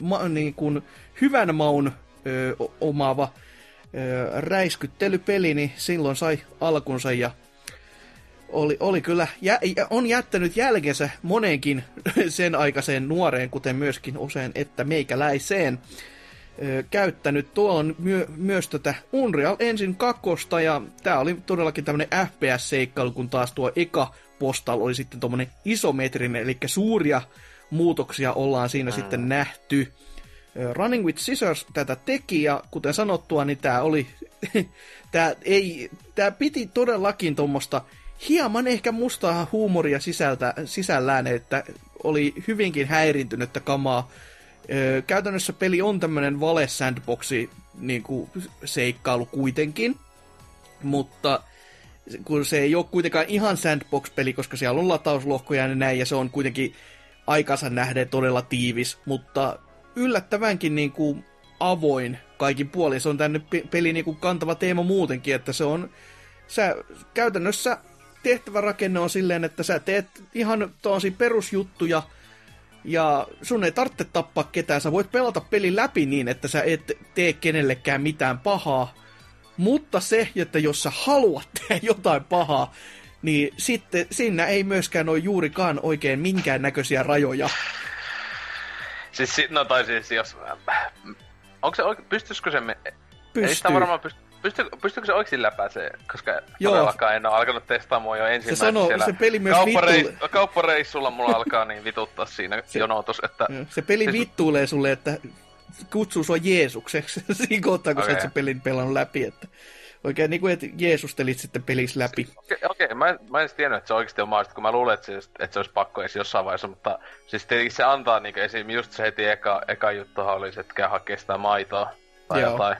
ma, niin kuin, hyvän maun ö, omaava ö, räiskyttelypeli, niin silloin sai alkunsa ja oli, oli kyllä, jä, on jättänyt jälkensä monenkin sen aikaiseen nuoreen, kuten myöskin usein, että meikäläiseen ö, käyttänyt. Tuo on myö, myös tätä Unreal Engine 2, ja tämä oli todellakin tämmönen FPS-seikkailu, kun taas tuo eka Postal oli sitten tuommoinen isometrinen, eli suuria muutoksia ollaan siinä mm. sitten nähty. Running with Scissors tätä teki, ja kuten sanottua, niin tämä oli, tämä ei, tämä piti todellakin tuommoista hieman ehkä mustaa huumoria sisältä, sisällään, että oli hyvinkin häirintynyttä kamaa. Ö, käytännössä peli on tämmöinen vale sandboxi niin kuin seikkailu kuitenkin, mutta kun se ei ole kuitenkaan ihan sandbox-peli, koska siellä on latauslohkoja ja näin, ja se on kuitenkin aikansa nähden todella tiivis, mutta yllättävänkin niin kuin avoin kaikin puolin. Se on tänne peli niin kuin kantava teema muutenkin, että se on sä käytännössä tehtävärakenne on silleen, että sä teet ihan tosi perusjuttuja, ja sun ei tarvitse tappaa ketään. Sä voit pelata peli läpi niin, että sä et tee kenellekään mitään pahaa. Mutta se, että jos sä haluat tehdä jotain pahaa, niin sitten siinä ei myöskään ole juurikaan oikein minkään näköisiä rajoja. Siis, no tai siis jos... Onko se oikein, pystyisikö se... Me... Pystyy. Ei sitä varmaan pysty, pysty, pystyykö se oikeasti läpäisee? Koska Joo. todellakaan en ole alkanut testaamaan jo ensimmäisenä se sanoo, siellä. Se peli myös kauppareis, vittu... Kauppareissulla mulla alkaa niin vituttaa siinä se, jonotus, että... Se peli siis... vittuulee sulle, että kutsuu sua Jeesukseksi siinä kohtaa, kun okay. sä et se pelin pelannut läpi, että... Oikein niin kuin, että Jeesustelit sitten pelissä läpi. Okei, okay, okay. mä, en, mä en tiennyt, että se oikeasti on mahdollista, kun mä luulen, että se, että se olisi pakko edes jossain vaiheessa, mutta siis tietenkin se antaa niin esim. just se heti eka, eka juttuhan oli se, että käy hakea sitä maitoa tai Joo. jotain.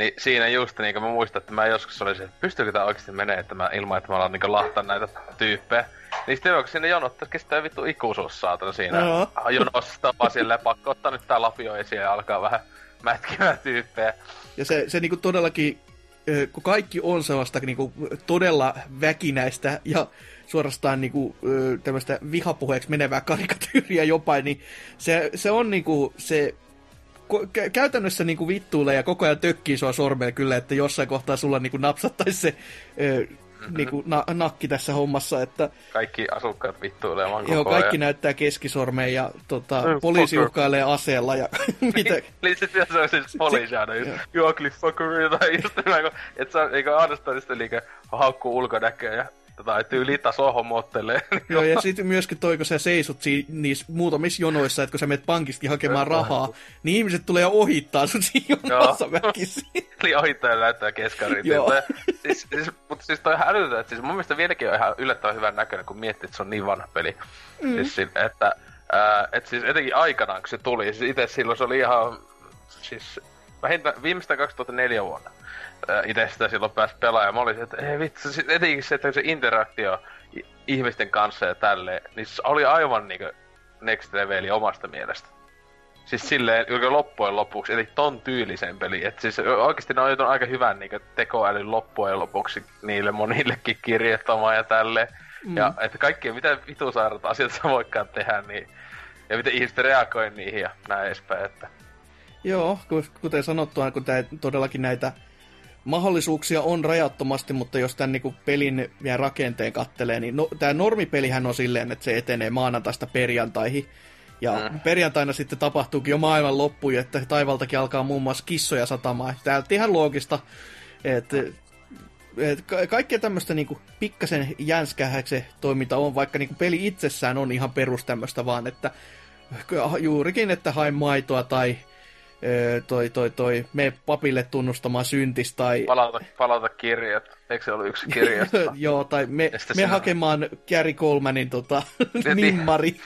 Niin siinä just, niin kuin mä muistan, että mä joskus oli se, että pystyykö tää oikeasti menee, että mä ilman, että mä alan niin lahtaa näitä tyyppejä. Niin sitten kun sinne jonottaa, kestää vittu ikuisuus saatana siinä no. jonossa vaan siellä pakko ottaa nyt tää lapio esiin ja alkaa vähän mätkimään tyyppejä. Ja se, se niinku todellakin, kun kaikki on sellaista niinku todella väkinäistä ja suorastaan niinku, tämmöistä vihapuheeksi menevää karikatyyriä jopa, niin se, se on niinku se käytännössä niinku vittuilee ja koko ajan tökkii sua sormella kyllä, että jossain kohtaa sulla niinku napsattaisi se ö, mm-hmm. niinku na- nakki tässä hommassa. Että... Kaikki asukkaat vittuilemaan koko Joo, kaikki ajan. näyttää keskisormeen ja tota, mm, poliisi fucker. uhkailee aseella ja mitä... Eli se on siis poliisi aina, you ugly fucker, tai just että se on, eikö sitä liikaa haukkuu ulkonäköä ja tai tyyli taso homottelee. Joo, ja sitten myöskin toi, kun sä seisot si- niissä muutamissa jonoissa, että kun sä menet pankistakin hakemaan rahaa, niin ihmiset tulee ohittaa sun siinä jonossa väkisin. Eli ohittaa ja näyttää keskarit. Joo. siis, siis, mutta siis toi hälytä, että siis mun mielestä vieläkin on ihan yllättävän hyvän näköinen, kun miettii, että se on niin vanha peli. Mm. Siis, että, ää, et siis etenkin aikanaan, kun se tuli, siis itse silloin se oli ihan, siis vähintään viimeistä 2004 vuonna itse sitä silloin pääsi pelaamaan. Mä olin, että ei vitsi, etenkin se, että se interaktio ihmisten kanssa ja tälleen, niin se oli aivan niinku next leveli omasta mielestä. Siis silleen, joka loppujen lopuksi, eli ton tyylisen peli. Et siis oikeasti ne on aika hyvän niinku tekoälyn loppujen lopuksi niille monillekin kirjoittamaan ja tälleen. Mm. Ja että kaikki, mitä vitusaarat asiat sä voikaan tehdä, niin ja miten ihmiset reagoi niihin ja näin edespäin. Että... Joo, kuten sanottua, kun tää todellakin näitä mahdollisuuksia on rajattomasti, mutta jos tämän niin pelin vielä rakenteen kattelee, niin no, tämä normipelihän on silleen, että se etenee maanantaista perjantaihin. Ja mm. perjantaina sitten tapahtuukin jo maailman loppu, että taivaltakin alkaa muun muassa kissoja satamaan. Tämä on ihan loogista, että et kaikkea tämmöistä niinku pikkasen jänskähäksi toiminta on, vaikka niinku peli itsessään on ihan perus tämmöistä vaan, että juurikin, että hae maitoa tai toi, toi, toi, me papille tunnustamaan syntis tai... Palauta, palauta kirjat. Eikö se ollut yksi kirja? Joo, tai me, me hakemaan Gary Colemanin tota, nimmari.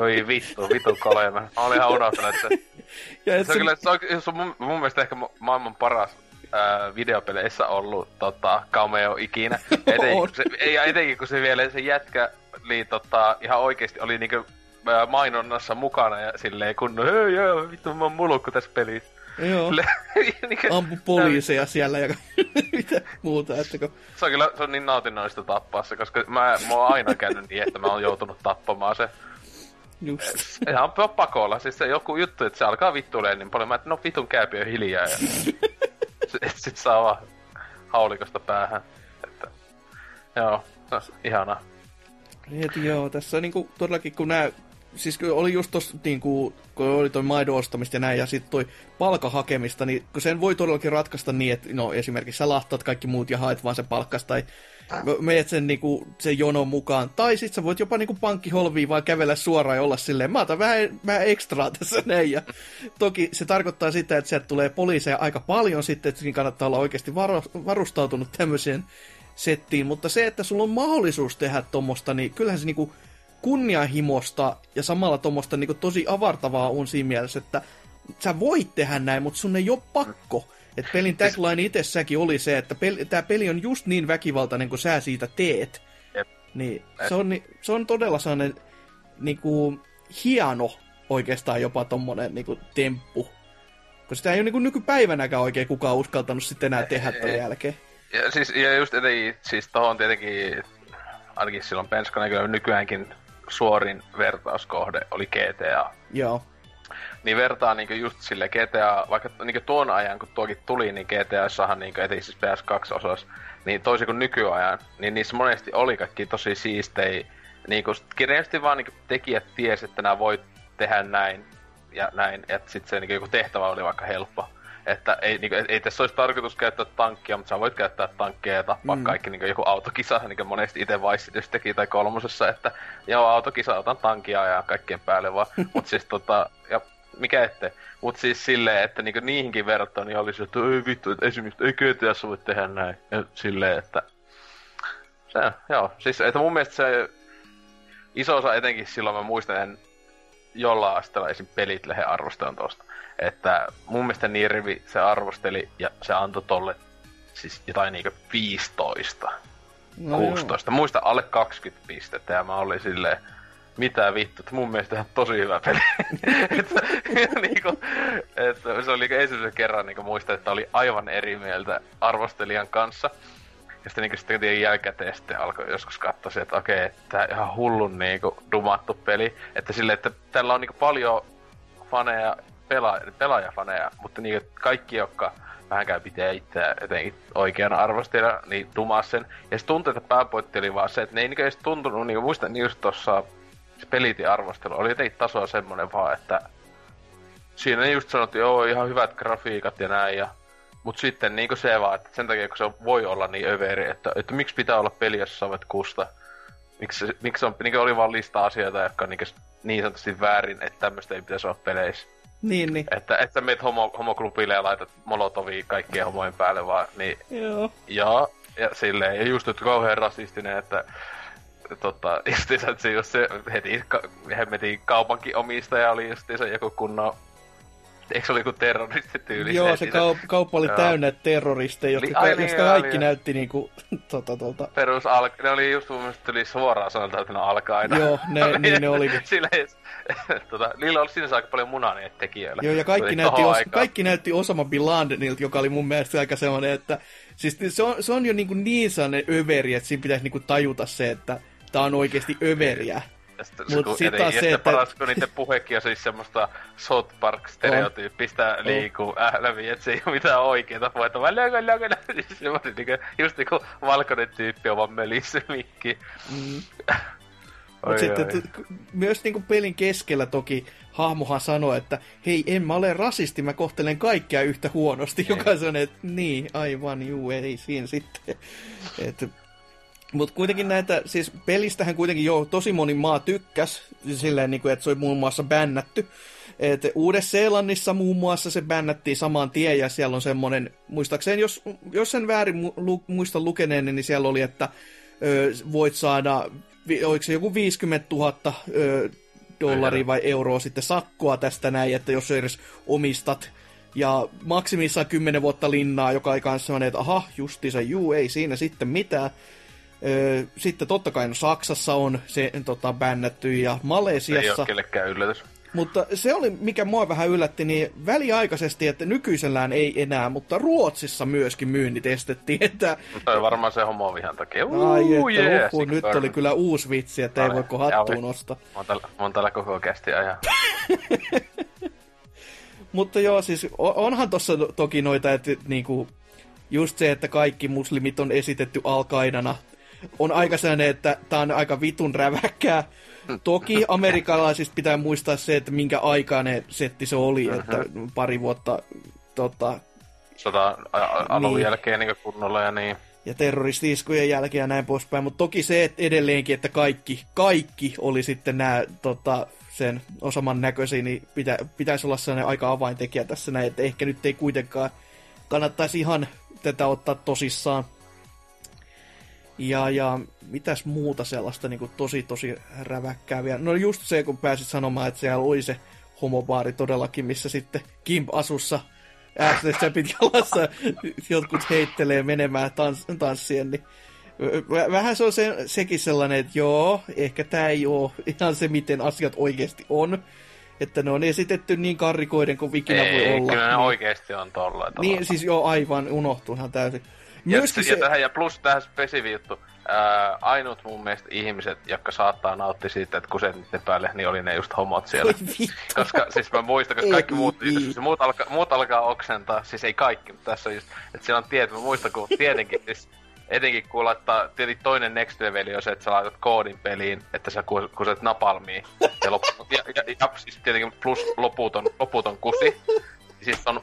Oi vittu, vittu kolema. Mä olin ihan unohtanut, että... ja se, on kyllä, se on, se on mun, mun mielestä ehkä maailman paras videopeleissä ollut tota, cameo ikinä. Etenkin, kun se, ja etenkin kun se vielä se jätkä niin, tota, ihan oikeesti oli niinku mainonnassa mukana ja silleen kun hei joo, vittu mä oon mulukku tässä pelissä. Joo. Ampu poliiseja siellä ja mitä muuta. Että kun... Se on kyllä se on niin nautinnollista tappaa se, koska mä, mä oon aina käynyt niin, että mä oon joutunut tappamaan se. Just. Ihan pakolla. Siis se joku juttu, että se alkaa vittuilemaan niin paljon. Mä että no vitun on hiljaa ja sit saa vaan haulikosta päähän. Että, joo. No, ihanaa. Et joo, tässä niinku todellakin kun nää, siis kun oli just tossa niinku, kun oli toi maidon ostamista ja näin, ja sitten toi palkahakemista, niin kun sen voi todellakin ratkaista niin, että no esimerkiksi sä lahtaat kaikki muut ja haet vaan sen palkkas, tai meet sen, niinku, sen jonon mukaan, tai sit sä voit jopa niinku pankkiholviin vaan kävellä suoraan ja olla silleen, mä otan vähän, vähän ekstraa tässä näin, ja toki se tarkoittaa sitä, että sieltä tulee poliiseja aika paljon sitten, että siinä kannattaa olla oikeasti varo, varustautunut tämmöiseen settiin, mutta se, että sulla on mahdollisuus tehdä tuommoista, niin kyllähän se niinku kunnianhimosta ja samalla tuommoista niinku tosi avartavaa on siinä mielessä, että sä voit tehdä näin, mutta sun ei ole pakko. Et pelin tagline itsessäkin oli se, että peli, tämä peli on just niin väkivaltainen kuin sä siitä teet. Jep. Niin se on, se on todella sellainen niinku, hieno oikeastaan jopa tommonen niinku, temppu. Koska sitä ei ole niinku nykypäivänäkään oikein kukaan uskaltanut sitten enää tehdä tämän jälkeen. Ja, siis, ja just etenkin, siis tohon tietenkin, ainakin silloin penskana kyllä nykyäänkin suorin vertauskohde oli GTA. Joo. Niin vertaa niinku just sille GTA, vaikka niinku tuon ajan kun tuokin tuli, niin GTAssahan niinku etenkin siis PS2 osas, niin toisin kuin nykyajan, niin niissä monesti oli kaikki tosi siistei. Niinku kirjallisesti vaan niinku tekijät ties, että nämä voi tehdä näin ja näin, että sit se niinku joku tehtävä oli vaikka helppo. Että ei, niinku, ei tässä olisi tarkoitus käyttää tankkia, mutta sä voit käyttää tankkia ja tappaa mm. kaikki niinku joku autokisa, niin kuin monesti itse Vice teki tai kolmosessa, että joo, autokisa, otan tankia ja kaikkien päälle vaan. Mut siis tota, ja mikä ette. Mut siis silleen, että niinku niihinkin verrattuna niin olisi, että ei vittu, että esimerkiksi ei GTS voi tehdä näin. Ja silleen, että se, joo, siis että mun mielestä se iso osa etenkin silloin mä muistan, en jollain asteella esim. pelit lähde arvostamaan tosta. Että mun mielestä Nirvi se arvosteli ja se antoi tolle siis jotain niinku 15, No 16. Muista alle 20 pistettä ja mä olin silleen, mitä vittu, että mun mielestä ihan tosi hyvä peli. että, niinku, että se oli niinku ensimmäisen kerran niinku muistan, että oli aivan eri mieltä arvostelijan kanssa. Ja sitten niinku sitten jälkikäteen sitten alkoi joskus katsoa, että okei, että ihan hullun niinku dumattu peli. Että sille, että tällä on niinku paljon faneja, pela, pelaajafaneja, mutta niinku kaikki, jotka vähänkään pitää itseä jotenkin oikeana arvostelijana, niin dumaa sen. Ja se tuntuu, että pääpointti oli vaan se, että ne ei niinku edes tuntunut, niinku muistan niin just tossa se pelitin arvostelu oli jotenkin tasoa semmonen vaan, että siinä just sanottiin, joo, ihan hyvät grafiikat ja näin, ja Mut sitten niinku se vaan, että sen takia kun se voi olla niin överi, että, että miksi pitää olla peli, jos sä kusta. Miksi, miksi on, niinku oli vaan lista asioita, jotka on niin sanotusti väärin, että tämmöistä ei pitäisi olla peleissä. Niin, niin. Että, että sä meet homo, homoklubille ja laitat molotovia kaikkien homojen päälle vaan, niin Joo. ja, ja silleen, ja just, että kauhean rasistinen, että tota, justiinsa, että se just se heti ka, hemmetin kaupankin omistaja oli justiinsa joku kunnon, eikö se oli joku terroristityyli? Joo, se kaup- kauppa oli täynnä terroristeja, jotka, Ai ka- niin, kaikki niin. näytti niinku, tota, tota, Perus al... Ne oli just mun mielestä tuli suoraan sanota, että ne alkaa aina. Joo, ne- niin ne olikin. Silleen, tota, niillä oli sinänsä aika paljon munaa niille tekijöille. Joo, ja kaikki oli näytti, os, kaikki näytti Osama Bin Ladenilta, joka oli mun mielestä aika semmoinen, että siis se on, se on jo niin, niin sellainen överi, että siinä pitäisi niin tajuta se, että tää on oikeasti överiä. Ja sitten, Mut kun sit eti- taas se, sitten että- paras, kun niiden puhekin on siis semmoista South Park-stereotyyppistä liikuu ähläviä, että se ei ole mitään oikeeta puhetta, vaan lökö, lökö, lökö. Siis semmoinen niinku, just niinku valkoinen tyyppi on vaan melissä mikki. Mm. Mutta sitten oi. myös niin kuin pelin keskellä toki hahmohan sanoi, että hei, en mä ole rasisti, mä kohtelen kaikkia yhtä huonosti. Joka sanoi, että niin, aivan, juu, ei siinä sitten. Et, mutta kuitenkin näitä, siis pelistähän kuitenkin jo tosi moni maa tykkäs, silleen niin kuin, että se oli muun muassa bännätty. Et Uudessa-Seelannissa muun muassa se bännättiin saman tien ja siellä on semmoinen, muistaakseni, jos, jos sen väärin mu- lu, muistan lukeneen, niin siellä oli, että ö, voit saada, oliko se joku 50 000 ö, dollaria vai euroa sitten sakkoa tästä näin, että jos edes omistat. Ja maksimissaan 10 vuotta linnaa, joka ei kanssa että aha, justiinsa, juu, ei siinä sitten mitään. Sitten totta kai no Saksassa on se tota, bännätty ja Se ei Malesiassa. ole kellekään yllätys. Mutta se oli, mikä mua vähän yllätti, niin väliaikaisesti, että nykyisellään ei enää, mutta Ruotsissa myöskin myynnit estettiin, että Mutta on varmaan se homovihan takia. ai, Uu, että jee, uhu, nyt oli kyllä uusi vitsi, että ei Ai, voiko ja hattuun nostaa. Mä oon täällä, mä oon täällä koko kästi ajan. Mutta joo, siis onhan tossa to- toki noita, että niinku, just se, että kaikki muslimit on esitetty alkaidana on aika sellainen, että tämä on aika vitun räväkkää. Toki amerikkalaisista pitää muistaa se, että minkä aikainen setti se oli, mm-hmm. että pari vuotta tota, sota alun niin. jälkeen niin kunnolla ja niin. Ja terroristi-iskujen jälkeen ja näin poispäin, mutta toki se että edelleenkin, että kaikki, kaikki oli sitten nämä tota, sen osaman näköisiä, niin pitä, pitäisi olla sellainen aika avaintekijä tässä näin, että ehkä nyt ei kuitenkaan kannattaisi ihan tätä ottaa tosissaan. Ja, ja mitäs muuta sellaista niin kuin tosi tosi räväkkää vielä. No just se, kun pääsit sanomaan, että siellä oli se homobaari todellakin, missä sitten Kimp-asussa Ashton jalassa jotkut heittelee menemään tans- tanssien, niin vähän se on se, sekin sellainen, että joo, ehkä tämä ei ole ihan se, miten asiat oikeasti on. Että ne on esitetty niin karrikoiden kuin ikinä ei, voi olla. kyllä ne niin, oikeasti on tolla. Niin, siis joo, aivan, unohtuuhan täysin. Myöskin ja, se... ja, tähän, ja plus tähän spesifi juttu, ää, ainut mun mielestä ihmiset, jotka saattaa nauttia siitä, että kuset niiden päälle, niin oli ne just homot siellä. koska siis mä muistan, koska kaikki muut, siis muut, alka, muut alkaa oksentaa, siis ei kaikki, mutta tässä on just, että siellä on tietty, mä muistan, kun tietenkin, siis etenkin kun laittaa, tietenkin toinen next level on se, että sä laitat koodin peliin, että sä kuset napalmiin. Ja, lop, ja, ja, ja, siis tietenkin plus loputon, loputon kusi. Siis on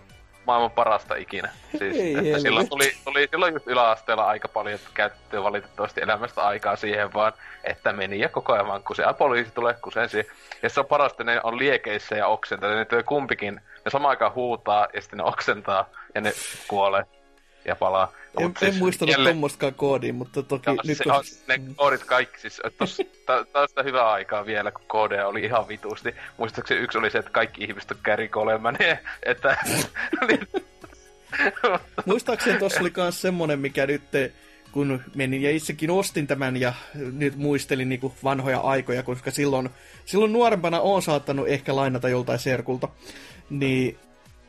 maailman parasta ikinä. Siis, Ei että silloin tuli, tuli silloin just yläasteella aika paljon, että käytettiin valitettavasti elämästä aikaa siihen vaan, että meni ja koko ajan vaan kuseen. Ja poliisi tulee kuseen siihen. Ja se on parasta, ne on liekeissä ja oksentaa. Ne työ kumpikin, ne samaan aikaan huutaa ja sitten ne oksentaa ja ne kuolee ja palaa. En, en siis muistanut jälleen... tommostakaan koodiin, mutta toki no, nyt se, on... Ne koodit kaikki, siis on sitä hyvää aikaa vielä, kun koodeja oli ihan vitusti. Muistaakseni yksi oli se, että kaikki ihmiset on kärikolemaan, että... Muistaakseni tuossa oli myös semmonen, mikä nyt kun menin ja itsekin ostin tämän ja nyt muistelin niin vanhoja aikoja, koska silloin, silloin nuorempana on saattanut ehkä lainata joltain serkulta, niin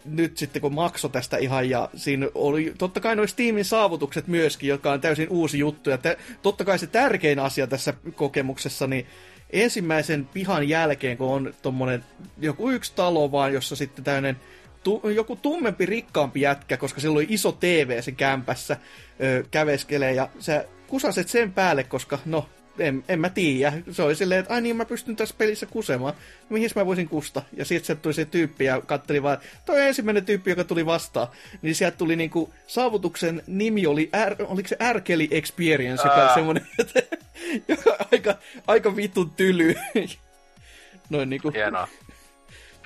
nyt sitten kun makso tästä ihan, ja siinä oli totta kai noin Steamin saavutukset myöskin, joka on täysin uusi juttu, ja te, totta kai se tärkein asia tässä kokemuksessa, niin ensimmäisen pihan jälkeen, kun on tommonen joku yksi talo vaan, jossa sitten tämmöinen tu, joku tummempi, rikkaampi jätkä, koska sillä oli iso TV sen kämpässä, ö, käveskelee, ja sä kusaset sen päälle, koska no, en, en mä tiedä. Se oli silleen, että ai niin, mä pystyn tässä pelissä kusemaan. Mihin mä voisin kusta? Ja sitten se tuli se tyyppi ja katteli vaan, toi ensimmäinen tyyppi, joka tuli vastaan. Niin sieltä tuli niinku, saavutuksen nimi oli, R, oliko se Ärkeli Experience, joka semmonen, joka aika, aika vitun tyly. Noin niinku. Hienoa.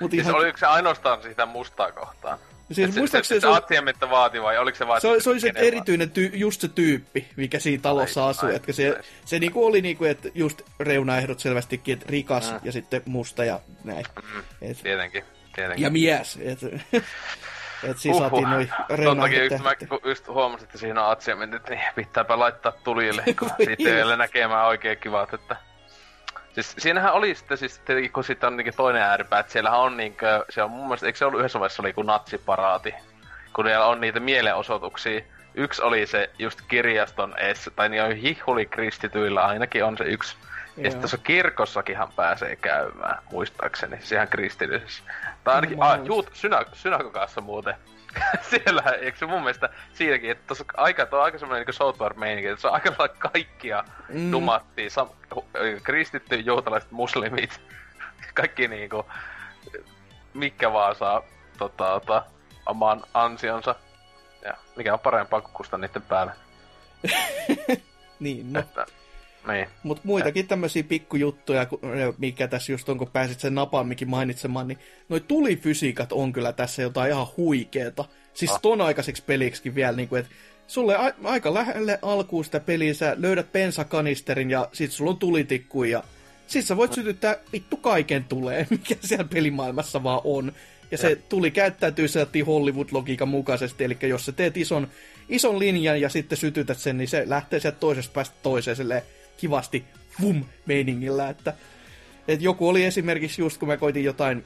Mut siis ihan... oliko se ainoastaan sitä mustaa kohtaan? Siis muistaakseni se, se, se, se, se vaati vai oliko se vaan... Se, se oli se erityinen, ty, just se tyyppi, mikä siinä talossa ai, asui. Ai, että se, ai. se niinku oli niinku, että just reunaehdot selvästikin, että rikas mm. ja sitten musta ja näin. Mm, et, tietenkin, tietenkin. Ja mies. Et, et siinä uhuh. saatiin noin reunaehdot just, mä just huomasin, että siinä on atsiementit, niin pitääpä laittaa tulille, kun siitä ei ole näkemään oikein kivat, että... Siis siinähän oli sitten siis tietenkin, kun sitten on niin toinen ääripää, että siellähän on niinkö, se on mun mielestä, eikö se ollut yhdessä vaiheessa oli kuin natsiparaati, kun siellä on niitä mielenosoituksia. Yksi oli se just kirjaston edessä, tai niin on hihuli kristityillä ainakin on se yksi. Joo. Ja sitten tuossa kirkossakinhan pääsee käymään, muistaakseni, siis ihan kristillisessä. Tai ainakin, no, ah, juut, synä, synagogassa muuten siellä, eikö se mun mielestä siinäkin, että tuossa aika, tuo on aika semmoinen niin South Park meininki, että se on aika lailla kaikkia mm. dumattiin, sam- kristitty, juutalaiset, muslimit, kaikki niinku, mikä vaan saa tota, tota, oman ansionsa. Ja mikä on parempaa kuin kustaa niiden päälle. niin, no. Että, niin. Mutta muitakin tämmöisiä pikkujuttuja, mikä tässä just on, kun pääsit sen napalmikin mainitsemaan, niin noi tulifysiikat on kyllä tässä jotain ihan huikeeta. Siis ah. ton aikaiseksi peliksi vielä, niin kuin, että sulle a- aika lähelle alkuun sitä peliä, sä löydät pensakanisterin ja sit sulla on tulitikku ja sit sä voit sytyttää vittu kaiken tulee, mikä siellä pelimaailmassa vaan on. Ja se tuli käyttäytyy sieltä Hollywood-logiikan mukaisesti, eli jos sä teet ison, ison linjan ja sitten sytytät sen, niin se lähtee sieltä toisesta päästä toiseen silleen kivasti vum meiningillä, että, että joku oli esimerkiksi just kun mä koitin jotain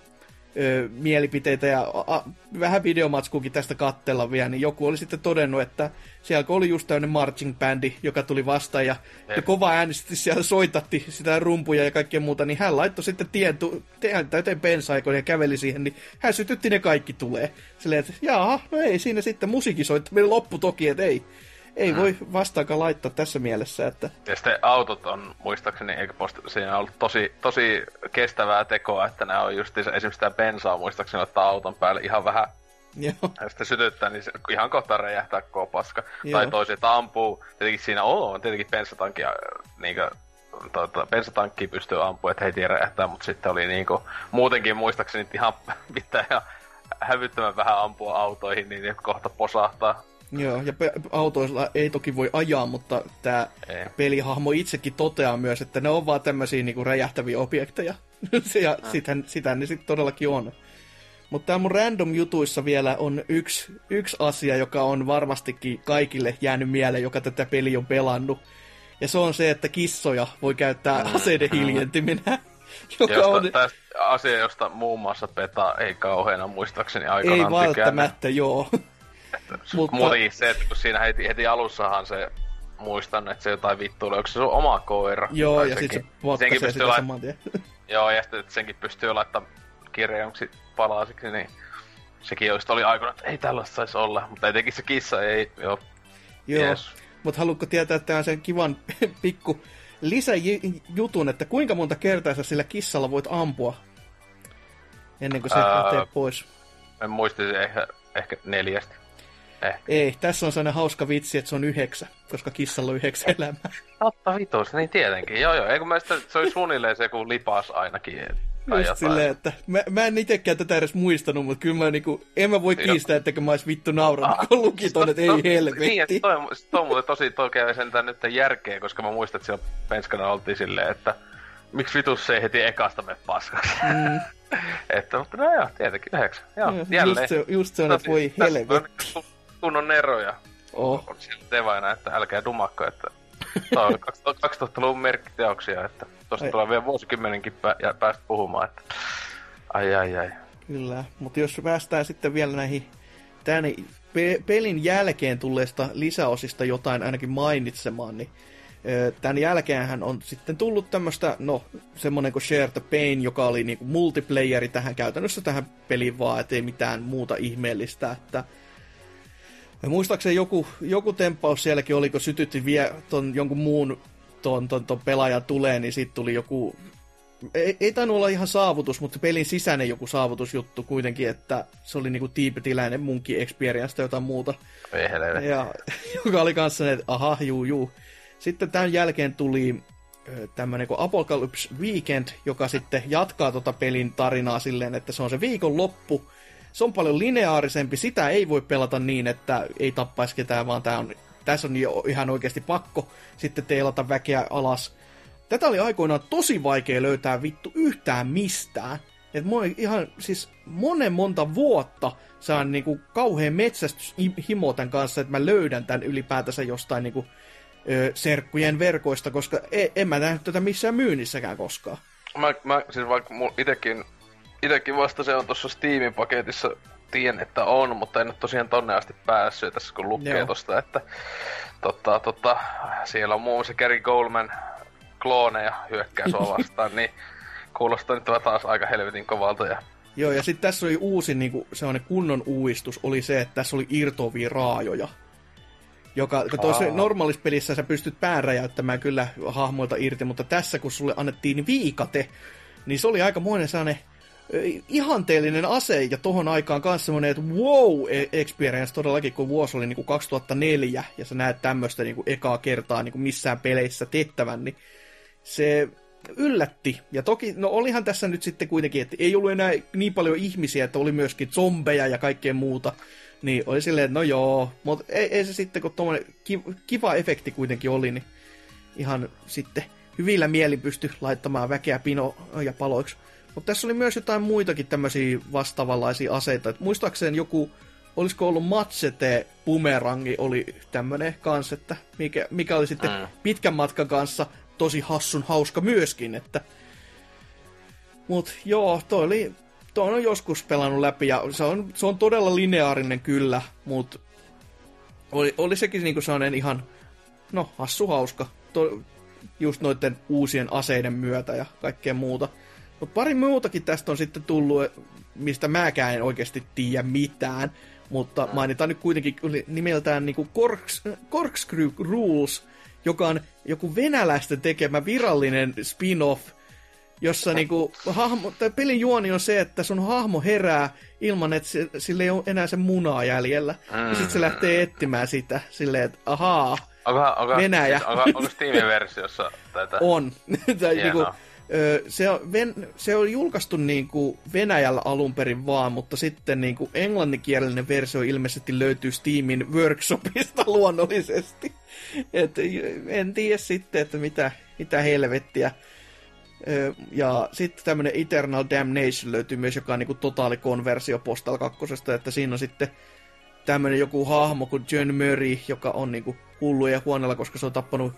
ö, mielipiteitä ja a, a, vähän videomatskuukin tästä kattella vielä, niin joku oli sitten todennut, että siellä oli just tämmöinen marching bandi, joka tuli vastaan ja, ja kova äänisesti siellä soitatti sitä rumpuja ja kaikkea muuta, niin hän laittoi sitten tien, tien täyteen bensaikon ja käveli siihen, niin hän sytytti ne kaikki tulee. Silleen, että no ei siinä sitten musiikki soittaminen loppu toki, että ei, ei voi vastaakaan laittaa tässä mielessä, että... Ja sitten autot on, muistaakseni, eikä post, siinä on ollut tosi, tosi kestävää tekoa, että nämä on just esimerkiksi sitä bensaa, muistaakseni ottaa auton päälle ihan vähän Joo. ja sitten sytyttää, niin se ihan kohta räjähtää koko paska. Joo. Tai toiset ampuu, tietenkin siinä on, on tietenkin bensatankia, niinkö, tuota, bensatankki pystyy ampumaan, että heti räjähtää, mutta sitten oli niinku, muutenkin muistaakseni ihan pitää ihan hävyttömän vähän ampua autoihin, niin ne kohta posahtaa. Joo, ja pe- autoilla ei toki voi ajaa, mutta tämä Ei. pelihahmo itsekin toteaa myös, että ne on vaan tämmöisiä niinku räjähtäviä objekteja. ja sitähän, sitähän ne sitten todellakin on. Mutta täällä mun random jutuissa vielä on yksi, yksi asia, joka on varmastikin kaikille jäänyt mieleen, joka tätä peliä on pelannut. Ja se on se, että kissoja voi käyttää aseiden hiljentiminä. joka Josta, on, tästä asia, josta muun muassa Peta ei kauheena muistaakseni ei aikanaan tykännyt. välttämättä, joo. Mutta... Muutenkin se, että kun siinä heti, heti alussahan se muistan, että se jotain vittuili, onko se sun oma koira? Joo, ja sitten se potkaisee sitä lait- saman tien. Joo, ja sitten senkin pystyy laittamaan kirjauksi palasiksi, niin sekin olisi oli aikana, että ei tällaista saisi olla. Mutta etenkin se kissa ei, joo. Joo, Yes. mutta haluatko tietää että sen kivan pikku lisäjutun, että kuinka monta kertaa sä sillä kissalla voit ampua ennen kuin se Ää, lähtee pois? En muistisi ehkä, ehkä neljästi. Ei, tässä on sellainen hauska vitsi, että se on yhdeksän, koska kissalla on yhdeksän elämää. Totta vitos, niin tietenkin. Joo joo, eikö mä sitä, se oli suunnilleen se kuin lipas ainakin. Tai Just silleen, että mä, mä en itekään tätä edes muistanut, mutta kyllä mä niinku, en mä voi kiistää, että mä ois vittu nauranut, kun luki ton, että To- ei Niin, helvetti. että toi, toi on muuten tosi toi käy sentään nyt järkeä, koska mä muistan, että siellä penskana oltiin silleen, että miksi vitus se ei heti ekasta me paskaksi. Mm, että, mutta no joo, tietenkin yhdeksän. Joo, just, jälleen. se, just se on, että voi helvetti. Kun- kunnon eroja. Oh. On siellä tevaina, että älkää dumakko, että Tämä on 2000-luvun merkkiteoksia, että tuosta Ai. tulee vielä vuosikymmenenkin pä- ja päästä puhumaan, että ai ai ai. Kyllä, mutta jos päästään sitten vielä näihin tämän pe- pelin jälkeen tulleista lisäosista jotain ainakin mainitsemaan, niin tämän jälkeenhän on sitten tullut tämmöistä, no, semmonen kuin Share the Pain, joka oli niinku multiplayeri tähän käytännössä tähän peliin vaan, ettei mitään muuta ihmeellistä, että ja muistaakseni joku, joku temppaus sielläkin oli, kun sytytti vie ton jonkun muun ton, ton, ton pelaajan tulee, niin siitä tuli joku ei, ei tainnut olla ihan saavutus, mutta pelin sisäinen joku saavutusjuttu kuitenkin, että se oli niinku tiipetiläinen munki experience tai jotain muuta. Ei helvetti. Ja, joka oli kanssa että aha, juu, juu. Sitten tämän jälkeen tuli tämmöinen kuin Apocalypse Weekend, joka sitten jatkaa tota pelin tarinaa silleen, että se on se viikon loppu. Se on paljon lineaarisempi, sitä ei voi pelata niin, että ei tappaisi ketään, vaan tää on, tässä on jo ihan oikeasti pakko sitten teilata väkeä alas. Tätä oli aikoinaan tosi vaikea löytää vittu yhtään mistään. Et mä ihan siis monen monta vuotta saan niinku kauhean metsästyshimo tämän kanssa, että mä löydän tämän ylipäätänsä jostain niinku, ö, serkkujen verkoista, koska en, en mä nähnyt tätä missään myynnissäkään koskaan. Mä, mä siis vaikka itekin, itekin vasta se on tuossa Steamin paketissa, tiedän, että on, mutta en ole tosiaan tonne asti päässyt tässä kun lukee Joo. tosta, että totta, totta, siellä on muun muassa Gary Goldman klooneja hyökkää sua vastaan, niin kuulostaa nyt taas aika helvetin kovalta ja Joo, ja sitten tässä oli uusi niinku, sellainen kunnon uudistus, oli se, että tässä oli irtovia raajoja. Joka, kun Aa. normaalissa pelissä sä pystyt pään räjäyttämään kyllä hahmoilta irti, mutta tässä kun sulle annettiin viikate, niin se oli aika monen sellainen ihanteellinen ase, ja tohon aikaan kanssa semmoinen, että wow e- experience todellakin, kun vuosi oli niinku 2004, ja sä näet tämmöistä niinku ekaa kertaa niinku missään peleissä tehtävän, niin se yllätti. Ja toki, no olihan tässä nyt sitten kuitenkin, että ei ollut enää niin paljon ihmisiä, että oli myöskin zombeja ja kaikkea muuta. Niin oli silleen, että no joo, mutta ei, ei se sitten, kun tuommoinen kiva, efekti kuitenkin oli, niin ihan sitten hyvillä mielin pysty laittamaan väkeä pino ja paloiksi. Mutta tässä oli myös jotain muitakin tämmöisiä vastaavanlaisia aseita. Et muistaakseni joku, olisiko ollut Matsete Bumerangi oli tämmönen kanssa, että mikä, mikä oli sitten Mm. pitkän matkan kanssa tosi hassun hauska myöskin, että Mut joo, toi oli, toi on joskus pelannut läpi ja se on, se on todella lineaarinen kyllä, mut oli, oli sekin niinku sellainen ihan, no hassu hauska, to, just noiden uusien aseiden myötä ja kaikkea muuta. Mutta pari muutakin tästä on sitten tullut, mistä mäkään en oikeasti tiedä mitään. mutta mainitaan nyt kuitenkin nimeltään niinku Corks, Corkscrew Rules, joka on joku venäläisten tekemä virallinen spin-off, jossa niinku hahmo, tai pelin juoni on se, että sun hahmo herää ilman, että se, sille ei ole enää se munaa jäljellä. Mm. Ja sitten se lähtee etsimään sitä silleen, että ahaa, onko, onko, Venäjä. Siis, onko, onko Steam-versiossa tätä? On. tai niinku, se on, ven, se on julkaistu niin kuin Venäjällä alun perin vaan, mutta sitten niin kuin englanninkielinen versio ilmeisesti löytyy Steamin workshopista luonnollisesti. Et en tiedä sitten, että mitä, mitä helvettiä. Ja sitten tämmönen Eternal Damnation löytyy myös, joka on niinku totaalikonversio Postal 2, että siinä on sitten tämmönen joku hahmo kuin John Murray, joka on niinku hullu ja huonolla, koska se on tappanut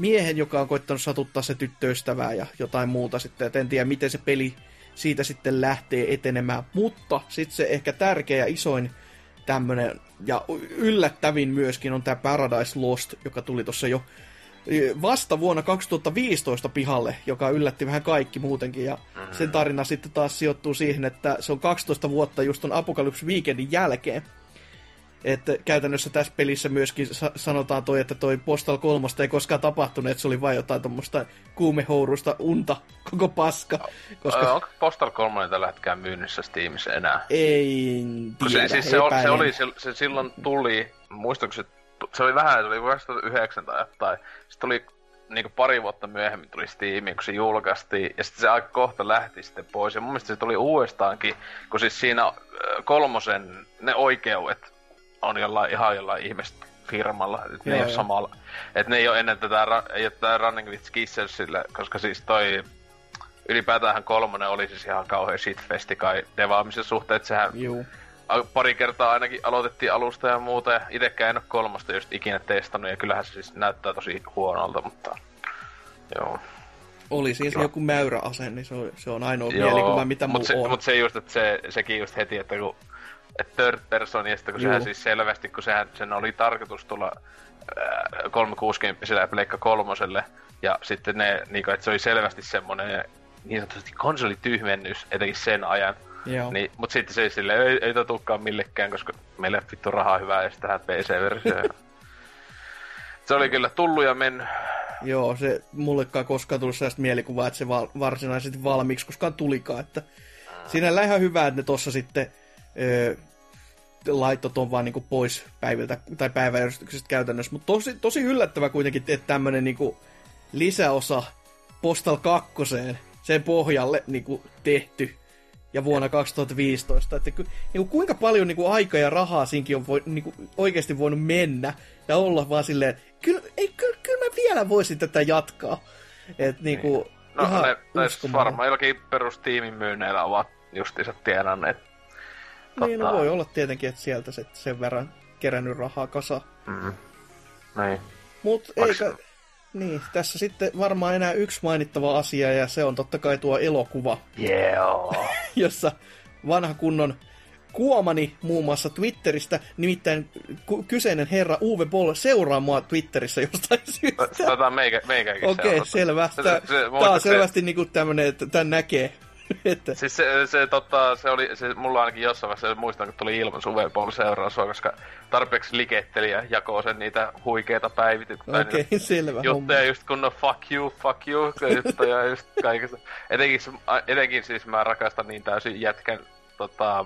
miehen, joka on koittanut satuttaa se tyttöystävää ja jotain muuta sitten. Et en tiedä, miten se peli siitä sitten lähtee etenemään. Mutta sitten se ehkä tärkeä ja isoin tämmönen, ja yllättävin myöskin on tämä Paradise Lost, joka tuli tuossa jo vasta vuonna 2015 pihalle, joka yllätti vähän kaikki muutenkin. Ja sen tarina sitten taas sijoittuu siihen, että se on 12 vuotta just ton Apocalypse Weekendin jälkeen. Että käytännössä tässä pelissä myöskin sa- sanotaan toi, että toi Postal 3 ei koskaan tapahtunut, että se oli vain jotain tuommoista kuumehourusta unta, koko paska. Koska... Onko Postal 3 tällä hetkellä myynnissä Steamissa enää? Ei tiedä, se, siis se, oli, se, oli, se, se silloin tuli, muistatko se, se oli vähän, se oli 2009 tai jotain, sitten tuli niin pari vuotta myöhemmin tuli Steam, kun se julkaistiin, ja sitten se aika kohta lähti sitten pois. Ja mun mielestä se tuli uudestaankin, kun siis siinä kolmosen ne oikeudet on jollain, ihan jollain ihmestä firmalla, että ne ei ole samalla. Että ne ei ole ennen tätä, ei ole tätä Running with Skisselsille, koska siis toi ylipäätään kolmonen oli siis ihan kauhean shitfesti kai devaamisen suhteen, että sehän Juu. pari kertaa ainakin aloitettiin alusta ja muuta, ja itekään en ole kolmosta just ikinä testannut, ja kyllähän se siis näyttää tosi huonolta, mutta joo. Oli siis Kiva. joku mäyräase, niin se on, se on ainoa Joo, mielikuva, mitä mut se, on. Mutta se just, että se, sekin just heti, että kun third person, ja sitten kun Juu. sehän siis selvästi, kun sehän, sen oli tarkoitus tulla äh, 360 ja Pleikka kolmoselle, ja sitten ne, niin kuin, että se oli selvästi semmoinen niin sanotusti konsolityhmennys, etenkin sen ajan. Joo. Niin, mutta sitten se sille ei, ei totukaan millekään, koska meillä ei vittu rahaa hyvää ja tähän PC-versioon. se oli kyllä tullut ja mennyt. Joo, se mullekaan koskaan tullut sellaista mielikuvaa, että se val- varsinaisesti valmiiksi koskaan tulikaan. Että siinä ihan hyvä, että ne tuossa sitten öö, laittoi ton vaan niinku pois päiviltä, tai päiväjärjestyksestä käytännössä. Mutta tosi, tosi yllättävä kuitenkin, että tämmönen niinku lisäosa Postal 2 sen pohjalle niinku tehty ja vuonna 2015. Että ku, niinku, kuinka paljon niinku, aikaa ja rahaa siinkin on voi, niinku, oikeasti voinut mennä ja olla vaan silleen, kyllä, ei, kyllä, kyllä mä vielä voisin tätä jatkaa. Et, niinku, niin. No ne, varmaan jollakin perustiimin myynneillä ovat justiinsa tienanneet niin, no voi olla tietenkin, että sieltä se, sen verran kerännyt rahaa kasa. Mm. Näin. Mut eikä... Niin, tässä sitten varmaan enää yksi mainittava asia, ja se on totta kai tuo elokuva. Yeah. jossa vanha kunnon kuomani muun muassa Twitteristä, nimittäin kyseinen herra Uwe Boll seuraa mua Twitterissä jostain syystä. Tätä meikä, meikäkin Okei, okay, selvä. Tämä on selvästi se... niinku tämmönen, että tämän näkee että... Siis se, se, tota, se oli, se, mulla ainakin jossain vaiheessa, muistan, kun tuli ilman Suvepol seuraa sua, koska tarpeeksi liketteli ja jakoo sen niitä huikeita päivityksiä. Okei, okay, selvä Juttuja homma. just kunnon fuck you, fuck you, juttuja just kaikista. Etenkin, etenkin siis mä rakastan niin täysin jätkän tota,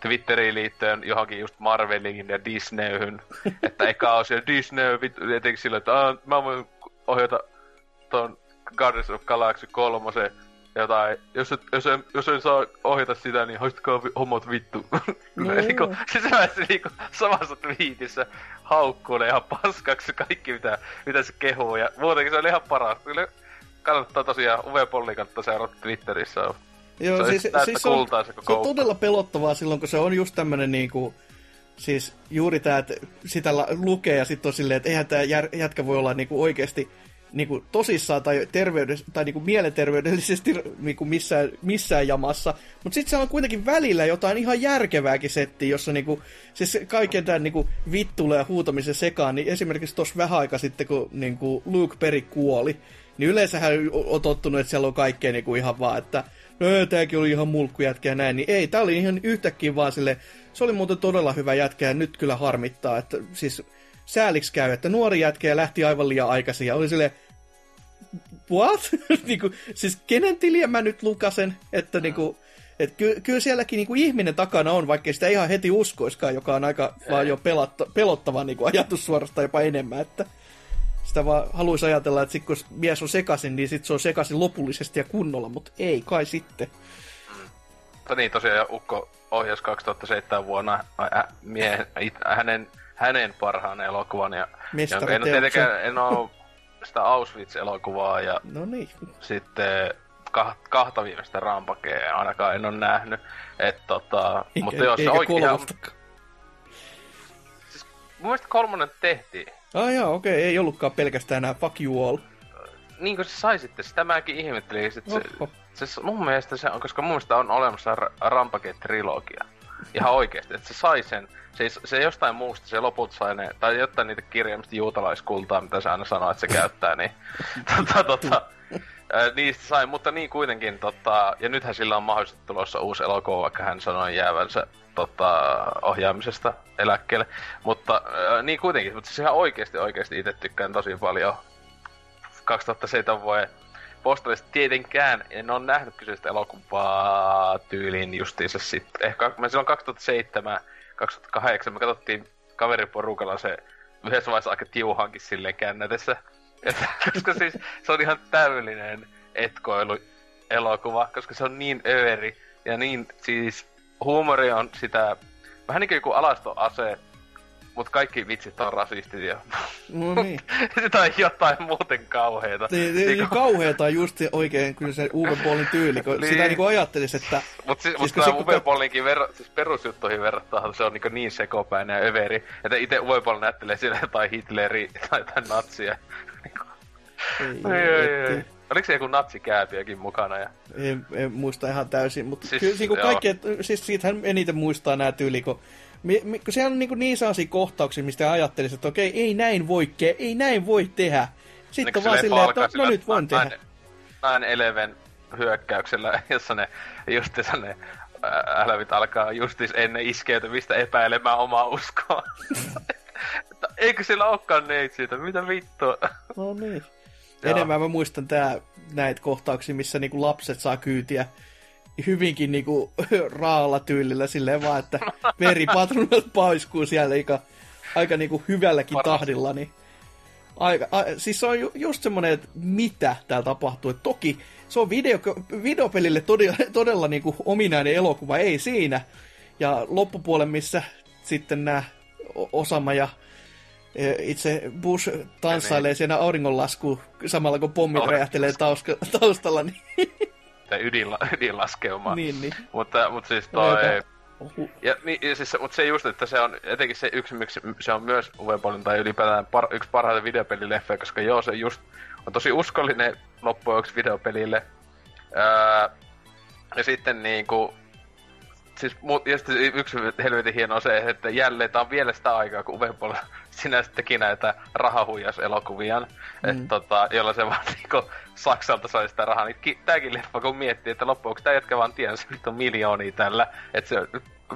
Twitteriin liittyen johonkin just Marveliin ja Disneyhyn. että eka on siellä Disney, etenkin silloin, että mä voin ohjata ton Guardians of Galaxy 3 jotain, jos, et, jos, en, jos en saa ohjata sitä, niin haistakaa hommat vittu. No. niinku, siis mä se niinku samassa twiitissä haukkuulee ihan paskaksi kaikki mitä, mitä se kehuu. Ja muutenkin se oli ihan paras. Kyllä kannattaa tosiaan Uwe Polli kannattaa seurata Twitterissä. Joo, se siis, siis se, on, se, se on todella pelottavaa silloin, kun se on just tämmönen niinku... Siis juuri tää, että sitä lukee ja sitten on silleen, että eihän tää jätkä voi olla niinku oikeesti niin kuin, tosissaan tai, tai niin kuin, mielenterveydellisesti niin kuin missään, missään jamassa. Mutta sitten siellä on kuitenkin välillä jotain ihan järkevääkin settiä, jossa niin kuin, siis kaiken tämän niin kuin, vittulle ja huutamisen sekaan, niin esimerkiksi tuossa vähän aika sitten, kun niin kuin Luke Perry kuoli, niin yleensähän on tottunut, että siellä on kaikkea niin kuin ihan vaan, että no tääkin oli ihan mulkkujätkä ja näin, niin ei, tää oli ihan yhtäkkiä vaan sille, se oli muuten todella hyvä jätkä ja nyt kyllä harmittaa, että siis sääliksi käy, että nuori jätkä lähti aivan liian aikaisin ja oli sille what? niinku, siis kenen tiliä mä nyt lukasen, että niinku, et ky- kyllä sielläkin niinku ihminen takana on, vaikka sitä ihan heti uskoiskaan, joka on aika ei. vaan jo pelatta- pelottava niinku ajatus suorastaan jopa enemmän, että sitä vaan haluaisi ajatella, että sit kun mies on sekasin, niin sit se on sekasin lopullisesti ja kunnolla, mutta ei kai sitten. Mutta niin tosiaan Ukko ohjasi 2007 vuonna ä, miehen, it, hänen, hänen parhaan elokuvan. Ja, ja en, tietenkään, en ole sitä Auschwitz-elokuvaa ja no niin. sitten kahta viimeistä rampakea ainakaan en ole nähnyt. Et, tota, eikä, mutta jos eikä oikein... Siis, mun mielestä kolmonen tehtiin. Ah joo, okei, okay. ei ollutkaan pelkästään enää fuck you all. Niin kuin se sai sitten, sitä mäkin ihmettelin. Sit se, se, mun mielestä se on, koska mun mielestä on olemassa Rampage-trilogia. Ihan oikeesti, että se sai sen, se, se jostain muusta, se loput sai ne, tai jotain niitä kirjaimista juutalaiskultaa, mitä se aina sanoo, että se käyttää, niin tota, tota, ää, niistä sai, mutta niin kuitenkin, tota, ja nythän sillä on mahdollisesti tulossa uusi elokuva, vaikka hän sanoi jäävänsä tota, ohjaamisesta eläkkeelle. Mutta ää, niin kuitenkin, mutta siis ihan oikeasti oikeasti itse tykkään tosi paljon 2007 vuoden postalista tietenkään en ole nähnyt kyseistä elokuvaa tyyliin justiinsa sitten. Ehkä me silloin 2007, 2008 me katsottiin kaveriporukalla se yhdessä vaiheessa aika tiuhankin silleen käännätessä. Koska siis se on ihan täydellinen etkoilu elokuva, koska se on niin överi ja niin siis huumori on sitä vähän niin kuin joku alastoase, mutta kaikki vitsit on rasistit ja... No niin. tai jotain muuten kauheita. Niin, niin, niin kauheita just oikein kyllä se Uwe Bollin tyyli, kun niin. sitä niinku ajattelis, että... Mutta siis, siis mut Uwe Bollinkin verra, siis perusjuttuihin verrattuna se on niinku niin sekopäinen ja överi, että itse Uwe Boll näyttelee sille jotain Hitleri tai jotain natsia. ei, ei, ei, ei. Oliko se joku natsikääpiäkin mukana? Ja... En, en, muista ihan täysin, mutta siis, kyllä niin kaikki, siis siitähän eniten muistaa nämä tyyli, kun kun siellä on niin, niin sellaisia kohtauksia, mistä ajattelisi, että okei, ei näin voi, ke- ei näin voi tehdä. Sitten niin, vaan silleen, että no, no nyt voin tehdä. Näin Eleven hyökkäyksellä, jossa ne just ne älävit alkaa justis ennen iskeytymistä epäilemään omaa uskoa. Eikö sillä olekaan neitsyitä? Mitä vittua? No niin. Enemmän mä muistan tää, näitä kohtauksia, missä niinku lapset saa kyytiä hyvinkin niinku raalla tyylillä silleen vaan, että veripatronat paiskuu siellä aika, aika niinku hyvälläkin Paras. tahdilla, niin aika, a, siis se on ju, just semmoinen, että mitä täällä tapahtuu. Et toki se on video, videopelille todella, todella niinku ominainen elokuva, ei siinä. Ja loppupuolen, missä sitten nämä Osama ja e, itse Bush tanssailee siinä auringonlasku samalla kun pommit räjähtelee taustalla, niin ydinla, ydinlaskeuma. Niin, niin. Mutta, mutta siis toi... Ja, niin, ja siis, mutta se just, että se on etenkin se yksi, miksi se on myös Uwebolin tai ylipäätään par, yksi parhaita videopelileffejä, koska joo, se just on tosi uskollinen loppujen videopelille. Öö, ja sitten niinku, siis, ja sitten yksi helvetin hieno on se, että jälleen tää on vielä sitä aikaa, kun Uwebol sinä teki näitä rahahuijaselokuvia, mm. että tota, jolla se vaan niinku Saksalta sai sitä rahaa, niin tääkin leffa kun miettii, että loppuksi tää jätkä vaan tienasi vittu miljoonia tällä, että se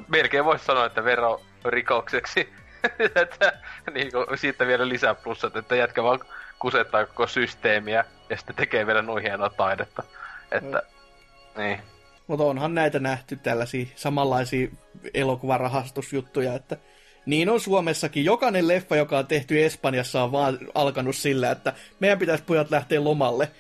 melkein voisi sanoa, että verorikokseksi, että niinku, siitä vielä lisää plussat, että jätkä vaan kusettaa koko systeemiä ja sitten tekee vielä noin hienoa taidetta, että mm. niin. Mutta onhan näitä nähty tällaisia samanlaisia elokuvarahastusjuttuja, että niin on Suomessakin. Jokainen leffa, joka on tehty Espanjassa, on vaan alkanut sillä, että meidän pitäisi pojat lähteä lomalle.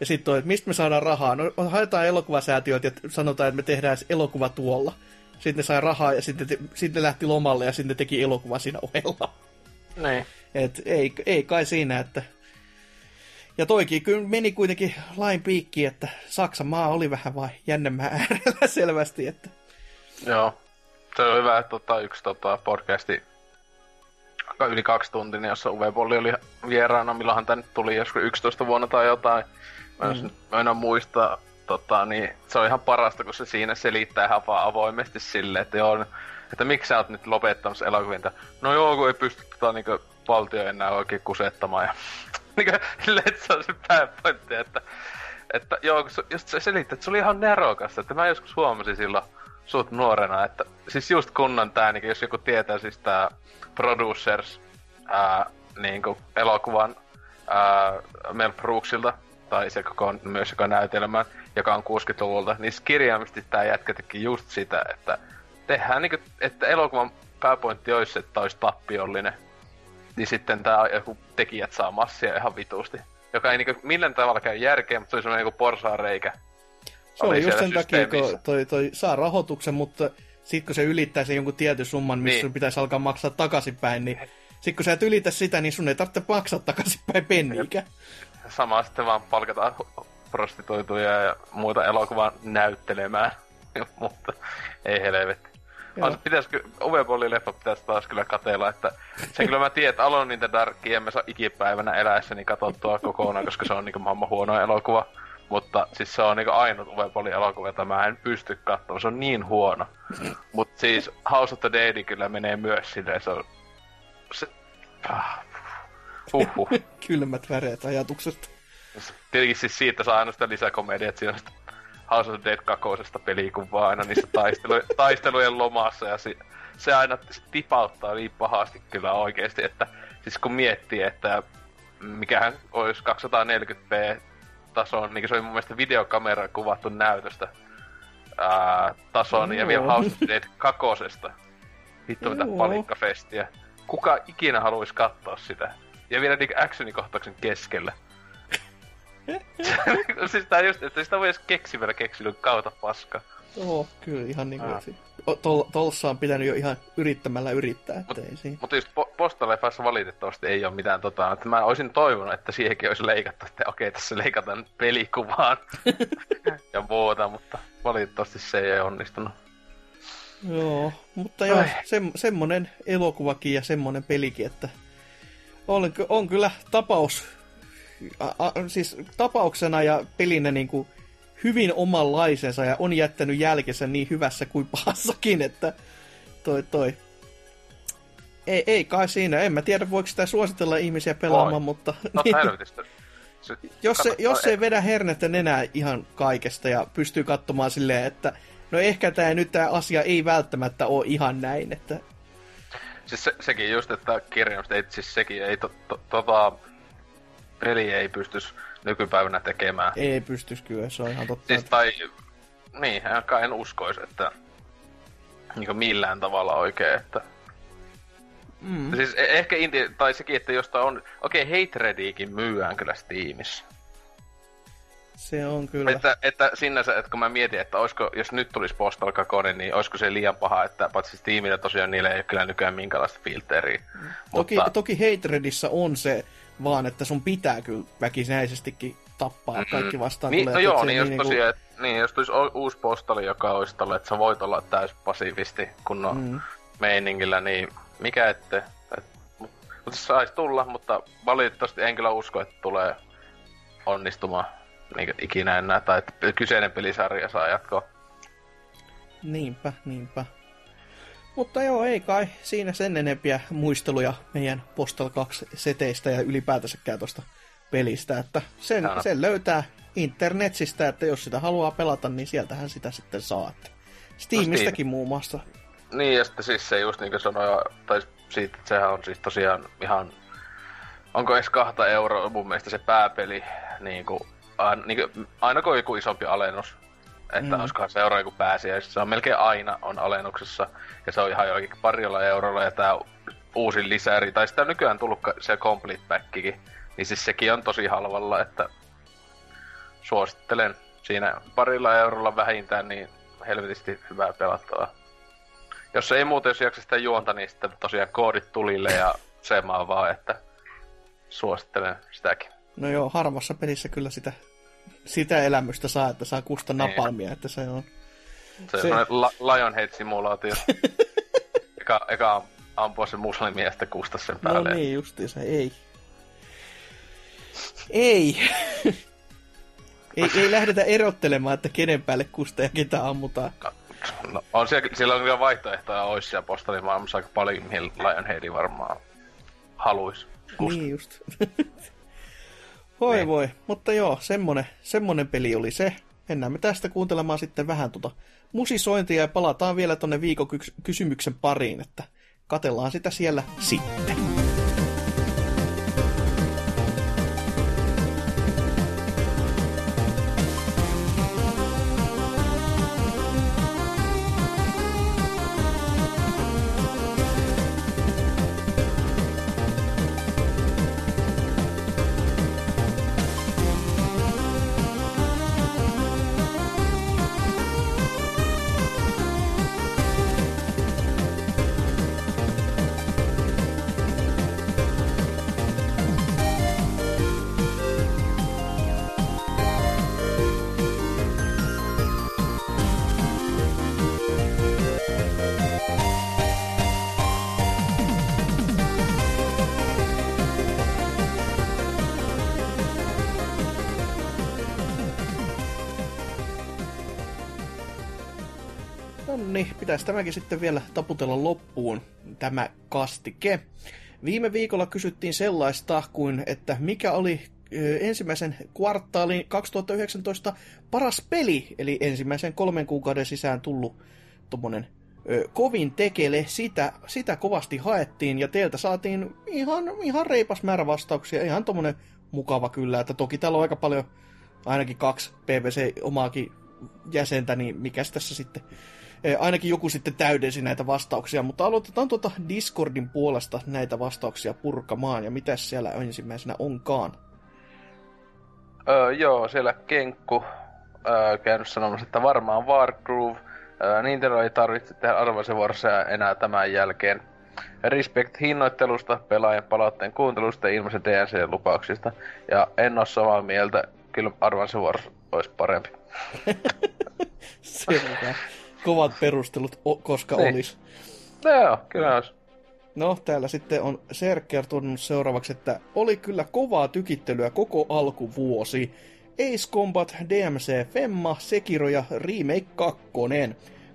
Ja sitten että mistä me saadaan rahaa? No haetaan elokuvasäätiöt ja sanotaan, että me tehdään elokuva tuolla. Sitten ne sai rahaa ja sitten, te, sitten ne lähti lomalle ja sitten ne teki elokuva siinä ohella. Niin. Et ei, ei kai siinä, että... Ja toikin kyllä meni kuitenkin lain piikkiin, että Saksan maa oli vähän vain jännemmän äärellä selvästi, että... Joo se on hyvä, että tota, yksi tota, podcasti yli kaksi tuntia, jossa Uwe Bolli oli vieraana, milloinhan tänne tuli joskus 11 vuonna tai jotain. Mä mm. en muista, tota, niin se on ihan parasta, kun se siinä selittää ihan vaan avoimesti silleen, että joo, että miksi sä oot nyt lopettamassa elokuvia. No joo, kun ei pysty tota, niin valtio enää oikein kusettamaan. Ja niin kuin, se on pääpointti, että että joo, kun se, just se selitti, että se oli ihan nerokasta, että mä joskus huomasin silloin suut nuorena, että siis just kunnon tää, niin jos joku tietää siis tää Producers ää, niin kuin elokuvan ää, Mel Brooksilta, tai se koko myös joka näytelmä, joka on 60-luvulta, niin kirjaimisesti tää jätkä teki just sitä, että tehdään niin kuin, että elokuvan pääpointti olisi, että olisi tappiollinen. Niin sitten tää joku tekijät saa massia ihan vitusti. Joka ei niinku millään tavalla käy järkeä, mutta se oli semmoinen niinku porsaareikä. Se oli just sen takia, kun toi, toi saa rahoituksen, mutta sitten kun se ylittää sen jonkun tietyn summan, missä niin. sun pitäisi alkaa maksaa takaisinpäin, niin sitten kun sä et ylitä sitä, niin sun ei tarvitse maksaa takaisinpäin penniikä. Sama sitten vaan palkataan prostituituja ja muita elokuvan näyttelemään. mutta ei helvetti. As, pitäisikö, leffa pitäisi taas kyllä katella, että sen kyllä mä tiedän, että Alone in the Darkia en mä saa ikipäivänä eläessäni katsottua kokonaan, koska se on niinku maailman huono elokuva. Mutta siis se on niinku ainut Uwebolin elokuva, jota mä en pysty katsomaan. Se on niin huono. Mut siis House of the Dead kyllä menee myös silleen, se on... Se... Huhhuh. Kylmät väreet ajatuksesta. Tietenkin siis siitä saa aina sitä lisäkomediaa, että siinä on sitä House of Dead kakosesta pelikuvaa aina niissä taistelu, taistelujen lomassa ja se, se aina tipauttaa niin pahasti kyllä oikeesti, että siis kun miettii, että mikähän olisi 240p tason, niin se oli mun mielestä videokamera kuvattu näytöstä ää, tason ja vielä House of Dead kakosesta. Vittu mitä palikkafestiä. Kuka ikinä haluaisi katsoa sitä? Ja vielä niinku actionikohtauksen keskellä. siis tää just, että sitä voi edes keksimällä keksinyt kautta paska. Joo, kyllä ihan niinku... Ah. Tol, tolssa on pitänyt jo ihan yrittämällä yrittää, ettei siinä. Mutta just po- postaleffassa valitettavasti ei ole mitään tota, että mä olisin toivonut, että siihenkin olisi leikattu, että okei, tässä leikataan pelikuvaan ja muuta, mutta valitettavasti se ei onnistunut. Joo, mutta joo, se, semmonen elokuvakin ja semmonen pelikin, että on, on kyllä tapaus a, a, siis tapauksena ja pelinä niin kuin hyvin omanlaisensa ja on jättänyt jälkensä niin hyvässä kuin pahassakin, että toi toi. Ei, ei kai siinä, en mä tiedä voiko sitä suositella ihmisiä pelaamaan, Voi. mutta... No, niin, se, jos, se, jos se ei vedä hernettä nenää ihan kaikesta ja pystyy katsomaan silleen, että no ehkä tämä nyt tämä asia ei välttämättä ole ihan näin, että... Siis se, sekin just, että kirjausta, ei, siis sekin ei to, to, tota, peli ei pystys nykypäivänä tekemään. Ei pystys kyllä, se on ihan totta. Siis tai, niin, kai en uskoisi, että niin millään tavalla oikein, että Mm. Siis e- ehkä Inti, tai sekin, että josta on, okei, okay, Hatreadiikin myyään kyllä Steamissa. Se on kyllä. Että, että sinänsä, että kun mä mietin, että olisiko, jos nyt tulisi Postal Kakone, niin olisiko se liian paha, että paitsi Steamilla tosiaan niillä ei ole kyllä nykyään minkälaista filteriä. Mm. Toki, mutta... toki Hatredissa on se vaan että sun pitää kyllä väkisinäisestikin tappaa mm-hmm. kaikki vastaan niin, No joo, niin jos niin tosiaan, kuin... niin, jos tulisi uusi postali, joka olisi tolle, että sä voit olla täys passiivisti kunnon mm. meiningillä, niin mikä ette. Et, mutta saisi tulla, mutta valitettavasti en kyllä usko, että tulee onnistumaan niin ikinä enää, tai että kyseinen pelisarja saa jatkoa. Niinpä, niinpä. Mutta joo, ei kai siinä sen enempiä muisteluja meidän Postal 2 seteistä ja ylipäätänsäkään tuosta pelistä, että sen, no. sen löytää internetsistä, että jos sitä haluaa pelata, niin sieltähän sitä sitten saa. Steamistäkin no Steam. muun muassa. Niin, ja sitten siis se just niin kuin sanoin, tai siitä, sehän on siis tosiaan ihan, onko edes kahta euroa mun mielestä se pääpeli, niin kuin, aina, niin kuin, aina kun joku isompi alennus, että mm. olisikohan seuraava joku pääsiäis. Se on melkein aina on alennuksessa, ja se on ihan jokin parilla eurolla, ja tää uusi lisäri, tai sitä on nykyään tullut se complete packikin, niin siis sekin on tosi halvalla, että suosittelen siinä parilla eurolla vähintään, niin helvetisti hyvää pelattavaa. Jos ei muuten, jos jaksa sitä juonta, niin sitten tosiaan koodit tulille ja semaa vaan, että suosittelen sitäkin. No joo, harvassa pelissä kyllä sitä sitä elämystä saa, että saa kusta niin. napalmia, että se on... Se, se... on la- Lionhead-simulaatio. eka, eka ampua se muslimi ja sitten kusta sen päälle. No niin, se ei. Ei. ei, ei lähdetä erottelemaan, että kenen päälle kusta ja ketä ammutaan. No, on siellä, siellä on kyllä vaihtoehtoja olisi siellä postalimaailmassa aika paljon, mihin Lionheadi varmaan haluaisi. Kusta. Niin just. Voi Niin. voi, mutta joo, semmonen, semmonen peli oli se. Mennään me tästä kuuntelemaan sitten vähän tuota musisointia ja palataan vielä tonne viikon kys- kysymyksen pariin, että katellaan sitä siellä sitten. Pitäisi tämäkin sitten vielä taputella loppuun, tämä kastike. Viime viikolla kysyttiin sellaista kuin, että mikä oli ensimmäisen kvartaalin 2019 paras peli, eli ensimmäisen kolmen kuukauden sisään tullut tommonen ö, kovin tekele, sitä, sitä kovasti haettiin, ja teiltä saatiin ihan, ihan reipas määrä vastauksia, ihan tommonen mukava kyllä, että toki täällä on aika paljon, ainakin kaksi PVC-omaakin jäsentä, niin mikäs tässä sitten ainakin joku sitten täydensi näitä vastauksia, mutta aloitetaan tuota Discordin puolesta näitä vastauksia purkamaan, ja mitäs siellä ensimmäisenä onkaan? Öö, joo, siellä Kenkku öö, käynyt sanomassa, että varmaan Wargroove. Öö, Nintendo ei tarvitse tehdä arvoisenvuorossa enää tämän jälkeen. Respect hinnoittelusta, pelaajan palautteen kuuntelusta ja ilmaisen DNC-lupauksista. Ja en ole samaa mieltä, kyllä arvoisenvuorossa olisi parempi. Selvä. Kovat perustelut, o- koska Niin. olis. No joo, kyllä olisi. No, täällä sitten on Serker tuonut seuraavaksi, että oli kyllä kovaa tykittelyä koko alkuvuosi. Ace Combat, DMC, Femma, Sekiro ja Remake 2.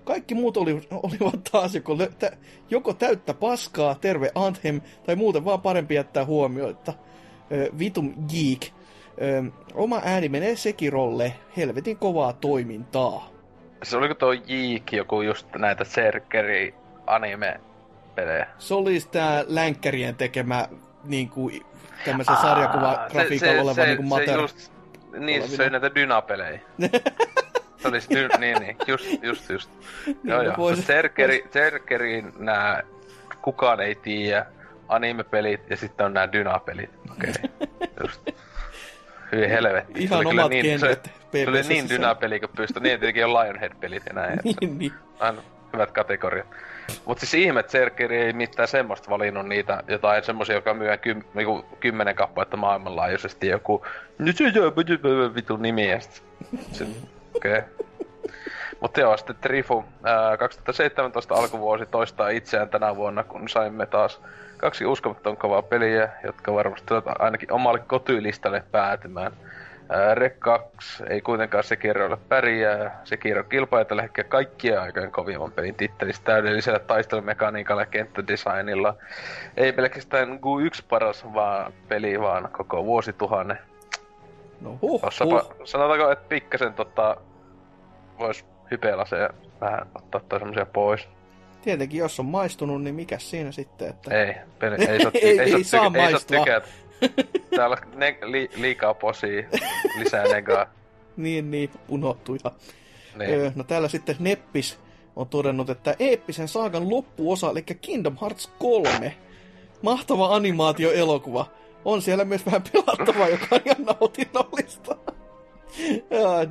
Kaikki muut oli, olivat taas joko, lö- tä, joko täyttä paskaa, terve Anthem, tai muuten vaan parempi jättää huomioita. Ö, vitum geek. Ö, oma ääni menee Sekirolle, helvetin kovaa toimintaa. Se oliko tuo Jeek joku just näitä Serkeri anime-pelejä? Se olisi tää länkkärien tekemä niin kuin, tämmöisen sarjakuva-grafiikalla oleva niin kuin mater. just, niin, se söi näitä dynapelejä. se oli se dy, niin, niin, just, just, just. joo, no joo. vois-. Serkeri, Serkerin nää, kukaan ei tiedä, anime-pelit ja sitten on nämä dynapelit. Okei, okay. just. Hyi helvetti. Ihan Se omat niin, Se, se oli niin dynapeli kuin pystyi. Niin tietenkin on Lionhead-pelit ja näin. niin, niin. aina hyvät kategoriat. Mut siis ihme, että Serkeri ei mitään semmoista valinnut niitä, jotain semmosia, joka myy kym, niinku kymmenen kappaletta maailmanlaajuisesti joku nyt se jää vitun nimi ja okei. Okay. Mutta joo, sitten Trifu, ää, 2017 alkuvuosi toistaa itseään tänä vuonna, kun saimme taas kaksi uskomattoman kovaa peliä, jotka varmasti tulevat ainakin omalle kotylistalle päätymään. Ää, Rek 2 ei kuitenkaan Sekirolle pärjää. Sekiro kilpailee tällä hetkellä kaikkien aikojen kovimman pelin tittelistä täydellisellä taistelumekaniikalla ja kenttädesignilla. Ei pelkästään Gu1 paras vaan peli, vaan koko vuosituhannen. No huh, Tossapa, huh. sanotaanko, että pikkasen tota, vois hypeellä se vähän ottaa toi semmosia pois. Tietenkin, jos on maistunut, niin mikä siinä sitten, että... Ei, peli, ei, saa, Ei- ei, ei saa, saa tykä, ei maistua. tykätä. Täällä on ne, li, liikaa posia, lisää negaa. Niin, niin, unohtui ihan. Niin. Öö, no täällä sitten Neppis on todennut, että eeppisen saagan loppuosa, eli Kingdom Hearts 3, mahtava animaatioelokuva, on siellä myös vähän pelattavaa, joka on ihan nautinnollista.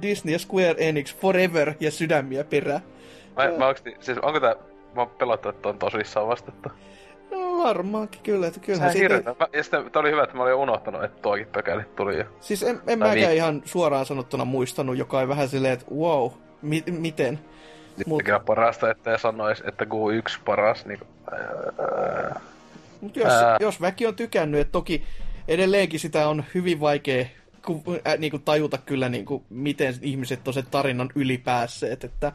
Disney ja Square Enix Forever ja sydämiä perään. Mä, mä oikeesti, siis onko tää, mä pelottu, että on tosissaan vastattu. No varmaankin kyllä, että Sehän siitä... hirveä. Mä, ja sitten oli hyvä, että mä olin unohtanut, että tuokin pökäli tuli jo. Siis en, en Tai mäkään vi- ihan suoraan sanottuna muistanut, joka ei vähän silleen, että wow, mi- miten? Mut- Mut... Kyllä parasta, että sanois, että Q1 paras, niin öö, Mutta jos, Ää. jos väki on tykännyt, että toki edelleenkin sitä on hyvin vaikea ku, äh, niinku tajuta kyllä, niinku, miten ihmiset on sen tarinan ylipäässeet, että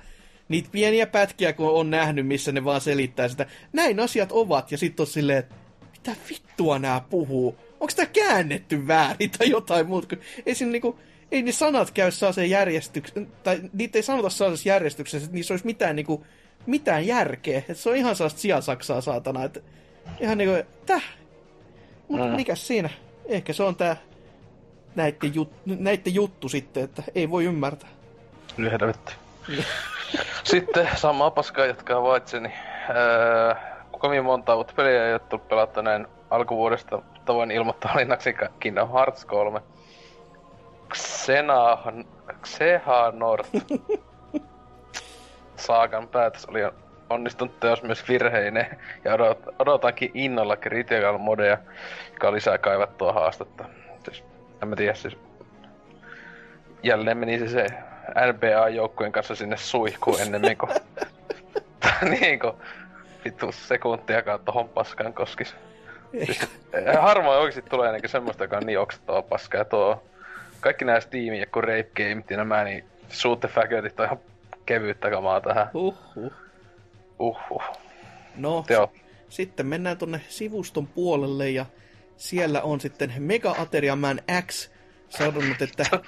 niitä pieniä pätkiä kun on nähnyt, missä ne vaan selittää sitä, näin asiat ovat, ja sitten on silleen, että mitä vittua nämä puhuu, onko tämä käännetty väärin tai jotain muuta. Ei siinä niinku, ei ne sanat käy sellaisen järjestyksen, tai niitä ei sanota sellaisessa järjestyksessä, että niissä olisi mitään, niinku, mitään järkeä. Et se on ihan sellaista sijasaksaa, saatana. Et ihan niinku, täh. Mutta mm. mikä siinä? Ehkä se on tää näitten, jut, juttu sitten, että ei voi ymmärtää. Helvetti. sitten samaa paskaa jatkaa vaitseni. Öö, kovin monta uutta peliä ei ole tullut pelattu näin alkuvuodesta, mutta voin ilmoittaa valinnaksi Kingdom Hearts 3. Xena... Xehanort. Saakan päätös oli onnistunut teos myös virheineen, ja odot, odotankin innolla Critical Modea, joka lisää kaivattua haastetta. Siis, en mä tiedä, siis jälleen menisi se NBA-joukkueen kanssa sinne suihkuun ennemmin kuin, niin kuin vittu sekuntia kautta tohon paskaan koskis. Siis, eh, harvoin oikeesti tulee niinku semmoista, joka on niin oksettava paskaa. Tuo, kaikki nää Steam ja kun Rape Game ja nämä, niin Shoot the Fagotit on ihan kevyyttä kamaa tähän. Uhuh. Uhuh. No, Joo. S- sitten mennään tonne sivuston puolelle ja siellä on sitten Mega Ateria Man X sanonut, että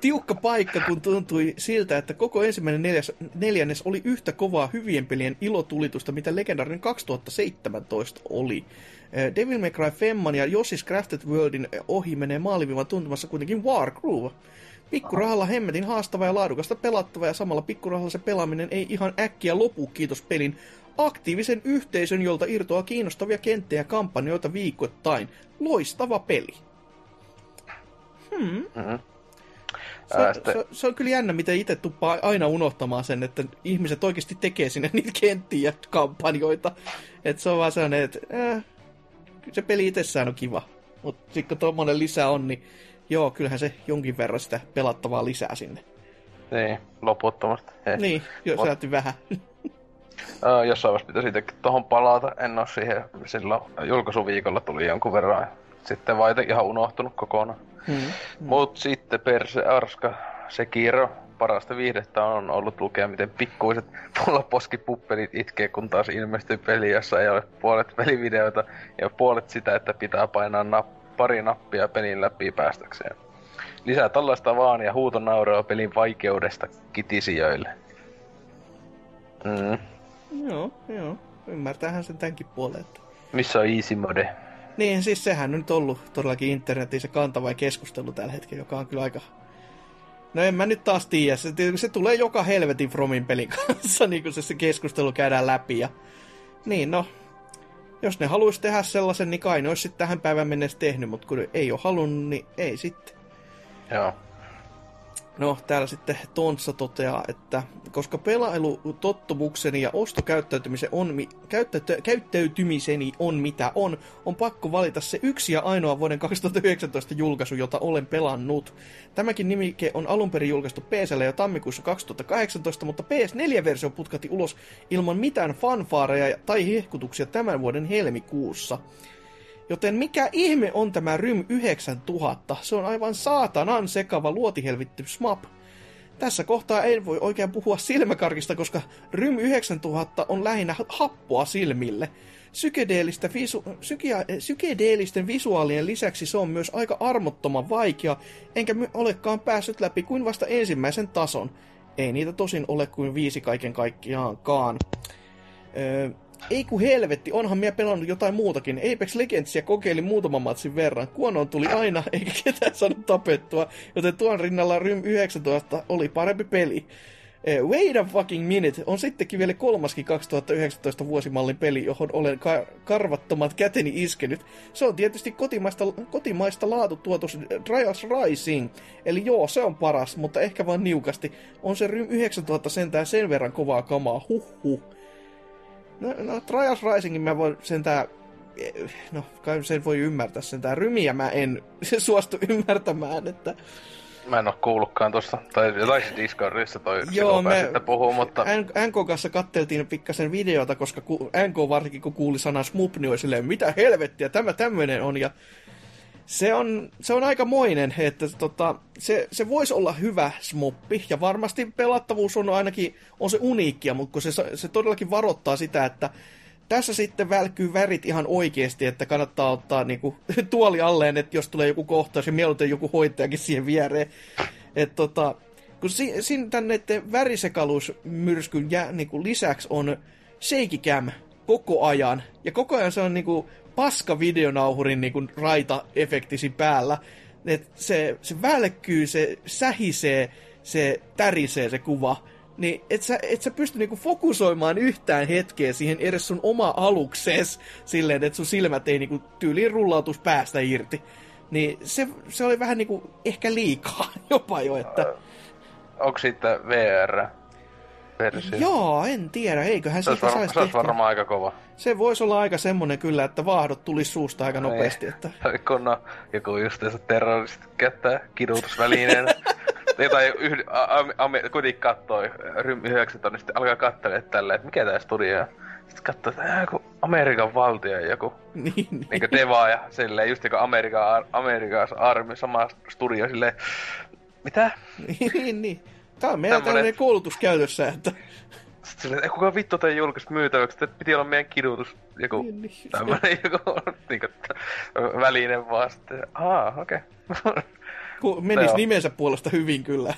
tiukka paikka, kun tuntui siltä, että koko ensimmäinen neljäs, neljännes oli yhtä kovaa hyvien pelien ilotulitusta, mitä legendaarinen 2017 oli. Eh, Devil May Cry Femman ja Yoshi's Crafted Worldin ohi menee maalivivan tuntumassa kuitenkin Wargroove. Pikkurahalla hemmetin haastava ja laadukasta pelattava ja samalla pikkurahalla se pelaaminen ei ihan äkkiä lopu, kiitos pelin aktiivisen yhteisön, jolta irtoaa kiinnostavia kenttejä ja kampanjoita viikoittain. Loistava peli. Hmm. Mm-hmm. Se, se, se on kyllä jännä, miten itse tuppaa aina unohtamaan sen, että ihmiset oikeasti tekee sinne niitä kenttiä ja kampanjoita. Että se on vaan sellainen, että äh, se peli itsessään on kiva. Mutta sitten kun tuommoinen lisää on, niin joo, kyllähän se jonkin verran sitä pelattavaa lisää sinne. Niin, loputtomasti. Hei. Niin, jo Mut... sääty vähän. Jossain vaiheessa pitäisi itsekin tuohon palata. En ole siihen silloin julkaisuviikolla tuli jonkun verran. Sitten vai ihan unohtunut kokonaan. Hmm. hmm. Mut sitten Perse Arska Sekiro, parasta viihdettä on ollut lukea, miten pikkuiset poskipuppelit itkee, kun taas ilmestyy peli, jossa ei ole puolet pelivideoita ja puolet sitä, että pitää painaa napp- pari nappia pelin läpi päästäkseen. Lisää tällaista vaan ja huutonauroa pelin vaikeudesta kitisijöille. Mm. Joo, joo. Ymmärtäähän sen tämänkin puolen. Että... Missä on easy mode? Niin, siis sehän on nyt ollut todellakin internetin se kantava keskustelu tällä hetkellä, joka on kyllä aika... No en mä nyt taas tiedä, se, se tulee joka helvetin Fromin pelin kanssa, niin kuin se, se keskustelu käydään läpi. Ja... Niin, no, jos ne haluaisi tehdä sellaisen, niin kai ne olisi tähän päivään mennessä tehnyt, mutta kun ei ole halunnut, niin ei sitten. Joo. No, täällä sitten Tonssa toteaa, että koska pelailutottumukseni ja ostokäyttäytymiseni on, mi- käyttäytymiseni on mitä on, on pakko valita se yksi ja ainoa vuoden 2019 julkaisu, jota olen pelannut. Tämäkin nimike on alun perin julkaistu PClle jo tammikuussa 2018, mutta PS4-versio putkati ulos ilman mitään fanfaareja tai hehkutuksia tämän vuoden helmikuussa. Joten mikä ihme on tämä Rym 9000? Se on aivan saatanan sekava luotihelvitty smap. Tässä kohtaa ei voi oikein puhua silmäkarkista, koska Rym 9000 on lähinnä happoa silmille. Sykedeellistä visu- sykia- sykedeellisten visuaalien lisäksi se on myös aika armottoman vaikea, enkä olekaan päässyt läpi kuin vasta ensimmäisen tason. Ei niitä tosin ole kuin viisi kaiken kaikkiaankaan. Öö, ei ku helvetti, onhan minä pelannut jotain muutakin. Apex Legendsia kokeilin muutaman matsin verran. Kuonoon tuli aina, eikä ketään saanut tapettua, joten tuon rinnalla Rym 19 oli parempi peli. Eh, wait a fucking minute on sittenkin vielä kolmaskin 2019 vuosimallin peli, johon olen ka- karvattomat käteni iskenyt. Se on tietysti kotimaista, kotimaista laatutuotos Trials Rising. Eli joo, se on paras, mutta ehkä vain niukasti. On se Rym 9000 sentään sen verran kovaa kamaa, huh huh. No, no Trials Risingin mä voin sentään no kai sen voi ymmärtää sentään. Rymiä mä en suostu ymmärtämään, että... Mä en oo kuullutkaan tosta, tai jotain Discordissa toi Joo, me sitten puhuu, mutta... NK kanssa katteltiin pikkasen videota, koska NK varsinkin kun kuuli sanan Smup, niin oli silleen, mitä helvettiä, tämä tämmönen on, ja se on, se on aika moinen, että tota, se, se voisi olla hyvä smoppi, ja varmasti pelattavuus on ainakin on se uniikkia, mutta se, se todellakin varoittaa sitä, että tässä sitten välkyy värit ihan oikeasti, että kannattaa ottaa niinku, tuoli alleen, että jos tulee joku kohtaus ja mieluiten joku hoitajakin siihen viereen. Että tota, kun si, siinä tänne värisekalusmyrskyn jä, niinku, lisäksi on shaky koko ajan. Ja koko ajan se on niinku paska videonauhurin niinku raita-efektisi päällä. Et se, se välkkyy, se sähisee, se tärisee se kuva niin et sä, et sä pysty niinku fokusoimaan yhtään hetkeä siihen edes sun oma aluksees silleen, että sun silmät ei niinku tyyliin rullautus päästä irti. Niin se, se oli vähän niinku ehkä liikaa jopa jo, että... Onko siitä VR? Versio. Joo, en tiedä, eiköhän se siitä var- saisi Se olisi varmaan aika kova. Se voisi olla aika semmonen kyllä, että vaahdot tulisi suusta aika nopeasti. Että... Kun no, joku justiinsa terroristit käyttää kidutusvälineen. tai yhd, a, a, kuitenkin kattoi Rym 9 niin sitten alkaa katsella tällä, että mikä tää studio on. Sitten katsoo, että joku Amerikan valtio joku niin, niin. niin Deva ja silleen, just joku Amerikan, Amerikan armi, sama studio silleen, mitä? niin, niin. Tää on meidän Tämmönen... tämmönen koulutus käytössä, että... Silleen, että kuka vittu tai julkaisi myytäväksi, että piti olla meidän kidutus, joku niin, niin. tämmönen joku niin kuin, väline vaan sitten, aa, okei. Okay. Menisi nimensä puolesta hyvin kyllä.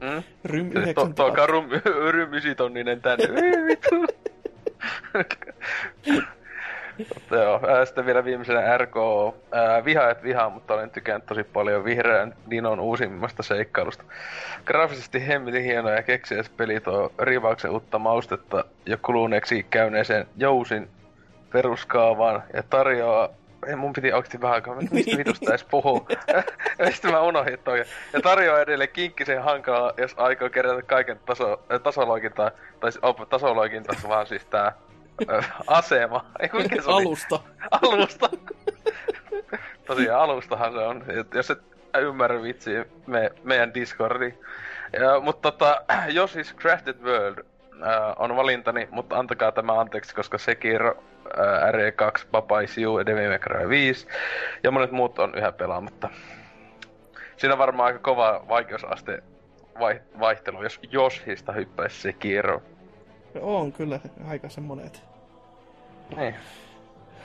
Mm? Rym 9 to, Toka rum, rym 9 tonninen tänne. Vittu. Joo, sitten vielä viimeisenä RK. Ää, vihaajat vihaa, mutta olen tykännyt tosi paljon vihreän Dinon uusimmasta seikkailusta. Graafisesti hemmetin hieno ja keksiäs peli tuo rivauksen uutta maustetta ja kuluneeksi käyneeseen Jousin peruskaavaan ja tarjoaa ei mun piti oikeesti vähän aikaa, mistä vitusta edes puhuu. Sitten mä unohdin toi. Ja tarjoaa edelleen kinkkisen hankalaa, jos aikoo kerätä kaiken taso, tasoloikintaa, tai op, tasoloikinta, vaan siis tää asema. Ei, mikä se Alusta. Alusta. Tosiaan alustahan se on. Jos et ymmärrä vitsi me, meidän Discordi. Ja, mutta tota, jos siis Crafted World äh, on valintani, mutta antakaa tämä anteeksi, koska Sekiro äh, RE2, Papa Is You, Devil May Cry 5 ja monet muut on yhä pelaamatta. Siinä on varmaan aika kova vaikeusaste vai, vaihtelu, jos Joshista hyppäisi Sekiro. On kyllä aika semmonen, Niin.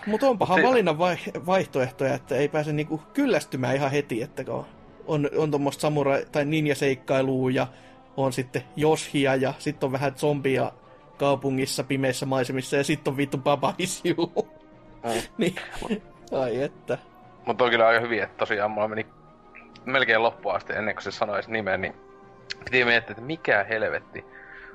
Mutta onpahan si- valinnan vai- vaihtoehtoja, että ei pääse niinku kyllästymään ihan heti, että kun on, on tuommoista samurai- tai ninja-seikkailua ja on sitten Joshia ja sitten on vähän zombia kaupungissa pimeissä maisemissa ja sitten on vittu Baba Is You. Mm. niin. Ai että. Mutta on kyllä aika hyvin, että tosiaan mulla meni melkein loppuun asti ennen kuin se sanoisi nimen, niin piti miettiä, että mikä helvetti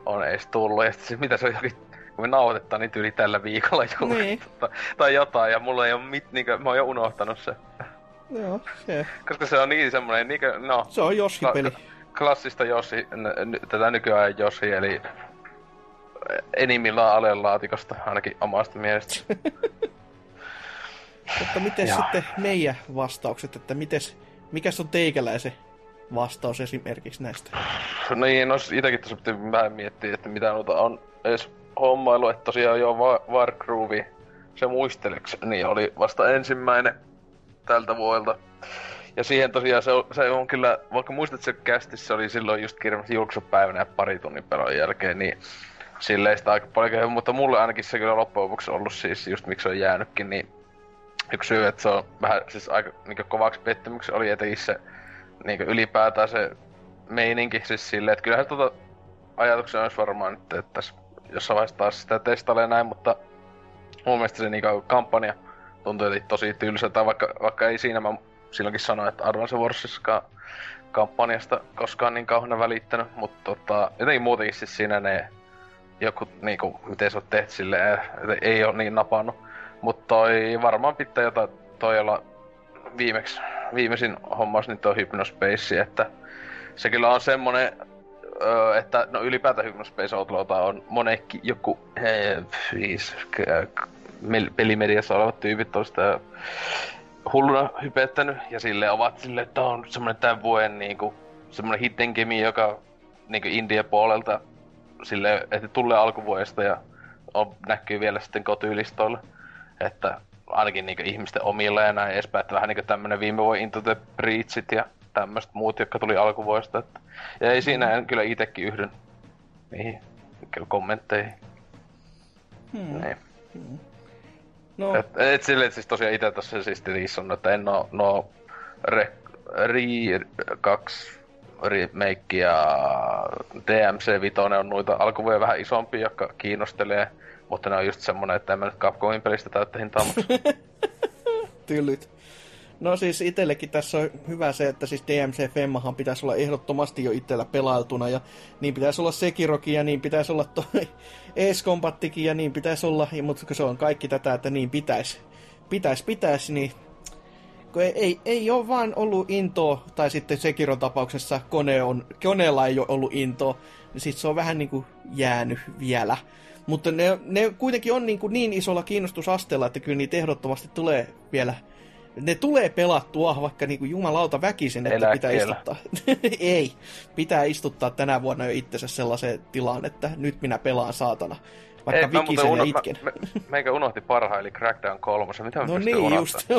on edes tullut. Ja sitten mitä se on jokin, kun me nauhoitetaan niin tyyli tällä viikolla juuri. Niin. Tai, tai jotain, ja mulla ei ole mit, niin kuin, mä oon jo unohtanut se. Joo, se. Koska se on niin semmoinen, niin kuin, no... Se on Joshi-peli. Klassista Joshi, n- tätä nykyään Joshi, eli enimmillään alelaatikosta, ainakin omasta mielestä. Mutta miten sitten meidän vastaukset, että mites, mikäs on teikäläisen vastaus esimerkiksi näistä? No niin, no itäkin tässä pitää vähän miettiä, että mitä noita on edes hommailu, että tosiaan jo Wargroove, se muisteleks, niin oli vasta ensimmäinen tältä vuodelta. Ja siihen tosiaan se on, se on kyllä, vaikka muistat se kästissä oli silloin just kirjassa julkaisupäivänä ja pari tunnin pelon jälkeen, niin silleen sitä aika paljon, mutta mulle ainakin se kyllä loppujen lopuksi ollut siis just miksi se on jäänytkin, niin yksi syy, että se on vähän siis aika niin kovaksi pettymyksi oli etenkin se niin ylipäätään se meininki siis silleen, että kyllähän tuota ajatuksia olisi varmaan nyt, että tässä jossain vaiheessa taas sitä testailee näin, mutta mun mielestä se niin kampanja tuntui tosi tylsältä, vaikka, vaikka ei siinä mä silloinkin sanoin, että Advance Warsissakaan kampanjasta koskaan niin kauheena välittänyt, mutta tota, jotenkin muutenkin siis siinä ne joku niinku, miten se on tehty silleen, ei ole niin napannut. Mutta toi varmaan pitää jotain toi olla viimeksi, viimeisin hommas niin toi Hypnospace, että se kyllä on semmonen, että no ylipäätään Hypnospace Outlawta on monekki joku he, viis, pelimediassa olevat tyypit on sitä hulluna hypettänyt ja sille ovat sille, että on semmonen tämän vuoden niinku, semmonen hidden game, joka niinku India puolelta sille, että tulee alkuvuodesta ja on, näkyy vielä sitten kotyylistoilla. Että ainakin niinku ihmisten omilla ja näin edespäin, että vähän niinku tämmönen viime vuoden Into the Breachit ja tämmöiset muut, jotka tuli alkuvuodesta. Että, ja ei siinä en kyllä itekin yhdyn niihin kommentteihin. Hmm. Niin. No, Et, et silleen, siis tosiaan itse tässä siis on, että en oo no re, Re 2 remake ja DMC 5 on noita alkuvuoja vähän isompia, jotka kiinnostelee, mutta ne on just semmonen, että en mä nyt Capcomin pelistä täyttä hintaa maksa. Tylyt. No siis itsellekin tässä on hyvä se, että siis DMC Femmahan pitäisi olla ehdottomasti jo itsellä pelailtuna ja niin pitäisi olla Sekirokin ja niin pitäisi olla toi Ace ja niin pitäisi olla, mutta se on kaikki tätä, että niin pitäisi, pitäisi, pitäisi, niin kun ei, ei, ei ole vaan ollut intoa, tai sitten Sekiron tapauksessa kone on, koneella ei ole ollut intoa, niin sitten se on vähän niin kuin jäänyt vielä. Mutta ne, ne kuitenkin on niin, kuin niin isolla kiinnostusasteella, että kyllä niitä ehdottomasti tulee vielä ne tulee pelattua, vaikka niinku jumalauta väkisin, että Eläkkeellä. pitää istuttaa. Ei, pitää istuttaa tänä vuonna jo itsensä sellaiseen tilaan, että nyt minä pelaan saatana. Vaikka Ei, mä vikisen muuten ja itken. Mä, mä, meikä unohti parhaan, eli Crackdown 3. Miten mä no niin, unohtamaan? just.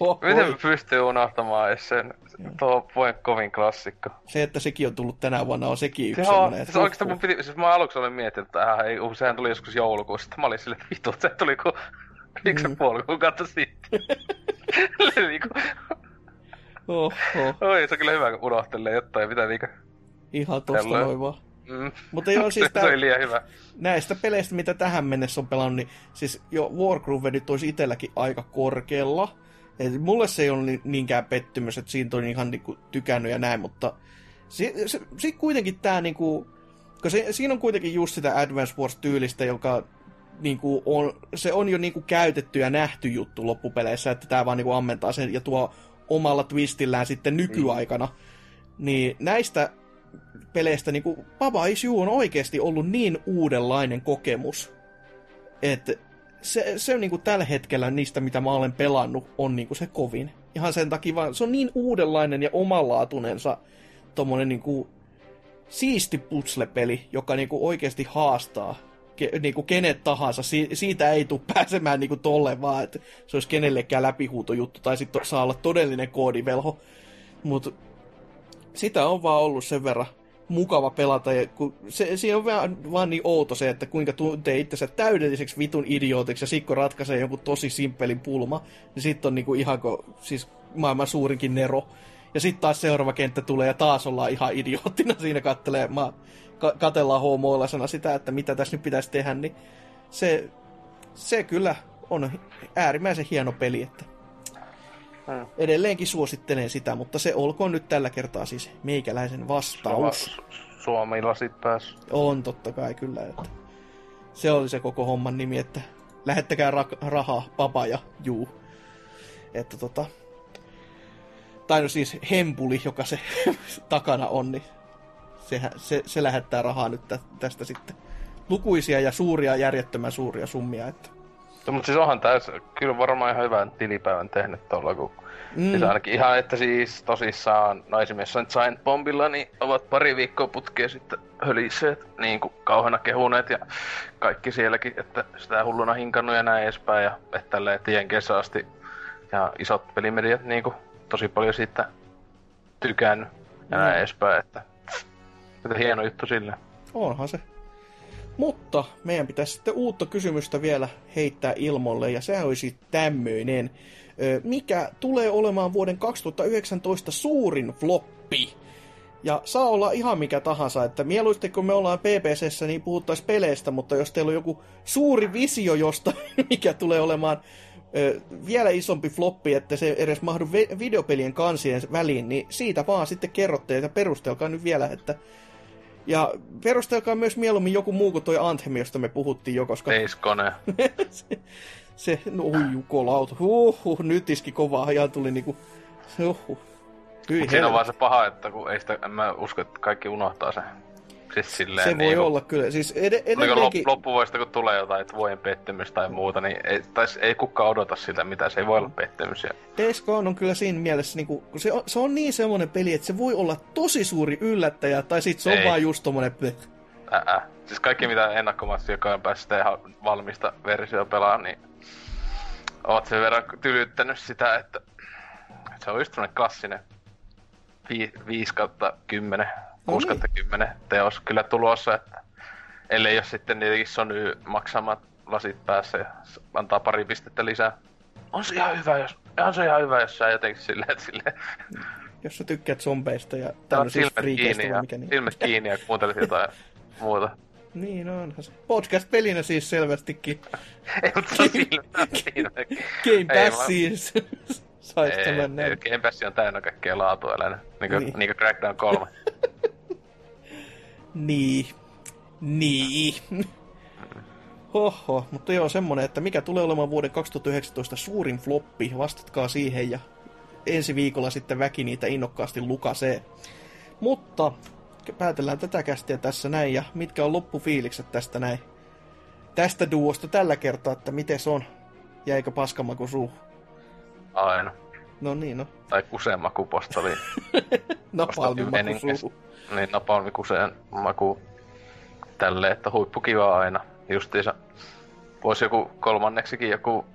Oho, Miten oi. mä pystyn unohtamaan edes sen? Tuo voi kovin klassikko. Se, että sekin on tullut tänä vuonna, on sekin yksi Joo, semmoinen. siis oikeastaan mun piti, siis mä aluksi olin miettinyt, että äh, ei, sehän tuli joskus joulukuussa, sitten mä olin silleen, että vittu, se tuli ku ja Mm. puoli kuukautta sitten. niinku, Oho, oi, se on kyllä hyvä, kun unohtelee jotain, mitä niinku, ihan tosta noin vaan. mm, Mutta joo, siis se, tää, se oli liian hyvä. näistä peleistä, mitä tähän mennessä on pelannut, niin siis jo Wargroove nyt olisi itselläkin aika korkealla. Et mulle se ei ole ni- niinkään pettymys, että siitä on ihan niinku tykännyt ja näin, mutta sitten se, se kuitenkin tämä niinku, kun se, siinä on kuitenkin just sitä Advance Wars-tyylistä, joka niinku on, se on jo niinku käytetty ja nähty juttu loppupeleissä, että tämä vaan niinku ammentaa sen ja tuo omalla twistillään sitten nykyaikana. Niin näistä peleistä niinku Baba Is You on oikeasti ollut niin uudenlainen kokemus, että se, se on niinku tällä hetkellä niistä, mitä mä olen pelannut, on niinku se kovin. Ihan sen takia vaan, se on niin uudenlainen ja omanlaatunensa tommonen niinku siisti putslepeli, joka niinku oikeasti haastaa ke, niinku kenet tahansa. Si, siitä ei tule pääsemään niinku tolle vaan, että se olisi kenellekään läpihuutojuttu, tai sitten saa olla todellinen koodivelho. Mutta sitä on vaan ollut sen verran mukava pelata. Ja kun se, siinä on vaan, vaan niin outo se, että kuinka tuntee itsensä täydelliseksi vitun idiootiksi ja Sikko ratkaisee jonkun tosi simppelin pulma, niin sitten on niinku ihan kuin, siis maailman suurinkin nero. Ja sitten taas seuraava kenttä tulee ja taas ollaan ihan idioottina siinä kattelee, mä, ka- katellaan homoilasena sitä, että mitä tässä nyt pitäisi tehdä, niin se, se kyllä on äärimmäisen hieno peli, että Hmm. edelleenkin suosittelen sitä, mutta se olkoon nyt tällä kertaa siis meikäläisen vastaus. Suomi lasit pääs. On totta kai kyllä, että se oli se koko homman nimi, että lähettäkää ra- rahaa, papa ja juu. Että tota, tai no siis hempuli, joka se takana on, niin sehän, se, se lähettää rahaa nyt tä, tästä sitten. Lukuisia ja suuria, järjettömän suuria summia, että No, mutta siis onhan tässä kyllä varmaan ihan hyvän tilipäivän tehnyt tuolla, kun Mm. Siis ainakin ihan, että siis tosissaan, no esimerkiksi on Giant Bombilla, niin ovat pari viikkoa putkea sitten hölisseet, niin kuin kauheana kehuneet ja kaikki sielläkin, että sitä hulluna hinkannut ja näin edespäin ja että tälleen, että Jenkeissä asti ja isot pelimediat niin kuin tosi paljon siitä tykännyt ja näin Mm. edespäin, että, että hieno juttu sille. Onhan se. Mutta meidän pitäisi sitten uutta kysymystä vielä heittää ilmolle, ja sehän olisi tämmöinen. Mikä tulee olemaan vuoden 2019 suurin floppi? Ja saa olla ihan mikä tahansa, että mieluusti kun me ollaan PPCssä, niin puhuttaisiin peleistä, mutta jos teillä on joku suuri visio josta, mikä tulee olemaan ö, vielä isompi floppi, että se edes mahdu videopelien kansien väliin, niin siitä vaan sitten kerrotte ja perustelkaa nyt vielä, että ja perustelkaa myös mieluummin joku muu kuin toi Anthem, josta me puhuttiin jo, koska Days Gone. se, se no jukolauta, huhhuh, nyt iski kovaa, ihan tuli niinku, Mut siinä on vaan se paha, että kun ei sitä, en mä usko, että kaikki unohtaa sen. Siis silleen Se voi niin olla kyllä, siis ed- Oliko edelleenkin... lop- loppuvuodesta, kun tulee jotain että vuoden pettymys tai muuta, niin ei, tai ei kukaan odota sitä, mitä se ei voi olla pettymys. Ja, Days Gone on kyllä siinä mielessä, niinku, kun se on, se on niin semmoinen peli, että se voi olla tosi suuri yllättäjä, tai sit se on Ei. vaan just tommonen... ää. Siis kaikki mitä ennakkomatsi, joka on päässyt ihan valmista versiota pelaa, niin oot sen verran tylyttänyt sitä, että se on just klassinen 5 kautta 10, 6 niin. kautta 10 teos kyllä tulossa, että ellei jos sitten niitäkin Sony maksamat lasit päässä ja antaa pari pistettä lisää. On se ihan hyvä, jos, on se ihan hyvä, jos sä jotenkin silleen, että silleen, Jos sä tykkäät zombeista ja tämmöisistä friikeistä ja, mikä niin. silmät kiinni ja kuuntelit jotain muuta. Niin, no onhan se. Podcast-pelinä siis selvästikin. Ei, mutta se on. Game Ei Pass siis. Sais Ei, tämän näin. Game Pass on täynnä kaikkea. Niin kuin, Niin. niin. niin kuin Crackdown 3. Niin. Niin. Hoho, mutta joo, semmonen, että mikä tulee olemaan vuoden 2019 suurin floppi, vastatkaa siihen ja ensi viikolla sitten väki niitä innokkaasti lukasee. Mutta päätellään tätä kästiä tässä näin ja mitkä on loppufiilikset tästä näin. Tästä duosta tällä kertaa, että miten se on. Jäikö paskamaku suu? Aina. No niin, no. Tai kuseen makupostoli. Napalmimaku Meninkäs. suu. niin napalmi kuseen maku. Tälleen, että huippukiva aina. Justiinsa. Voisi joku kolmanneksikin joku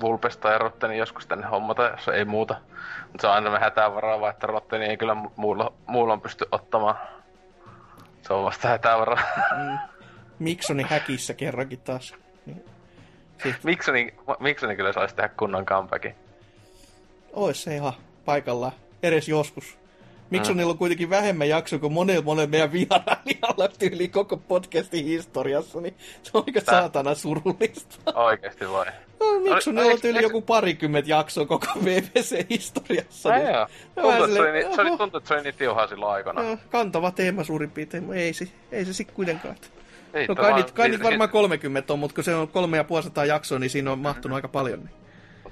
Vulpes tai Rotteni joskus tänne hommata, jos ei muuta. Mutta se on aina hätävaraava, että Rotteni ei kyllä mu- muulla, muulla pysty ottamaan. Se on vasta hätävaraa. Miksoni häkissä kerrankin taas. Niin. Miksoni, Miksoni kyllä saisi tehdä kunnon comebackin. Ois se ihan paikallaan. Edes joskus. Miksonilla on kuitenkin vähemmän jaksoa kuin monella monella meidän vierailijalla tyyli koko podcastin historiassa, niin se on aika Tää- saatana surullista. Oikeesti vai? No, Miksonilla on tyyli joku parikymmentä jaksoa koko VPC-historiassa. Ai niin- joo. Tuntuu, että se oli, se oli, oho. tuntuu, että se oli niin tiuhaa silloin aikana. Joo, kantava teema suurin piirtein, mutta ei se, ei se sitten kuitenkaan. Ei, No kai, niitä, kai niitä varmaan 30 on, mutta kun se on kolme ja puolisataa jaksoa, niin siinä on mahtunut aika paljon. Niin,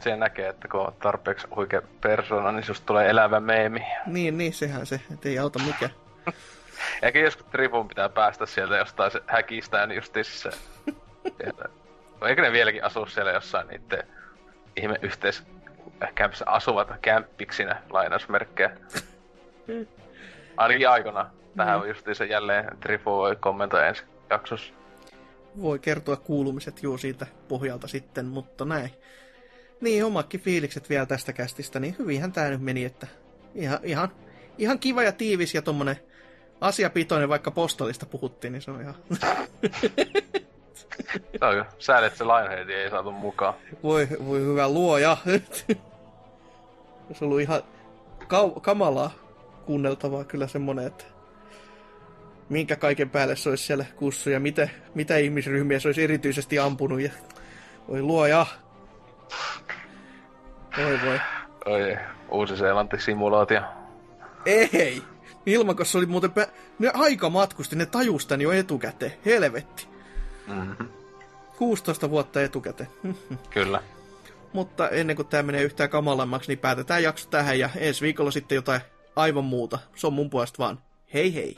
Mut siihen näkee, että kun on tarpeeksi huikea persona, niin susta tulee elävä meemi. niin, niin sehän se, että ei auta mikään. Eikä joskus Tripun pitää päästä sieltä jostain se häkistä, niin justiinsa se... sieltä. Eikö ne vieläkin asu siellä jossain niitten ihme yhteis... Kämpissä asuvat kämppiksinä, lainausmerkkejä. Ainakin aikana. Tähän on justiinsa jälleen Trifu voi kommentoida ensi jaksossa. voi kertoa kuulumiset juu siitä pohjalta sitten, mutta näin. Niin, omakin fiilikset vielä tästä kästistä, niin hyvinhän tää nyt meni, että ihan, ihan, ihan kiva ja tiivis ja tommonen asiapitoinen, vaikka postolista puhuttiin, niin se on ihan... Jo sääli, että se Lionheadi ei saatu mukaan. voi, voi hyvä luoja. se on ollut ihan kau- kamalaa kuunneltavaa kyllä semmonen, että minkä kaiken päälle se olisi siellä kussu ja mitä, mitä ihmisryhmiä se olisi erityisesti ampunut ja voi luoja. Voi voi. Oi, Uusi-Seelanti-simulaatio. Ei! Ilmakos oli muuten... Pä... Ne aika matkusti, ne tajus tän jo etukäteen. Helvetti. Mm-hmm. 16 vuotta etukäteen. Kyllä. Mutta ennen kuin tämä menee yhtään kamalammaksi, niin päätetään jakso tähän ja ensi viikolla sitten jotain aivan muuta. Se on mun puolesta vaan. Hei hei!